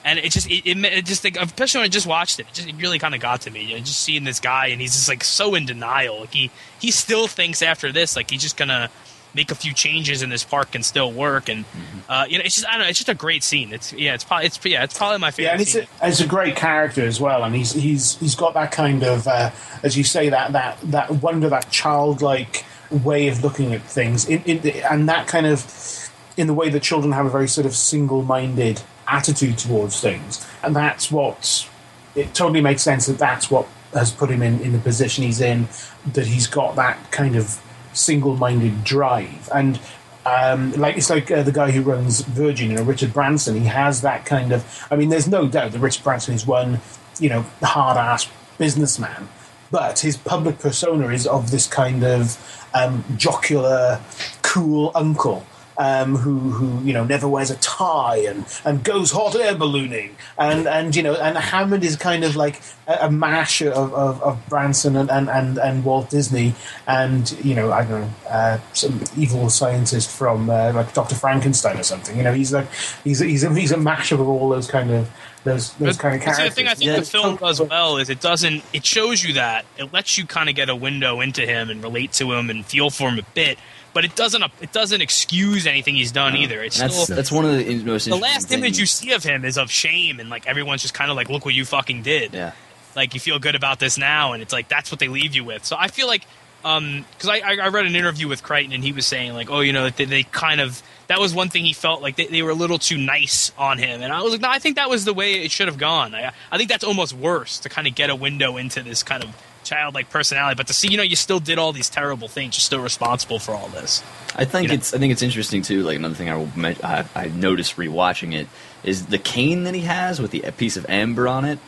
and it just it, it, it just like especially when I just watched it, it just it really kind of got to me. You know, just seeing this guy and he's just like so in denial. Like he he still thinks after this like he's just gonna make a few changes in this park and still work. And uh, you know, it's just I don't know. It's just a great scene. It's yeah, it's probably it's yeah, it's probably my favorite. Yeah, and it's scene. a, it's a great character as well, and he's he's he's got that kind of, uh, as you say, that that that wonder, that childlike way of looking at things, in, in, and that kind of in the way that children have a very sort of single-minded attitude towards things, and that's what it totally makes sense that that's what has put him in in the position he's in, that he's got that kind of single-minded drive, and um, like it's like uh, the guy who runs Virgin, you know, Richard Branson. He has that kind of. I mean, there's no doubt that Richard Branson is one, you know, hard ass businessman, but his public persona is of this kind of um, jocular, cool uncle. Um, who who you know never wears a tie and, and goes hot air ballooning and and you know and Hammond is kind of like a, a mash of, of, of Branson and, and, and, and Walt Disney and you know I don't know uh, some evil scientist from uh, like Doctor Frankenstein or something you know he's like he's he's a, he's a mash of all those kind of those those kind of But see, the thing I think the film does well is it doesn't. It shows you that it lets you kind of get a window into him and relate to him and feel for him a bit. But it doesn't. It doesn't excuse anything he's done either. It's That's still that's one of the in- most the interesting last image you see of him is of shame and like everyone's just kind of like, look what you fucking did. Yeah. Like you feel good about this now, and it's like that's what they leave you with. So I feel like Um, because I, I I read an interview with Crichton and he was saying like, oh, you know, they, they kind of that was one thing he felt like they, they were a little too nice on him, and I was like, no, I think that was the way it should have gone. I I think that's almost worse to kind of get a window into this kind of childlike personality, but to see you know you still did all these terrible things, you're still responsible for all this. I think You know? it's I think it's interesting too. Like another thing I will I, I noticed rewatching it is the cane that he has with the a piece of amber on it.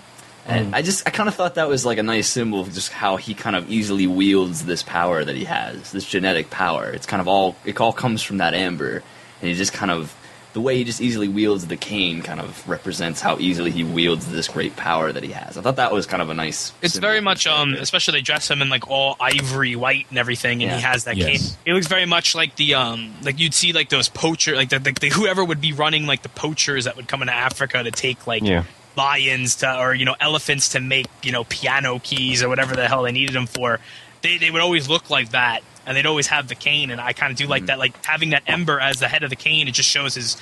And I just I kind of thought that was like a nice symbol of just how he kind of easily wields this power that he has, this genetic power. It's kind of all it all comes from that amber, and he just kind of the way he just easily wields the cane kind of represents how easily he wields this great power that he has. I thought that was kind of a nice. It's very much, um, especially they dress him in like all ivory white and everything, and he has that Yes. cane. It looks very much like the, um, like you'd see like those poacher, like the, the, the whoever would be running like the poachers that would come into Africa to take like Yeah. Lions to or you know elephants to make you know piano keys or whatever the hell they needed them for. They they would always look like that, and they'd always have the cane. And I kind of do Mm-hmm. like that, like having that amber as the head of the cane. It just shows his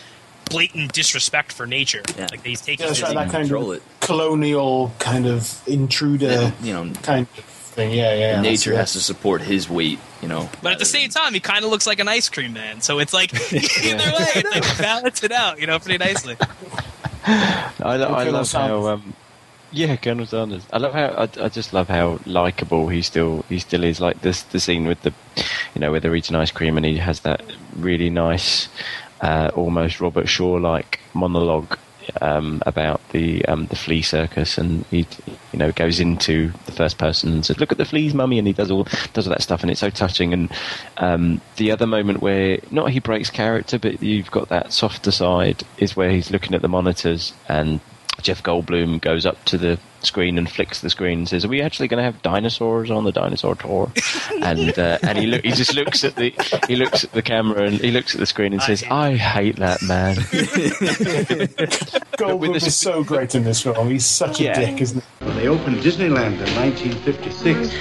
blatant disrespect for nature. Like he's taking Yeah, that's his- right, that kind of colonial kind of intruder, you know, kind of thing. Yeah, yeah. yeah. nature has to support his weight, you know. But at the same time, he kind of looks like an ice cream man. So it's like [laughs] [laughs] either way, it's like balance it out, you know, pretty nicely. [laughs] [laughs] I, I love Sanders. how um, yeah, Colonel Sanders. I love how I, I just love how likable he still he still is. Like this the scene with the you know where they're eating ice cream and he has that really nice, uh, almost Robert Shaw like monologue um, about the um, the flea circus and he you know goes into the first person and says look at the fleas mummy and he does all does all that stuff and it's so touching. And um, the other moment where not he breaks character but you've got that softer side is where he's looking at the monitors and Jeff Goldblum goes up to the screen and flicks the screen and says, "Are we actually going to have dinosaurs on the dinosaur tour?" [laughs] and uh, and he look, he just looks at the he looks at the camera and he looks at the screen and says, "I hate that man." [laughs] Goldblum is so great in this film. He's such a dick, isn't he? When they opened Disneyland in 1956,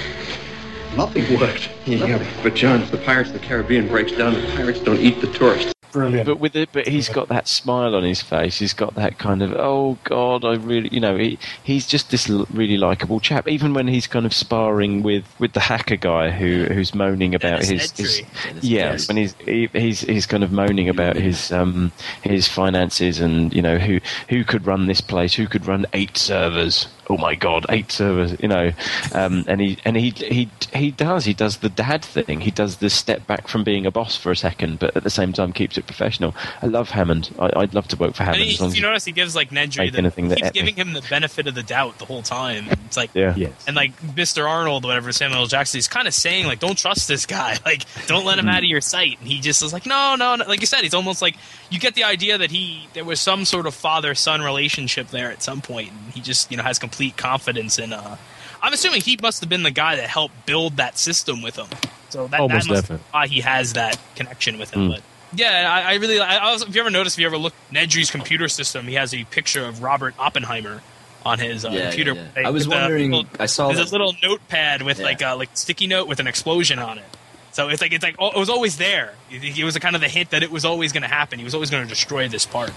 nothing worked. Yeah, but John, if the Pirates of the Caribbean breaks down, the pirates don't eat the tourists. Brilliant. But with it, but he's got that smile on his face. He's got that kind of oh god, I really, you know, he he's just this l- really likable chap. Even when he's kind of sparring with with the hacker guy who who's moaning about his, his yeah, when he's he, he's he's kind of moaning about his um his finances and you know who who could run this place, who could run eight servers. Oh my god, eight servers, you know, um, and he and he he he does he does the dad thing. He does this step back from being a boss for a second, but at the same time keeps it professional. I love Hammond. I, I'd love to work for And Hammond. he, as long if as you notice, he gives like Nedry the, anything that keeps epic. giving him the benefit of the doubt the whole time. It's like, Yeah. and like Mr. Arnold, whatever Samuel L. Jackson, he's kind of saying like, don't trust this guy, [laughs] like, don't let him Mm. out of your sight. And he just is like, no, no, no. Like you said, he's almost like you get the idea that he there was some sort of father son relationship there at some point, and he just you know has complete confidence in. uh I'm assuming he must have been the guy that helped build that system with him. So that, Almost that must definitely. why he has that connection with him. Mm. But yeah, I, I really. I, I was, if you ever notice, if you ever look Nedry's computer system, he has a picture of Robert Oppenheimer on his uh, Yeah, computer. yeah, yeah. I was wondering- little- I saw there's that- a little notepad with Yeah. like a like sticky note with an explosion on it. So it's like it's like oh, it was always there. It, it was a kind of the hint that it was always going to happen. He was always going to destroy this park,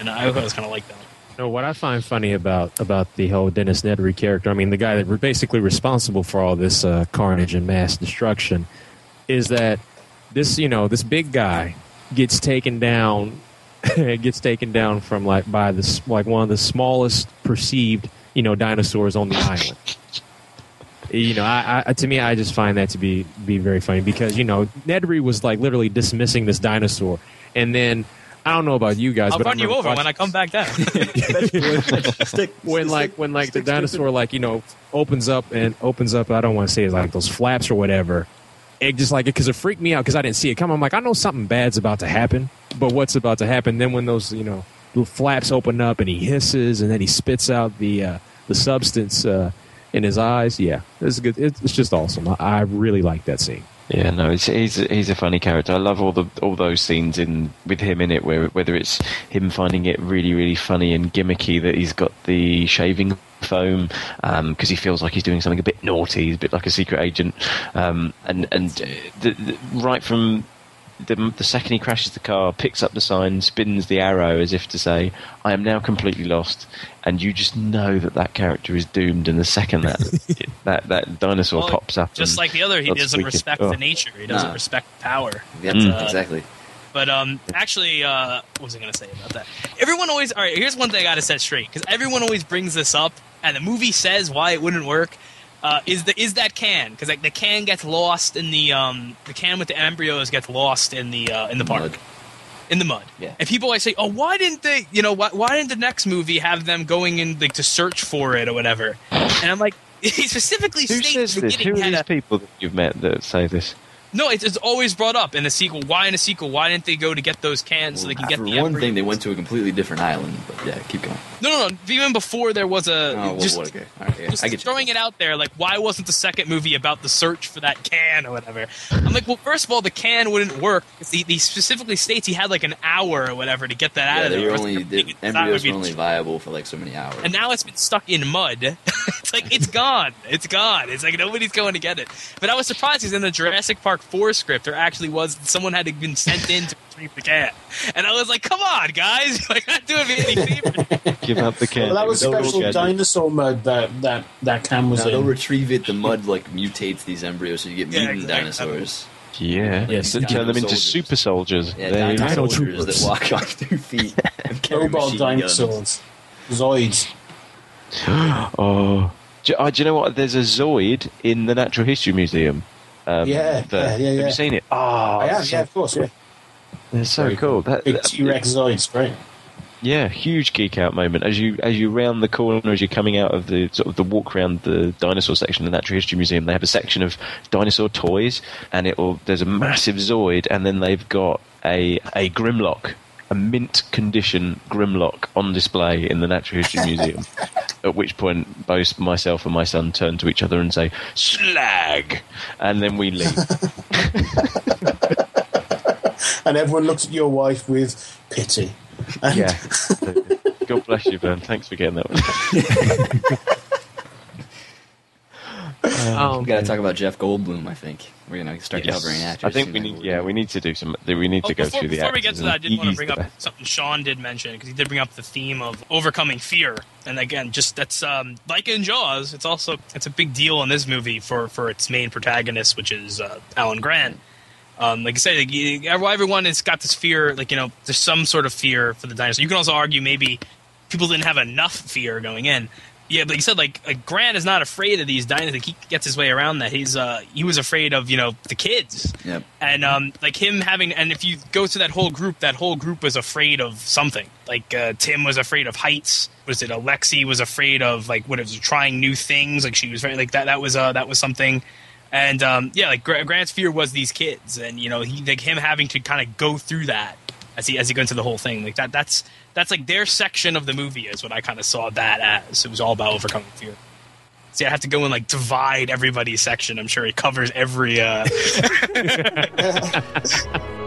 and I was kind of like that. No, what I find funny about about the whole Dennis Nedry character, I mean, the guy that we're basically responsible for all this uh, carnage and mass destruction, is that this you know this big guy gets taken down, [laughs] gets taken down from like by this like one of the smallest perceived you know dinosaurs on the island. You know, I, I to me, I just find that to be be very funny because you know Nedry was like literally dismissing this dinosaur, and then I don't know about you guys, I'll but I run you remember over when I come back down. [laughs] when like when like the dinosaur like you know opens up and opens up i don't want to say it's like those flaps or whatever. It just like because it freaked me out because i didn't see it come i'm like i know something bad's about to happen but what's about to happen? Then when those you know the flaps open up and he hisses and then he spits out the uh, the substance uh, in his eyes yeah it's good. It's, it's just awesome. I, I really like that scene Yeah, no, he's he's a funny character. I love all the all those scenes in with him in it, where whether it's him finding it really really funny and gimmicky that he's got the shaving foam because he feels like he's doing something a bit naughty, he's a bit like a secret agent, um, and and uh, the, the, right from. The, the second he crashes the car, picks up the sign, spins the arrow as if to say, "I am now completely lost," and you just know that that character is doomed. And the second that [laughs] that that dinosaur Well, pops up, Just like the other, he doesn't squeaking. respect Oh. the nature. He doesn't Nah. respect power. Yeah, Mm. Uh, exactly. But um, actually, uh, what was I going to say about that? Everyone always. All right, here's one thing I got to set straight because everyone always brings this up, and the movie says why it wouldn't work. Uh, is the is that can because like the can gets lost in the um the can with the embryos gets lost in the uh, in the park Mud. in the mud. Yeah. And people always say, "Oh, why didn't they? You know, why, why didn't the next movie have them going in like to search for it or whatever?" And I'm like, [laughs] he specifically Who states says at this? Who beginning are these a, people that you've met that say this? no, it's, it's always brought up in the sequel. Why in a sequel? Why didn't they go to get those cans so they can get For the one embryos? thing, they went to a completely different island. But yeah, keep going. No, no, no. Even before there was a Oh, just, okay. Right, yeah, just I get you. throwing it out there, like why wasn't the second movie about the search for that can or whatever? I'm like, well, first of all, the can wouldn't work. He, he specifically states he had like an hour or whatever to get that out of there. only the embryos were only viable for like so many hours. and now it's been stuck in mud. [laughs] it's like it's gone. It's gone. It's like nobody's going to get it. But I was surprised because in the Jurassic Park four script, there actually was someone had been sent in to retrieve the can, and I was like, "Come on, guys! [laughs] Like, not doing me any [laughs] favors." Give up the can. Well, that was Don't special get it. dinosaur mud that that that can was Now they'll retrieve it. The mud like mutates these embryos, so you get Yeah, mutant exactly. dinosaurs. Yeah, Yes, and dino turn them into soldiers. super soldiers. Yeah, There you dino go. Dino soldiers troopers. that walk on [laughs] two feet and carry Cobalt machine guns. dinosaurs. Zoids. [gasps] Oh, do, oh, do you know what? There's a Zoid in the Natural History Museum. Um, Yeah, that- yeah, yeah, Have you seen it? Oh, I am, so- yeah, of course, yeah. They're so Very cool. That, Big T Rex Zoids, right? Yeah, huge geek out moment as you as you round the corner as you're coming out of the sort of the walk around the dinosaur section of the Natural History Museum. They have a section of dinosaur toys, and it'll there's a massive Zoid, and then they've got a a Grimlock, a mint condition Grimlock on display in the Natural History [laughs] Museum. At which point, both myself and my son turn to each other and say "slag," and then we leave. [laughs] And everyone looks at your wife with pity. And yeah. [laughs] God bless you, Ben. Thanks for getting that one. Oh, [laughs] we got to talk about Jeff Goldblum. I think we're gonna start Yes. covering actors. I think we need. Yeah, we need to do some. We need to Oh, go before, through the. before we get to that, I and did want to bring up back. something Shawn did mention because he did bring up the theme of overcoming fear, and again, just that's um, like in Jaws. It's also it's a big deal in this movie for for its main protagonist, which is uh, Alan Grant. Um, like I said, like, everyone has got this fear. Like you know, there's some sort of fear for the dinosaur. You can also argue maybe people didn't have enough fear going in. Yeah, but you said like, like Grant is not afraid of these dinosaurs. He gets his way around that. He's uh he was afraid of you know the kids. Yep. And um like him having and if you go to that whole group, that whole group was afraid of something. Like uh, Tim was afraid of heights. Was it Alexi was afraid of like what it was trying new things? Like she was very like that. That was uh that was something. And um yeah, like Gra- Grant's fear was these kids, and you know he like him having to kind of go through that as he as he goes into the whole thing. Like that that's that's like their section of the movie is what I kind of saw that as. It was all about overcoming fear. See, I have to go and like divide everybody's section. I'm sure he covers every. uh [laughs] [laughs]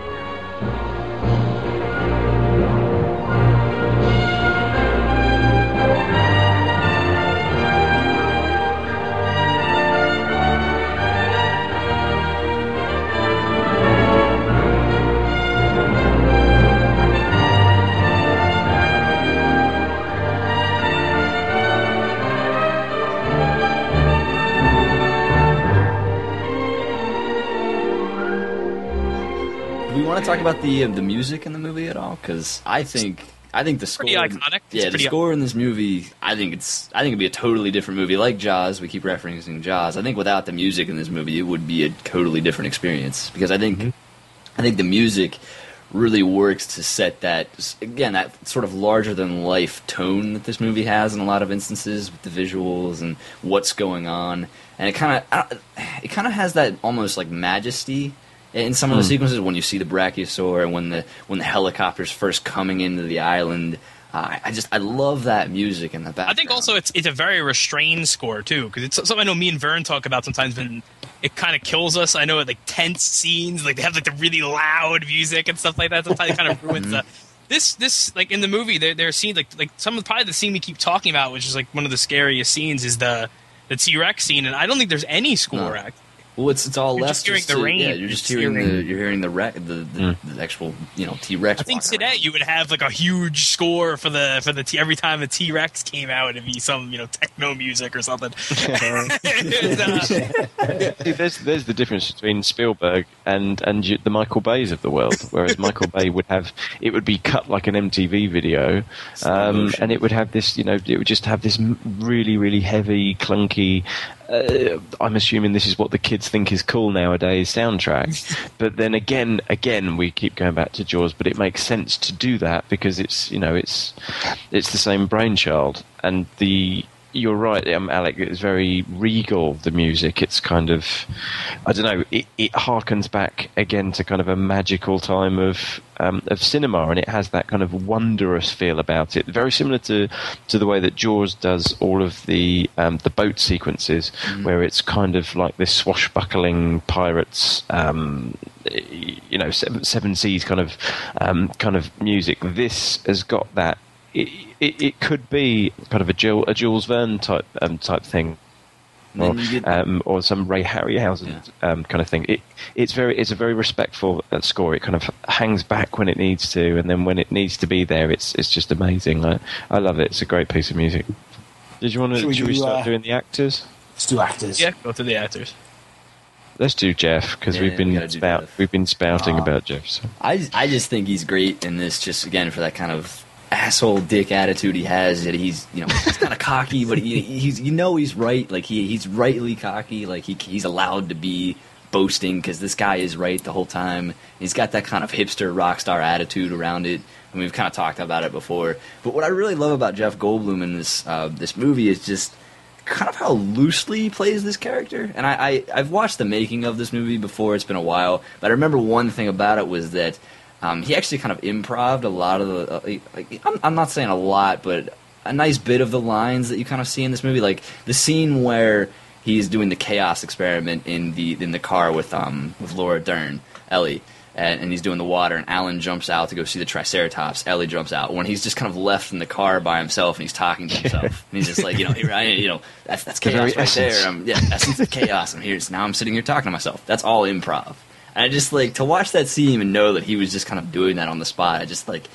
want to talk about the uh, the music in the movie at all? Because I think I think the score, Pretty iconic. It's yeah, the score in this movie, I think it's I think it'd be a totally different movie. Like Jaws, we keep referencing Jaws. I think without the music in this movie, it would be a totally different experience. Because I think I think the music really works to set that again that sort of larger than life tone that this movie has in a lot of instances with the visuals and what's going on and it kind of it kind of has that almost like majesty in some of the Hmm. sequences when you see the brachiosaur and when the when the helicopter's first coming into the island uh, I just I love that music in the back I think also it's it's a very restrained score too because it's something I know me and Vern talk about sometimes when it kind of kills us. I know like tense scenes like they have like the really loud music and stuff like that. Sometimes it kind of [laughs] ruins the. This this like in the movie there there are scenes like like some of probably the scene we keep talking about which is like one of the scariest scenes is the the T Rex scene and I don't think there's any score No. act. Well, it's it's all You're left. just hearing the to- rain. Yeah, you're just You're hearing the you're hearing the wreck, the the, the actual you know T Rex. I think today you would have like a huge score for the for the T every time a T Rex came out it'd be some you know techno music or something. [laughs] Uh, See, there's there's the difference between Spielberg and and you- the Michael Bays of the world. Whereas Michael Bay would have it would be cut like an MTV video, um, and it would have this you know it would just have this really really heavy clunky. Uh, I'm assuming this is what the kids think is cool nowadays soundtrack. [laughs] but then again, again we keep going back to Jaws, but it makes sense to do that because it's you know it's it's the same brainchild and the you're right, um, Alec. It's very regal. The music. It's kind of, I don't know. It, it harkens back again to kind of a magical time of um, of cinema, and it has that kind of wondrous feel about it. Very similar to to the way that Jaws does all of the um, the boat sequences, where it's kind of like this swashbuckling pirates. Um, you know, seven, seven seas kind of um, kind of music. This has got that it, it, it could be kind of a, Jill, a Jules Verne type um, type thing, or, then you get- um, or some Ray Harryhausen um, kind of thing. It, it's very it's a very respectful uh, score. It kind of hangs back when it needs to, and then when it needs to be there, it's it's just amazing. I, I love it. It's a great piece of music. Did you want to? Should Should we we, do, start uh, doing the actors? Let's do actors. yeah, go through the actors. Let's do Jeff because Yeah, we've been gotta spout, Jeff. we've been spouting Ah. about Jeff. So. I I just think he's great in this. Just again for that kind of asshole dick attitude he has. That he's you know he's kind of cocky, but he, he's you know he's right. Like he he's rightly cocky. Like he he's allowed to be boasting because this guy is right the whole time. He's got that kind of hipster rock star attitude around it. And we've kind of talked about it before. But what I really love about Jeff Goldblum in this uh, this movie is just kind of how loosely he plays this character. And I, I I've watched the making of this movie before. It's been a while, but I remember one thing about it was that um, he actually kind of improved a lot of the. Uh, like, I'm, I'm not saying a lot, but a nice bit of the lines that you kind of see in this movie, like the scene where he's doing the chaos experiment in the in the car with um with Laura Dern, Ellie. and, and he's doing the water, and Alan jumps out to go see the Triceratops. Ellie jumps out when he's just kind of left in the car by himself, and he's talking to himself. [laughs] and he's just like, you know, I, you know, that's that's chaos right essence. there. I'm, yeah, essence of chaos. I'm here. Now I'm sitting here talking to myself. That's all improv. And I just like to watch that scene and know that he was just kind of doing that on the spot. I just like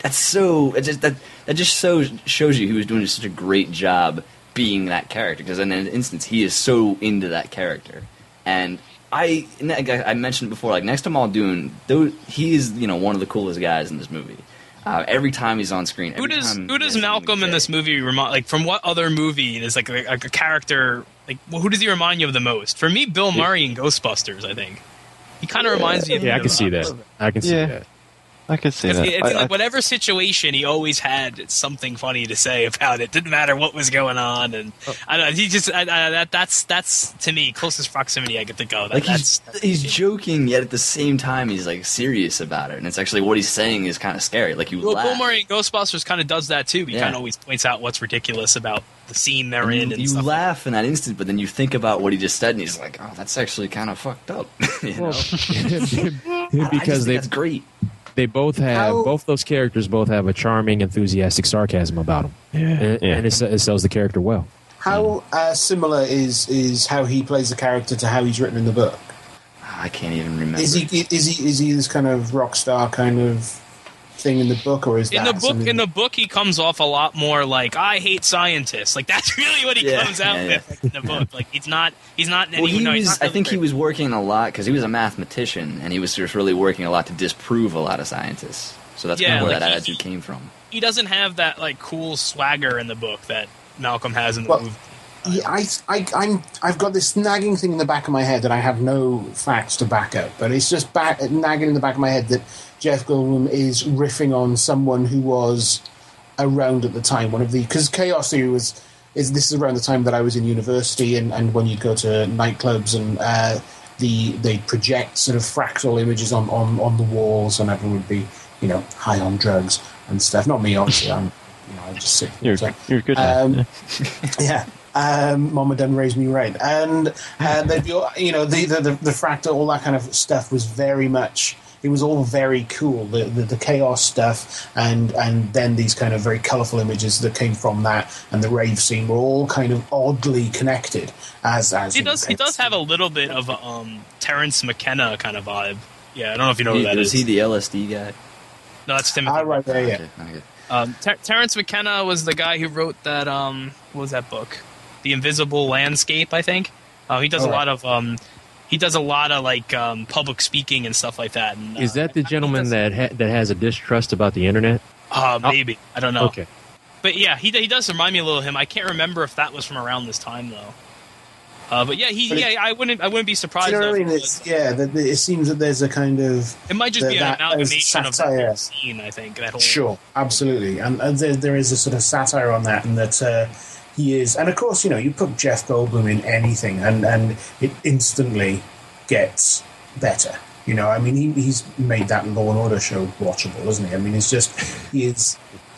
that's so it just that that just so shows you he was doing such a great job being that character because in an instance he is so into that character and I I mentioned before like next to Muldoon though he is you know one of the coolest guys in this movie uh, every time he's on screen Who does who does Malcolm in this movie remind like from what other movie is like a, like a character like well, who does he remind you of the most? For me, Bill Murray in Ghostbusters. I think he kind of reminds me of Yeah, I can see that. I can see Yeah. that. I could see that. it's I- I- like whatever situation, he always had something funny to say about it. Didn't matter what was going on, and Oh. I don't know. He just I, I, that that's that's to me closest proximity I could think of. That, like that's he's, he's joking yet at the same time he's like serious about it and it's actually what he's saying is kind of scary like you well, laugh Bill Murray in Ghostbusters kind of does that too. He Yeah. kind of always points out what's ridiculous about the scene they're And in, you, and you stuff. laugh in that instant, but then you think about what he just said, and he's like, "Oh, that's actually kind of fucked up." [laughs] you know? [laughs] I just because think they that's great. They both have How- both those characters both have a charming, enthusiastic sarcasm about them, and, Yeah. and it, it sells the character well. How uh, similar is is how he plays the character to how he's written in the book? I can't even remember. Is he is he is he this kind of rock star kind of thing in the book, or is in that the book something- in the book he comes off a lot more like I hate scientists. Like [laughs] that's really what he Yeah, comes out yeah, yeah. with in the book. Like he's not he's not well, he no, he's was. not I think he was working a lot because he was a mathematician, and he was just really working a lot to disprove a lot of scientists. So that's Yeah, kind of where like that he- attitude came from. he doesn't have that like cool swagger in the book that Malcolm has in the Well, movie. Yeah, I, I, I'm, I've got this nagging thing in the back of my head that I have no facts to back up, but it's just back, nagging in the back of my head that Jeff Goldblum is riffing on someone who was around at the time. One of the because Chaos Theory was is this is around the time that I was in university, and, and when you'd go to nightclubs and uh, the they project sort of fractal images on, on, on the walls, and everyone would be you know high on drugs and stuff. Not me, obviously. I'm you know I just sit. You're, so- you're good um, yeah. [laughs] Um, Mama done raised me right, and uh, they'd be, all- you know the, the the the fractal, all that kind of stuff was very much. It was all very cool. The, the the chaos stuff, and and then these kind of very colourful images that came from that, and the rave scene were all kind of oddly connected. As as He does he does have a little bit of a um, Terence McKenna kind of vibe. Yeah, I don't know if you know He- who that was is. he the LSD guy? no, that's Timothy. Ah, right there, yeah. Okay, okay. Um, Ter- Terence McKenna was the guy who wrote that. Um, what was that book? The Invisible Landscape, I think. Uh, he does a All right. lot of. Um, he does a lot of like um, public speaking and stuff like that. And, uh, Is that the gentleman that ha- that has a distrust about the internet? Uh, maybe I don't know. Okay. But yeah, he he does remind me a little of him. I can't remember if that was from around this time though. Uh, but yeah, he But it- yeah, I wouldn't I wouldn't be surprised. you know though what I mean? it, It's, was- yeah, that that it seems that there's a kind of it might just that- be an that as amalgamation of the satire. whole scene. I think that whole Sure, absolutely, and, and there, there is a sort of satire on that, and that uh, he is, and of course, you know, you put Jeff Goldblum in anything, and and it instantly gets better. You know, I mean, he, he's made that Law and Order show watchable, isn't he? I mean, it's just he is,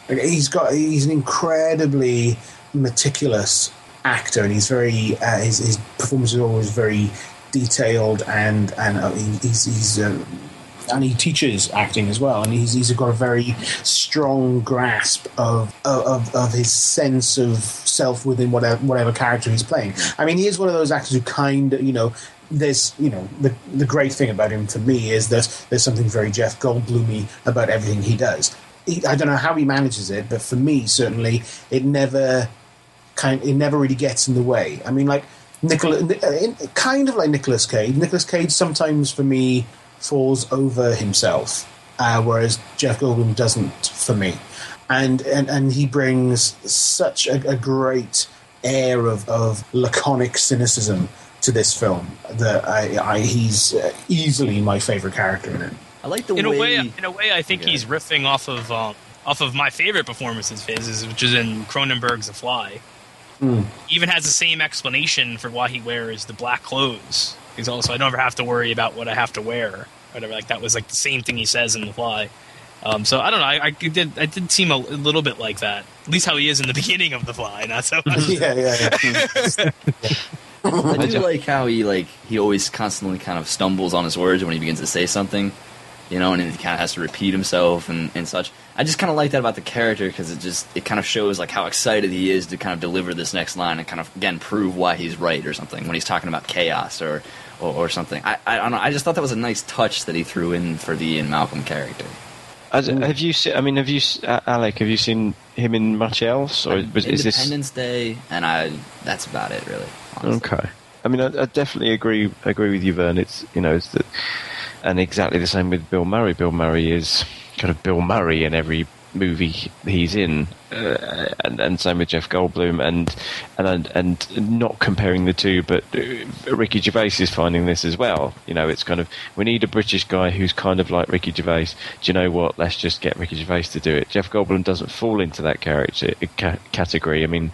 he's got he's an incredibly meticulous actor, and he's very uh, his his performance is always very detailed, and and uh, he, he's he's. Uh, and he teaches acting as well, and he's he's got a very strong grasp of of, of his sense of self within whatever whatever character he's playing. I mean, he is one of those actors who kind of you know. There's, you know, the the great thing about him for me is that there's something very Jeff Goldblumy about everything he does. He, I don't know how he manages it, but for me, certainly, it never kind it never really gets in the way. I mean, like Nicola, uh, kind of like Nicolas Cage. Nicolas Cage sometimes for me falls over himself, uh, whereas Jeff Goldblum doesn't for me. And and, and he brings such a, a great air of, of laconic cynicism to this film that I, I he's uh, easily my favorite character in it. I like the in a way. way, in a way, I think he's riffing off of um, off of my favorite performances of his, which is in Cronenberg's The Fly. Mm. He even has the same explanation for why he wears the black clothes. He's also I don't ever have to worry about what I have to wear. Whatever, like that was like the same thing he says in The Fly. Um, so I don't know. I, I did. I did seem a, little bit like that. At least how he is in the [laughs] beginning of The Fly. Not so. [laughs] yeah, yeah, yeah. [laughs] I do like how he like he always constantly kind of stumbles on his words when he begins to say something. You know, and he kind of has to repeat himself and, and such. I just kind of like that about the character because it just it kind of shows like how excited he is to kind of deliver this next line and kind of again prove why he's right or something when he's talking about chaos or or, or something. I, I don't know. I just thought that was a nice touch that he threw in for the Ian Malcolm character. As, have you seen? I mean, have you, uh, Alec? Have you seen him in much else, or was, is this? Independence Day, and I that's about it really. Okay. I mean, I, I definitely agree agree with you, Vern. It's you know, it's that, and exactly the same with Bill Murray. Bill Murray is kind of Bill Murray in every movie he's in, uh, and, and same with Jeff Goldblum, and and and not comparing the two, but uh, Ricky Gervais is finding this as well. You know, it's kind of we need a British guy who's kind of like Ricky Gervais. Do you know what? Let's just get Ricky Gervais to do it. Jeff Goldblum doesn't fall into that character uh, ca- category. I mean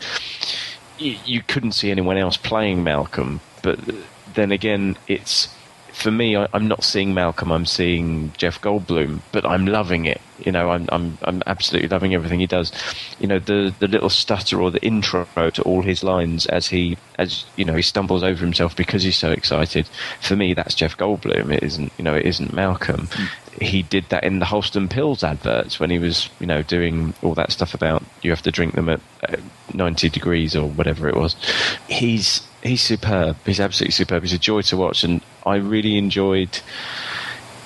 you, you couldn't see anyone else playing Malcolm. But then again, it's for me. I, I'm not seeing Malcolm. I'm seeing Jeff Goldblum, but I'm loving it. You know, I'm I'm I'm absolutely loving everything he does. You know, the the little stutter or the intro to all his lines as he as you know he stumbles over himself because he's so excited. For me, that's Jeff Goldblum. It isn't you know it isn't Malcolm. Hmm. He did that in the Holsten Pils adverts when he was you know doing all that stuff about you have to drink them at uh, 90 degrees or whatever it was. He's he's superb. He's absolutely superb. He's a joy to watch, and I really enjoyed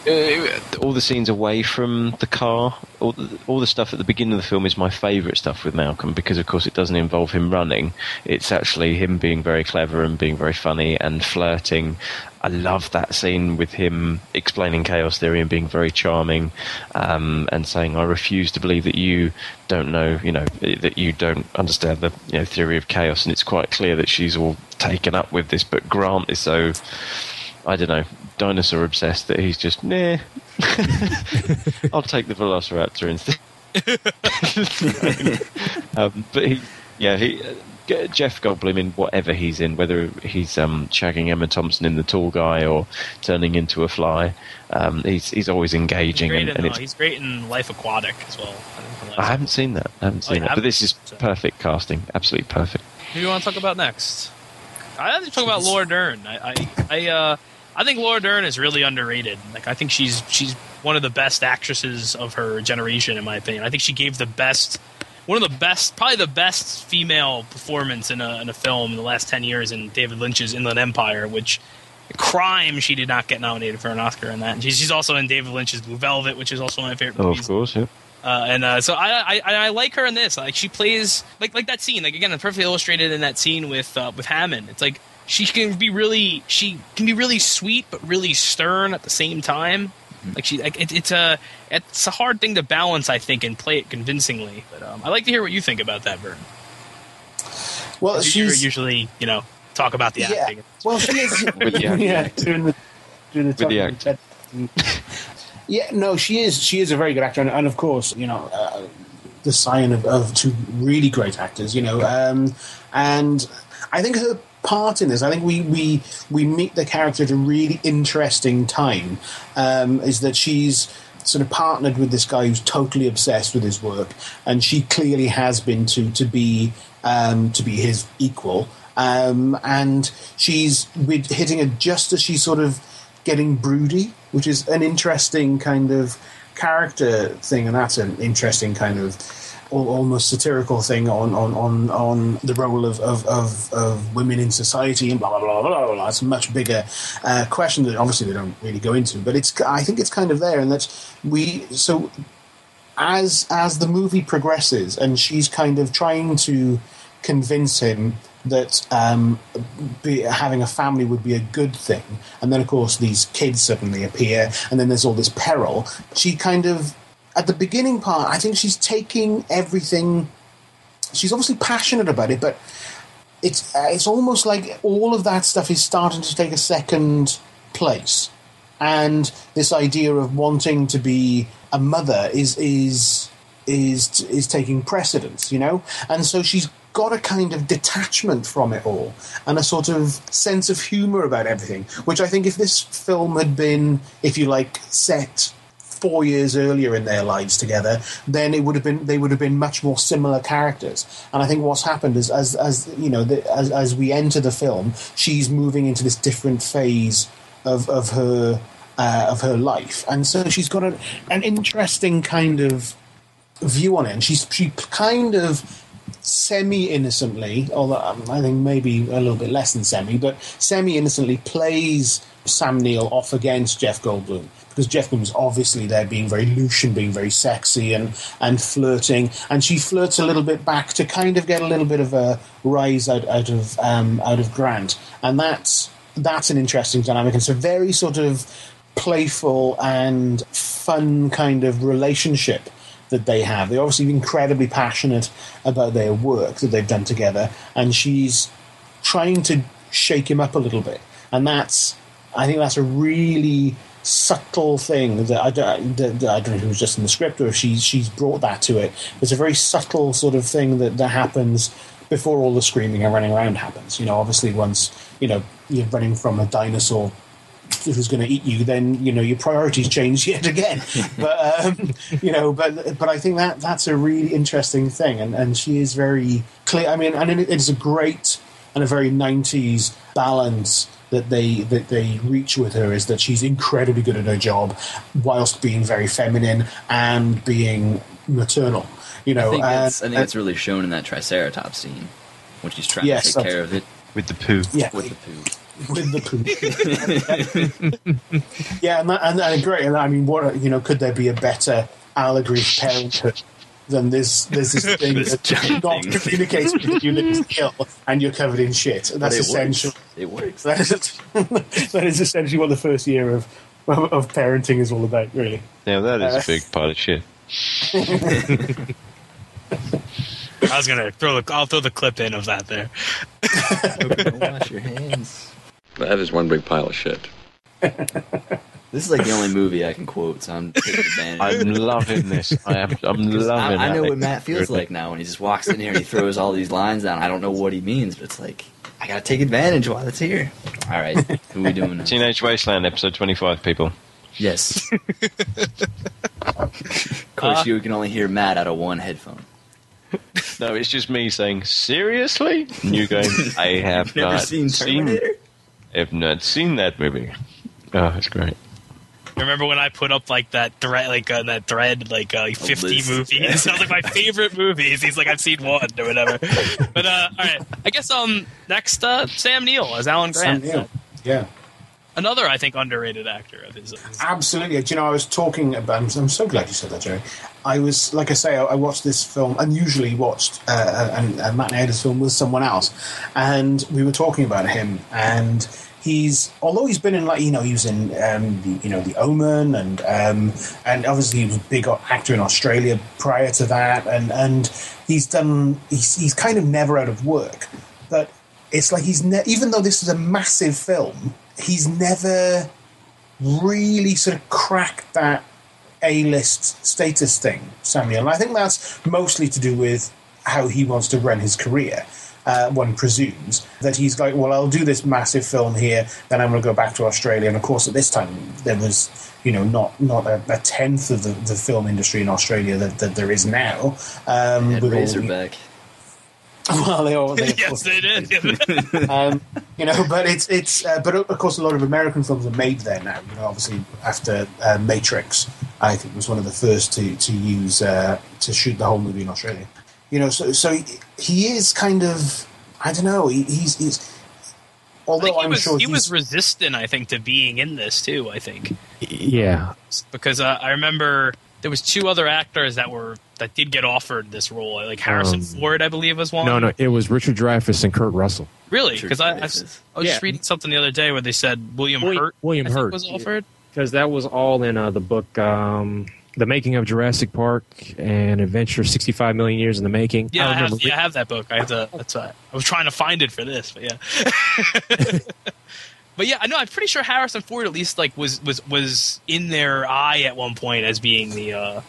all the scenes away from the car. All the, all the stuff at the beginning of the film is my favourite stuff with Malcolm because, of course, it doesn't involve him running. It's actually him being very clever and being very funny and flirting. I love that scene with him explaining chaos theory and being very charming um, and saying, "I refuse to believe that you don't know, you know, that you don't understand the you know, theory of chaos." And it's quite clear that she's all taken up with this, but Grant is so. I don't know, dinosaur obsessed that he's just nah. [laughs] I'll take the Velociraptor instead. [laughs] um, but he, yeah, he, uh, Jeff Goldblum in whatever he's in, whether he's um, shagging Emma Thompson in The Tall Guy or turning into a fly, um, he's he's always engaging, Great and, in, and uh, he's great in Life Aquatic as well. I I haven't seen that. I haven't Oh, you seen that, but haven't? this is perfect casting. Absolutely perfect. Who do you want to talk about next? I have to talk about Laura Dern. I, I, I, uh, I think Laura Dern is really underrated. Like, I think she's she's one of the best actresses of her generation, in my opinion. I think she gave the best, one of the best, probably the best female performance in a, in a film in the last ten years in David Lynch's Inland Empire, which. Crime, she did not get nominated for an Oscar in that. And she's, she's also in David Lynch's Blue Velvet, which is also one of my favorite Oh, movies. of course, yeah. Uh, and uh, so I, I I like her in this. Like she plays like like that scene. Like again, it's perfectly illustrated in that scene with uh, with Hammond. It's like she can be really she can be really sweet but really stern at the same time. Like she like it, it's a it's a hard thing to balance, I think, and play it convincingly. But um, I like to hear what you think about that, Vern. Well, you she's usually you know talk about the Yeah. acting. Well, she is. [laughs] With the [laughs] acting. yeah, doing the doing the, With the talking with- Yeah, no, she is. She is a very good actor, and, and of course, you know, uh, the sign of, of two really great actors. You know, um, and I think her part in this, I think we we we meet the character at a really interesting time. Um, is that she's sort of partnered with this guy who's totally obsessed with his work, and she clearly has been to to be um, to be his equal. Um, and she's hitting it just as she's sort of getting broody, which is an interesting kind of character thing, and that's an interesting kind of almost satirical thing on on, on, on the role of, of, of, of women in society and blah blah blah blah blah. It's a much bigger uh, question that obviously they don't really go into, but it's I think it's kind of there, and that we so as as the movie progresses, and she's kind of trying to convince him that um, be, having a family would be a good thing, and then of course these kids suddenly appear, and then there's all this peril. She kind of at the beginning part, I think she's taking everything. She's obviously passionate about it, but it's uh, it's almost like all of that stuff is starting to take a second place, and this idea of wanting to be a mother is is is is taking precedence, you know, and so she's got a kind of detachment from it all and a sort of sense of humor about everything, which I think if this film had been, if you like, set four years earlier in their lives together, then it would have been they would have been much more similar characters. And I think what's happened is as as you know the, as as we enter the film, she's moving into this different phase of of her uh, of her life, and so she's got an, an interesting kind of view on it, and she's she kind of semi innocently, although um, I think maybe a little bit less than semi, but semi innocently plays Sam Neill off against Jeff Goldblum because Jeff Goldblum's obviously there being very loose and being very sexy and and flirting, and she flirts a little bit back to kind of get a little bit of a rise out out of um, out of Grant, and that's that's an interesting dynamic. It's a very sort of playful and fun kind of relationship that they have. They're obviously incredibly passionate about their work that they've done together, and she's trying to shake him up a little bit. And that's, I think that's a really subtle thing that I don't, that, that I don't know if it was just in the script or if she's, she's brought that to it. It's a very subtle sort of thing that, that happens before all the screaming and running around happens. You know, obviously once, you know, you're running from a dinosaur who's going to eat you, then you know your priorities change [laughs] yet again. [laughs] but um, you know, but but I think that that's a really interesting thing, and and she is very clear. I mean, and it, it's a great and a very '90s balance that they that they reach with her is that she's incredibly good at her job, whilst being very feminine and being maternal. You know, I think, and- it's, I think and- it's really shown in that Triceratops scene when she's trying Yes, to take care of it with the poo. Yeah. with the poo. with the poop. [laughs] yeah, and, that, and, and great. And I mean, what you know, could there be a better allegory of parenthood than this? There's this thing This that not thing. communicates with you, live [laughs] kill, and you're covered in shit. And That's it essential. Works. It works. That is [laughs] that is essentially what the first year of of, of parenting is all about, really. Now that is Uh, a big pile of shit. [laughs] I was gonna throw the I'll throw the clip in of that there. Wash your hands. That is one big pile of shit. This is like the only movie I can quote, so I'm taking advantage. I'm loving this. I am. I'm [laughs] loving. I, I know it. what Matt feels like now when he just walks in here and he throws all these lines down. I don't know what he means, but it's like I gotta take advantage while it's here. All right, who are we doing? Next? Teenage Wasteland, episode twenty-five. People. Yes. [laughs] of course, Uh, you can only hear Matt out of one headphone. No, it's just me saying seriously. New game. I [laughs] have Never not seen seen. Terminator? Have not seen that movie. Oh, it's great. Remember when I put up like that thread, like uh, that thread, like uh, fifty list. movies? [laughs] Sounds like my favorite movies. He's like, I've seen one or whatever. But uh, all right, I guess um next uh, Sam Neill as Alan Grant. Sam Grant, Neill. Yeah. another I think underrated actor of his. of his- Absolutely. Do you know, I was talking about. I'm, I'm so glad you said that, Jerry. I was, like I say, I, I watched this film, unusually watched uh, a, a Matt Nader's film with someone else, and we were talking about him. And he's, although he's been in, like, you know, he was in, um, the, you know, The Omen, and um, and obviously he was a big actor in Australia prior to that, and and he's done, he's, he's kind of never out of work, but it's like he's ne- even though this is a massive film, he's never really sort of cracked that A-list status thing, Sam Neill. And I think that's mostly to do with how he wants to run his career. Uh, one presumes that he's like, well, I'll do this massive film here, then I'm going to go back to Australia. And of course, at this time, there was, you know, not not a, a tenth of the, the film industry in Australia that, that there is now. Um, Ed with all Razorback. [laughs] well, they all, they, [laughs] yes, course- they did. [laughs] um, you know, but it's it's. Uh, but of course, a lot of American films are made there now. You know, obviously after uh, Matrix, I think was one of the first to to use uh, to shoot the whole movie in Australia. You know, so so he, he is kind of. I don't know. He, he's he's. Although he I'm was sure he he's, was resistant, I think, to being in this too. I think Yeah. because uh, I remember there was two other actors that were that did get offered this role. Like Harrison Um, Ford, I believe, was one. No, no, it was Richard Dreyfuss and Kurt Russell. Really? Because I, I, I Dreyfuss. was just reading something the other day where they said William William- Hurt William I think, Hurt. was offered. Because that was all in uh, the book, um, The Making of Jurassic Park and Adventure 65 Million Years in the Making. Yeah, I, have, yeah, I have that book. I have to, that's why I was trying to find it for this, but yeah. [laughs] but yeah, I know. I'm pretty sure Harrison Ford at least like was was was in their eye at one point as being the. uh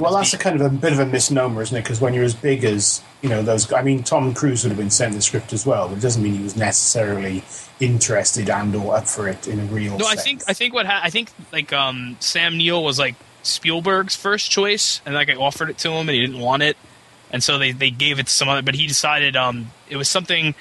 well, that's a kind of a bit of a misnomer, isn't it? Because when you're as big as you know those, I mean, Tom Cruise would have been sent the script as well, but it doesn't mean he was necessarily interested and or up for it in a real. No, I think I think what ha- I think like um Sam Neill was like Spielberg's first choice, and like I offered it to him, and he didn't want it, and so they they gave it to some other. But he decided um it was something.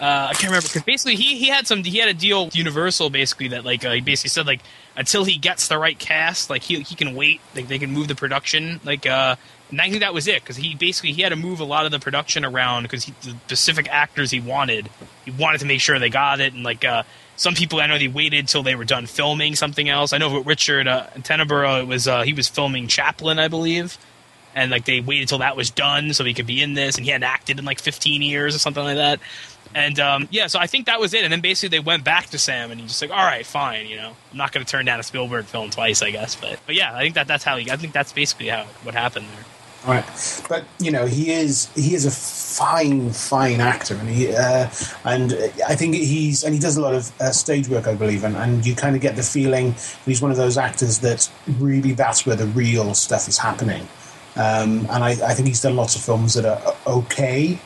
uh, I can't remember because basically he he had some he had a deal with Universal basically that like uh, he basically said like until he gets the right cast like he he can wait like they can move the production like uh and I think that was it because he basically he had to move a lot of the production around because the specific actors he wanted he wanted to make sure they got it and like uh some people I know they waited till they were done filming something else I know with Richard uh, Attenborough it was uh, he was filming Chaplin I believe and like they waited till that was done so he could be in this and he hadn't acted in like 15 years or something like that and um, yeah, so I think that was it. And then basically they went back to Sam, and he's just like, "All right, fine, you know, I'm not going to turn down a Spielberg film twice, I guess." But but yeah, I think that that's how he. I think that's basically how what happened there. Right, but you know he is he is a fine fine actor, and he uh, and I think he's and he does a lot of uh, stage work, I believe, and, and you kind of get the feeling he's one of those actors that really that's where the real stuff is happening. Um, and I, I think he's done lots of films that are okay,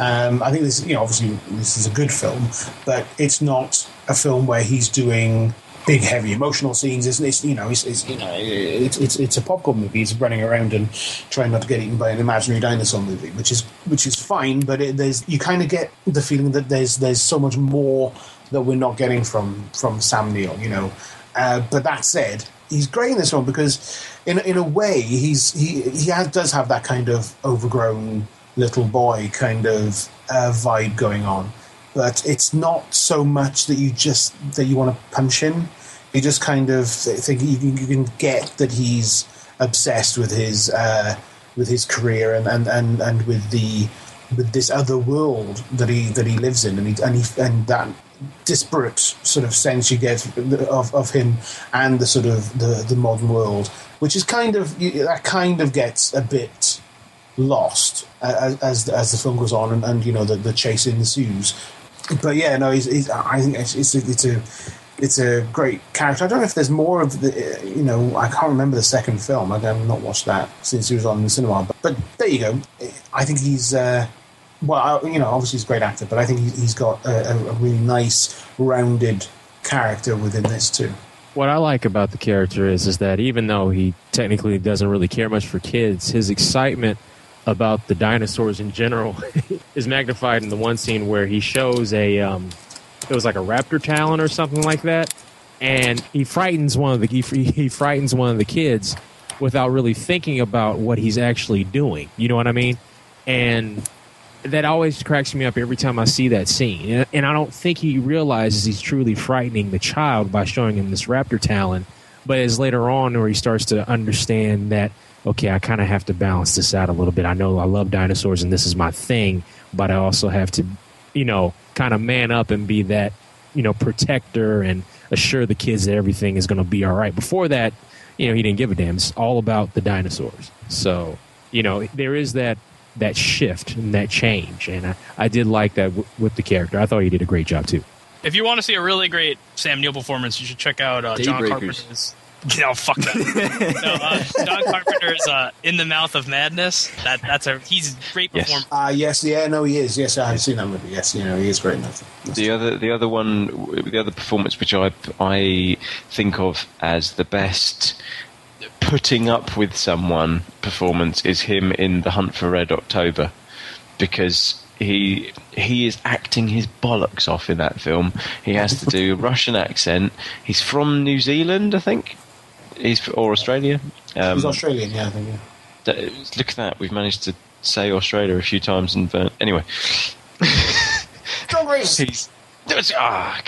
um, I think this, you know, obviously this is a good film, but it's not a film where he's doing big, heavy emotional scenes. It's, it's you know, it's, it's you know, it's, it's it's a popcorn movie. He's running around and trying not to get eaten by an imaginary dinosaur movie, which is which is fine. But it, there's you kind of get the feeling that there's there's so much more that we're not getting from from Sam Neill. You know, uh, but that said, he's great in this one because in in a way he's he he has, does have that kind of overgrown little boy kind of uh, vibe going on. But it's not so much that you just that you want to punch him. You just kind of think you, you can get that he's obsessed with his uh, with his career and, and, and, and with the with this other world that he that he lives in, and he and he and that disparate sort of sense you get of, of him and the sort of the, the modern world, which is kind of that kind of gets a bit lost as as, as the film goes on, and, and you know the, the chase ensues. But yeah, no, he's, he's, I think it's, it's a, it's a it's a great character. I don't know if there's more of the, you know, I can't remember the second film. I've not watched that since he was on the cinema. But, but there you go. I think he's, uh, well, you know, obviously he's a great actor, but I think he's got a, a really nice, rounded character within this too. What I like about the character is, is that even though he technically doesn't really care much for kids, his excitement about the dinosaurs in general [laughs] is magnified in the one scene where he shows a um, it was like a raptor talon or something like that, and he frightens one of the [laughs] he, frightens one of the kids without really thinking about what he's actually doing. You know what I mean? And that always cracks me up every time I see that scene. And, I don't think he realizes he's truly frightening the child by showing him this raptor talon. But as later on, where he starts to understand that okay, I kind of have to balance this out a little bit. I know I love dinosaurs and this is my thing, but I also have to, you know, kind of man up and be that, you know, protector and assure the kids that everything is going to be all right. Before that, you know, he didn't give a damn. It's all about the dinosaurs. So, you know, there is that that shift and that change, and I, I did like that w- with the character. I thought he did a great job too. If you want to see a really great Sam Neill performance, you should check out uh, John Carpenter's [laughs] no, fuck that. [laughs] no, uh, John Carpenter's uh, "In the Mouth of Madness." That that's a he's a great performer. Ah, uh, yes, yeah, no, he is. Yes, I've seen that movie. Yes, you know, he is great enough. The other, the other one, the other performance which I I think of as the best putting up with someone performance is him in The Hunt for Red October, because he he is acting his bollocks off in that film. He has to do a Russian accent. He's from New Zealand, I think. He's or Australia. Um, He's Australian, yeah, I think. Yeah. Look at that. We've managed to say Australia a few times, and uh, anyway. [laughs] he's ah,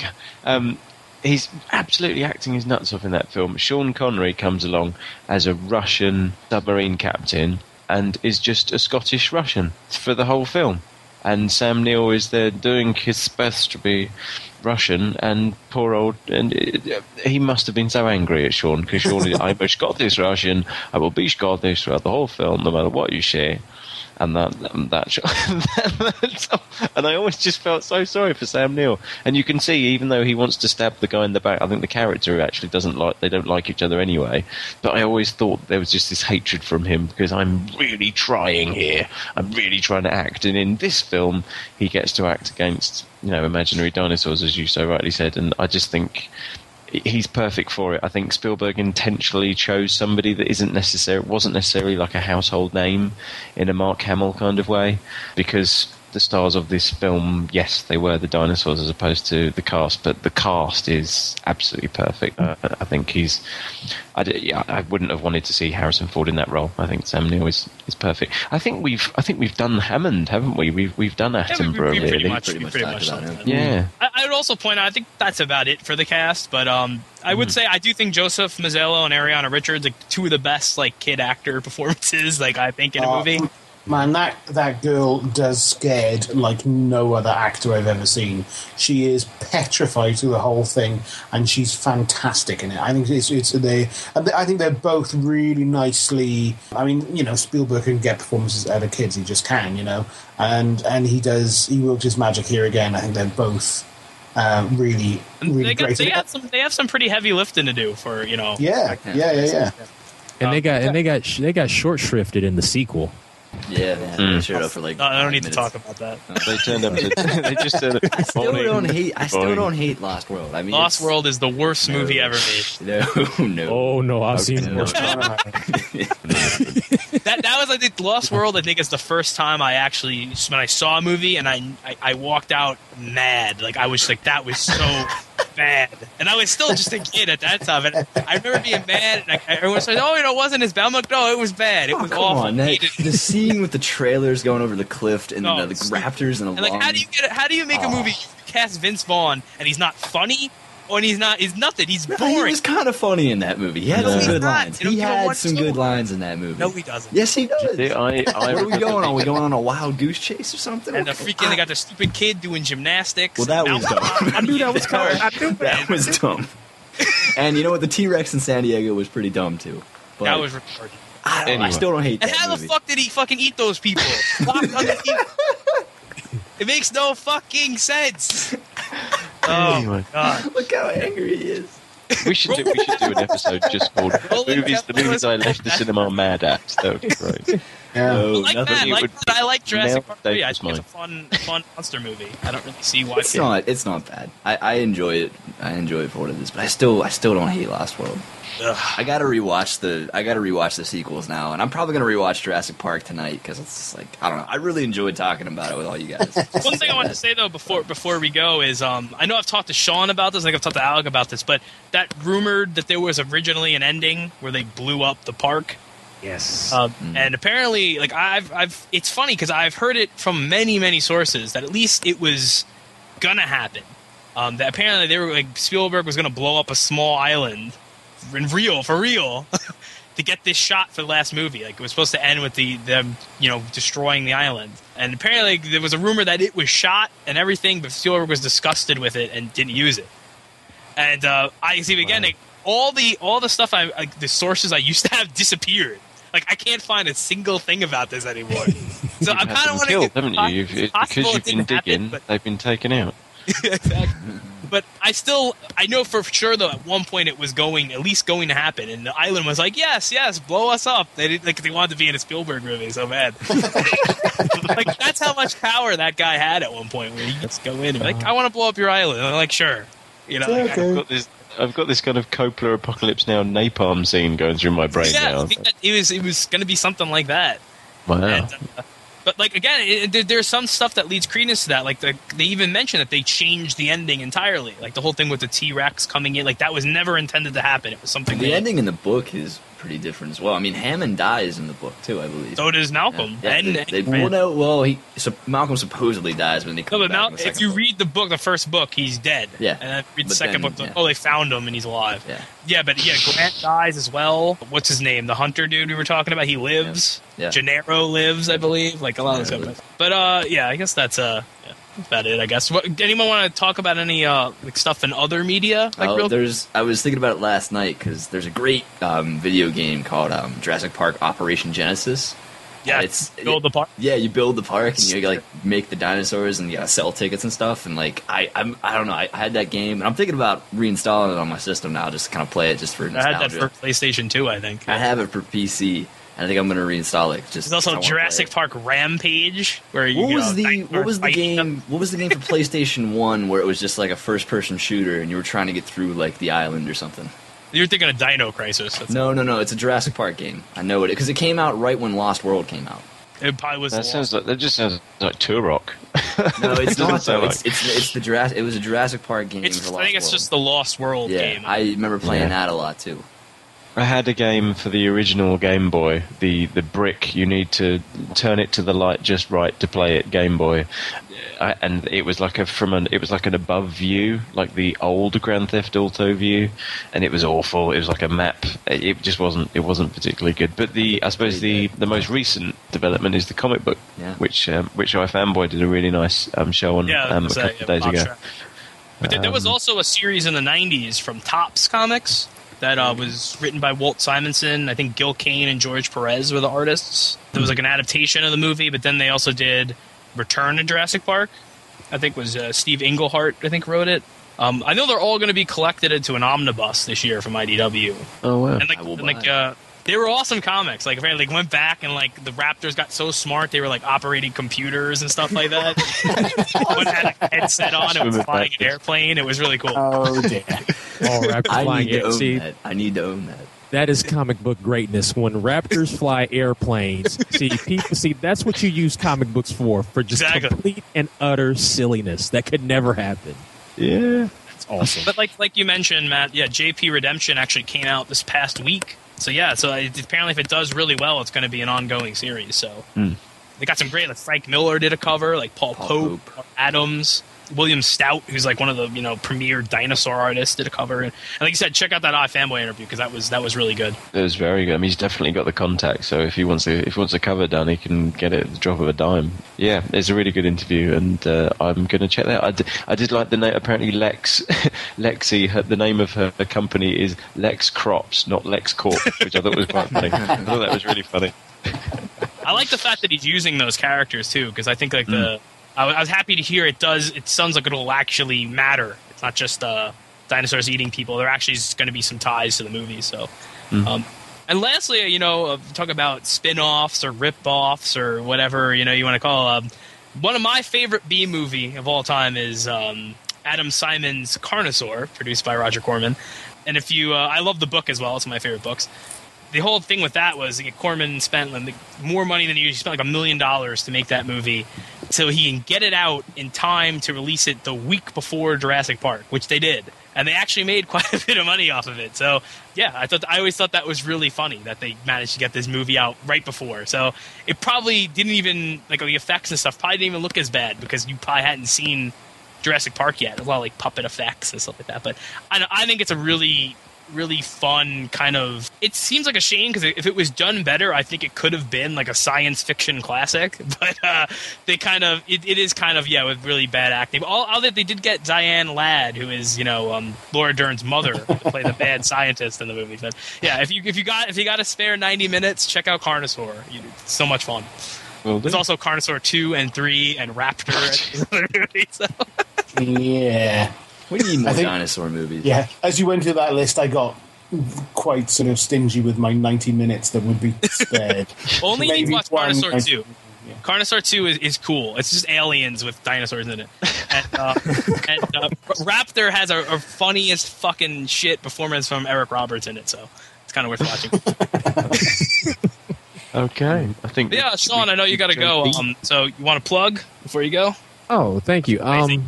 um, he's absolutely acting his nuts off in that film. Sean Connery comes along as a Russian submarine captain and is just a Scottish Russian for the whole film and Sam Neill is there doing his best to be Russian, and poor old, and it, he must have been so angry at Sean because Sean, [laughs] I'm a Scottish Russian, I will be Scottish throughout the whole film, no matter what you say and that and that [laughs] [laughs] and I always just felt so sorry for Sam Neill. And you can see, even though he wants to stab the guy in the back, I think the character actually doesn't like they don't like each other anyway. But I always thought there was just this hatred from him because I'm really trying here. I'm really trying to act, and in this film, he gets to act against you know imaginary dinosaurs, as you so rightly said. And I just think he's perfect for it. I think Spielberg intentionally chose somebody that isn't necessary wasn't necessarily like a household name in a Mark Hamill kind of way because the stars of this film, yes, they were the dinosaurs as opposed to the cast, but the cast is absolutely perfect. Uh, I think he's. I, d- yeah, I wouldn't have wanted to see Harrison Ford in that role. I think Sam Neill is, is perfect. I think we've I think we've done Hammond, haven't we? We've we've done Yeah, we, we, Attenborough we pretty really. much, we pretty much done that. Yeah. I, I would also point out, I think that's about it for the cast. But um, I would say I do think Joseph Mazzello and Ariana Richards, like two of the best like kid actor performances, like I think in a Uh, movie. Man, that that girl does scared like no other actor I've ever seen. She is petrified through the whole thing, and she's fantastic in it. I think it's it's they, I think they're both really nicely. I mean, you know, Spielberg can get performances out of kids; he just can, you know. And and he does. He works his magic here again. I think they're both uh, really really They got great. they have some they have some pretty heavy lifting to do for you know. yeah, yeah, yeah, yeah. And they got and they got they got short shrifted in the sequel. Yeah, man. Mm. They showed up for like. No, I don't five need to talk about that. They turned up to. [laughs] [laughs] they just turned up. I still Morning. don't hate. I still Morning. don't hate Lost World. I mean, Lost World is the worst No. movie ever made. [laughs] No, no. Oh no, I've Okay, seen no. worse. that that was I think Lost World. I think is the first time I actually when I saw a movie and I, I I walked out mad. Like I was like that was so bad, and I was still just a kid at that time. And I remember being mad. And I, everyone said, "Oh, you know, it wasn't as bad." I'm like, "No, it was bad. It Oh, was come awful." on, that, the [laughs] scene with the trailers going over the cliff and No, the, the raptors and And like, how do you get? How do you make a Oh. movie? You cast Vince Vaughn, and he's not funny, or he's not. He's nothing. He's No, boring. he was kind of funny in that movie. He had No, some good not. lines. He had some good lines in that movie. no, he doesn't. Yes, he does. See, I, I what are we going on? Are we going on a wild goose chase or something? And the freaking they got the stupid kid doing gymnastics. Well, that was dumb. [laughs] I knew that was coming. [laughs] I knew that was dumb. and you know what? The T Rex in San Diego was pretty dumb too. But That was retarded. I, don't know, I still don't hate And that how movie. the fuck did he fucking eat those people? [laughs] It makes no fucking sense. Oh Anyway. god. Look how angry he is. we should do, we should do an episode just called [laughs] Rolling movies the movies I left the cinema mad at. That would be great. [laughs] Yeah. No, like nothing. that. it Like, would I like Jurassic Park 3. I Dave's think it's a fun, fun monster movie. I don't really see why. It's not. It's not bad. I, I enjoy it. I enjoy it for what it is. But I still, I still don't hate Lost World. Ugh. I gotta rewatch the. I gotta rewatch the sequels now, and I'm probably gonna rewatch Jurassic Park tonight because it's just like I don't know. I really enjoyed talking about it with all you guys. [laughs] One thing I wanted to say though before before we go is um I know I've talked to Sean about this, I think I've talked to Alec about this, but that rumored that there was originally an ending where they blew up the park. Yes. Um, And apparently, like I've, I've, it's funny because I've heard it from many, many sources that at least it was gonna happen. Um, that apparently they were like Spielberg was gonna blow up a small island, in real for real, [laughs] to get this shot for the last movie. Like it was supposed to end with the them, you know, destroying the island. And apparently there was a rumor that it was shot and everything, but Spielberg was disgusted with it and didn't use it. And uh, I see again, like, all the all the stuff I like, the sources I used to have [laughs] disappeared. Like I can't find a single thing about this anymore. [laughs] So I'm kind of them to. haven't you? You've, it's possible because you've been didn't happen, digging, but- they've been taken out. exactly. But I still, I know for sure though. At one point, it was going, at least going to happen, and the island was like, "Yes, yes, blow us up." They did, like they wanted to be in a Spielberg movie so bad. [laughs] like that's how much power that guy had at one point. Where he just go in and be like, "I want to blow up your island." And they're like, "Sure," you know. like, I've got this. I've got this kind of Coppola apocalypse now napalm scene going through my brain yeah, now. I think that it was it was going to be something like that. Wow. And, uh, but like again, it, there, there's some stuff that leads credence to that. Like the, they even mentioned that they changed the ending entirely. Like the whole thing with the T Rex coming in, like that was never intended to happen. It was something. the ending in the book is pretty different as well. I mean, Hammond dies in the book too, I believe. So does Malcolm. Yeah, and, they, they, well, no, well, he so Malcolm supposedly dies when they no, come but back. Mal- if you book. read the book, the first book, he's dead. Yeah. And then read the But second then, book, yeah. oh, they found him and he's alive. Yeah. Yeah, but yeah, Grant dies as well. What's his name? The hunter dude we were talking about. He lives. Yeah. Gennaro lives, I believe. Like a lot of stuff. But uh, yeah, I guess that's uh, about it. I guess. What, anyone want to talk about any uh like stuff in other media? Like oh, real there's. I was thinking about it last night because there's a great um, video game called um, Jurassic Park Operation Genesis. Yeah, Uh, it's build the park. Yeah, you build the park and you like make the dinosaurs and you gotta sell tickets and stuff. And like I, I'm, I don't know. I, I had that game and I'm thinking about reinstalling it on my system now, just to kind of play it just for I had that for PlayStation 2, I think. I have it for PC. And I think I'm gonna reinstall it. Just There's also 'cause Jurassic Park Rampage, where you What you was know, the What was the fighting game? What was the game for PlayStation One where it was just like a first person shooter and you were trying to get through like the island or something? You're thinking of Dino Crisis. That's No, no, no. It's a Jurassic Park game. I know it because it came out right when Lost World came out. It probably was. That sounds like that just sounds like Turok. No, [laughs] it's doesn't not. Though. like- It's, it's it's the Jurassic. It was a Jurassic Park game. It's, for I think Lost it's World. just the Lost World game. yeah. game. I remember playing Yeah. that a lot too. I had a game for the original Game Boy, the the brick. You need to turn it to the light just right to play it. Game Boy, I, and it was like a from an it was like an above view, like the old Grand Theft Auto view, and it was awful. It was like a map. It it just wasn't it wasn't particularly good. But the I suppose the the most recent development is the comic book, Yeah. which um, which iFanboy did a really nice um, show on yeah, um, a it was, couple yeah, of days ago. Schreck. But there, there was Um, also a series in the '90s from Topps Comics that uh, was written by Walt Simonson. I think Gil Kane and George Perez were the artists. There was like an adaptation of the movie, but then they also did Return to Jurassic Park. I think was uh, Steve Englehart. I think wrote it. Um, I know they're all going to be collected into an omnibus this year from IDW. Oh wow! And like, I will and, like uh, they were awesome comics. Like, apparently, like went back and like the Raptors got so smart they were like operating computers and stuff like that. [laughs] One had a headset on, it was flying an airplane. It was really cool. Oh dear. [laughs] All right, I flying need to own see, that. I need to own that. that is comic book greatness. When raptors [laughs] fly airplanes, see people see that's what you use comic books for for just Exactly. complete and utter silliness that could never happen. Yeah. that's awesome. But like like you mentioned, Matt, yeah, JP Redemption actually came out this past week. So yeah, so it, apparently if it does really well, it's going to be an ongoing series. So Hmm. they got some great. Like Frank Miller did a cover, like Paul, Paul Pope, Adams, William Stout, who's like one of the you know premier dinosaur artists, did a cover. And, and like you said, check out that iFanboy interview because that was that was really good. It was very good. I mean, he's definitely got the contact. So if he wants to, if he wants a cover done, he can get it at the drop of a dime. Yeah, it's a really good interview, and uh, I'm going to check that. out. I did, I did like the name. Apparently, Lex, [laughs] Lexi. Her, the name of her, her company is Lex Crops, not Lex Corp, which I thought was quite funny. I thought that was really funny. [laughs] I like the fact that he's using those characters too, because I think like the Hmm. I, was- I was happy to hear it does. It sounds like it'll actually matter. It's not just uh, dinosaurs eating people. There actually is going to be some ties to the movie. So, Hmm. um, and lastly, you know, uh, talk about spin-offs or rip-offs or whatever you know you want to call. Um, one of my favorite B movie of all time is um, Adam Simon's Carnosaur, produced by Roger Corman. And if you, uh, I love the book as well. It's one of my favorite books the whole thing with that was like, Corman spent like, more money than he usually spent, like a million dollars to make that movie, so he can get it out in time to release it the week before Jurassic Park, which they did, and they actually made [laughs] quite a bit of money off of it. So yeah, I thought I always thought that was really funny that they managed to get this movie out right before. So it probably didn't even like the effects and stuff probably didn't even look as bad because you probably hadn't seen Jurassic Park yet. A lot of like puppet effects and stuff like that. But I, I think it's a really really fun kind of it seems like a shame because if it was done better i think it could have been like a science fiction classic [laughs] but uh, they kind of it, it is kind of yeah with really bad acting. All, all that they did get diane ladd who is you know um, laura dern's mother [laughs] to play the bad scientist in the movie. But yeah if you if you got if you got a spare 90 minutes check out carnosaur. You, it's so much fun. Well, there's also carnosaur 2 and 3 and raptor. And movies, [laughs] so. Yeah. We need more I think- dinosaur movies. Yeah. As you went through that list, I got quite sort of stingy with my 90 minutes that would be spared. [laughs] Only you need to watch one Carnosaur nice- 2. Carnosaur 2 is, is cool. It's just aliens with dinosaurs in it. And, uh, [laughs] and uh, Raptor has a, a funniest fucking shit performance from Eric Roberts in it, so it's kind of worth watching. [laughs] Okay, I think. But yeah, Shawn, I know you got to go. Um, so you want to plug before you go? Oh, thank you. Um,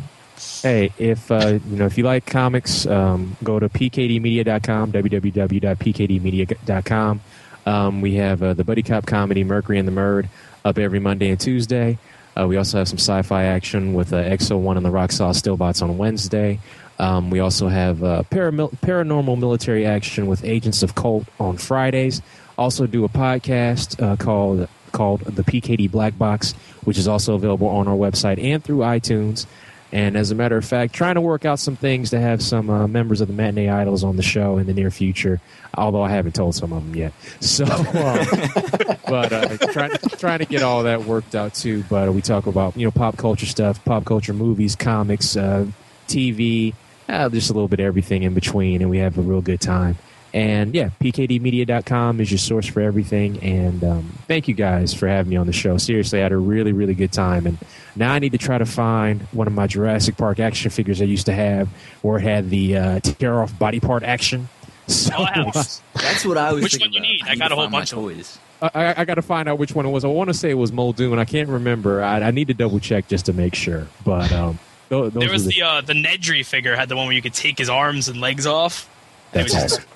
hey, if uh, you know if you like comics, um, go to pkdmedia.com, www.pkdmedia.com. Um, we have uh, the buddy cop comedy Mercury and the Murd up every Monday and Tuesday. Uh, we also have some sci-fi action with uh, Exo One and the Rock Solid Steelbots on Wednesday. Um, we also have uh, paramil- paranormal military action with Agents of Cult on Fridays. Also do a podcast uh, called called the PKD Black Box, which is also available on our website and through iTunes. And as a matter of fact, trying to work out some things to have some uh, members of the Matinee Idles on the show in the near future. Although I haven't told some of them yet. So, um, [laughs] but uh, trying trying to get all that worked out too. But we talk about you know pop culture stuff, pop culture movies, comics, uh, TV, uh, just a little bit of everything in between, and we have a real good time. And yeah, pkdmedia.com is your source for everything. And um, thank you guys for having me on the show. Seriously, I had a really, really good time. And now I need to try to find one of my Jurassic Park action figures I used to have where it had the uh, tear off body part action. [laughs] So, Oh, I have- That's what I was Which thinking one you need? I need got a whole bunch of them. toys. I, I, I got to find out which one it was. I want to say it was Muldoon. I can't remember. I, I need to double check just to make sure. But um, [laughs] tho- those There was were the uh, the Nedry figure had the one where you could take his arms and legs off. That's was just- awesome.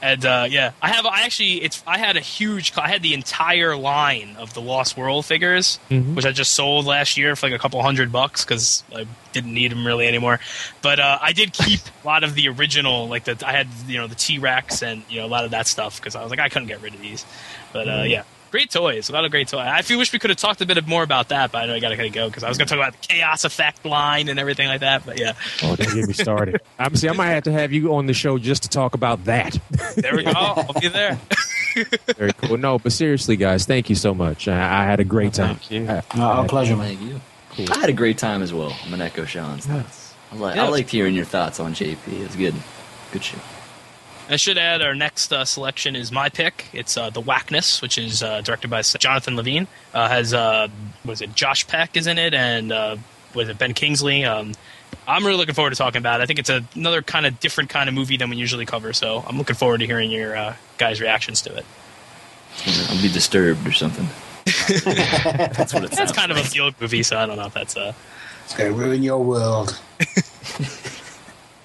And uh, yeah, I have. I actually, it's. I had a huge. I had the entire line of the Lost World figures, Mhm. which I just sold last year for like a couple hundred bucks because I didn't need them really anymore. But uh, I did keep [laughs] a lot of the original, like the. I had you know the T Rex and you know a lot of that stuff because I was like I couldn't get rid of these. But uh, Mhm. yeah, great toys. A lot of great toys. I feel wish we could have talked a bit more about that, but I know I gotta, gotta go because I was gonna talk about the Chaos Effect line and everything like that. But yeah, Oh, don't get me started. I'm see. I might have to have you on the show just to talk about that. there we go. Oh, I'll be there. [laughs] Very cool. No, but seriously, guys, thank you so much. I, I had a great time. Thank you. I- No, our pleasure, Thank man. you. I had a great time as well. I'm gonna echo Sean's thoughts. I, like, Yeah. I liked hearing your thoughts on JP. It was good. Good shit. I should add our next uh, selection is my pick. It's uh, the Wackness, which is uh, directed by Jonathan Levine. Uh, has uh, was it Josh Peck is in it, and uh, was it Ben Kingsley? Um, I'm really looking forward to talking about it. I think it's a, another kind of different kind of movie than we usually cover. So I'm looking forward to hearing your uh, guys' reactions to it. I'll be disturbed or something. That's what it That's sounds kind of a feel movie, so I don't know if that's uh, It's going to ruin your world. [laughs]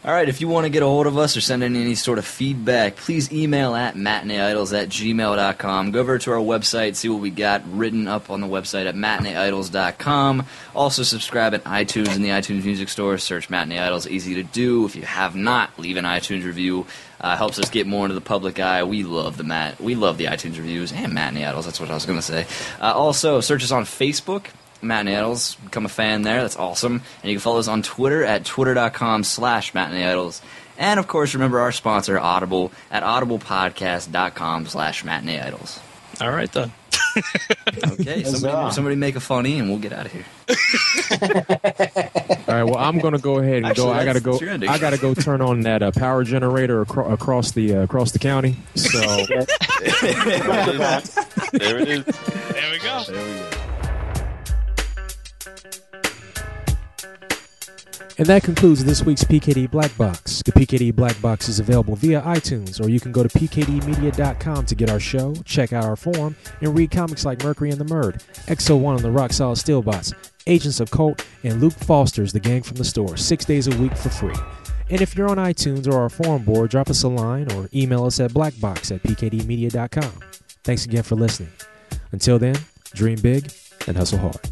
All right, if you want to get a hold of us or send in any sort of feedback, please email at matineeidles at gmail.com. Go over to our website, see what we got written up on the website at matineeidles.com. Also, subscribe at iTunes in the iTunes Music Store. Search Matinee Idles, easy to do. If you have not, leave an iTunes review. Uh, helps us get more into the public eye. We love the mat. We love the iTunes reviews and Matinee Idles. That's what I was going to say. Uh, also, search us on Facebook. Matinee Idles. Become a fan there. That's awesome. And you can follow us on Twitter at twitter.com slash matinee idles. And of course, remember our sponsor, Audible, at audiblepodcast.com slash matinee idles. all right then. [laughs] Okay, somebody, somebody make a funny and we'll get out of here. [laughs] All right. Well, I'm gonna go ahead and Actually, go. I gotta go. that's. I gotta go turn on that uh, power generator acro- across the uh, across the county. So [laughs] there it is. There we go. There we go. And that concludes this week's PKD Black Box. The PKD Black Box is available via iTunes, or you can go to pkdmedia.com to get our show, check out our forum, and read comics like Mercury and the Murd, XO1 and the Rock Solid Steelbots, Agents of Colt, and Luke Foster's The Gang from the Store, six days a week for free. And if you're on iTunes or our forum board, drop us a line or email us at blackbox at pkdmedia.com. Thanks again for listening. Until then, dream big and hustle hard.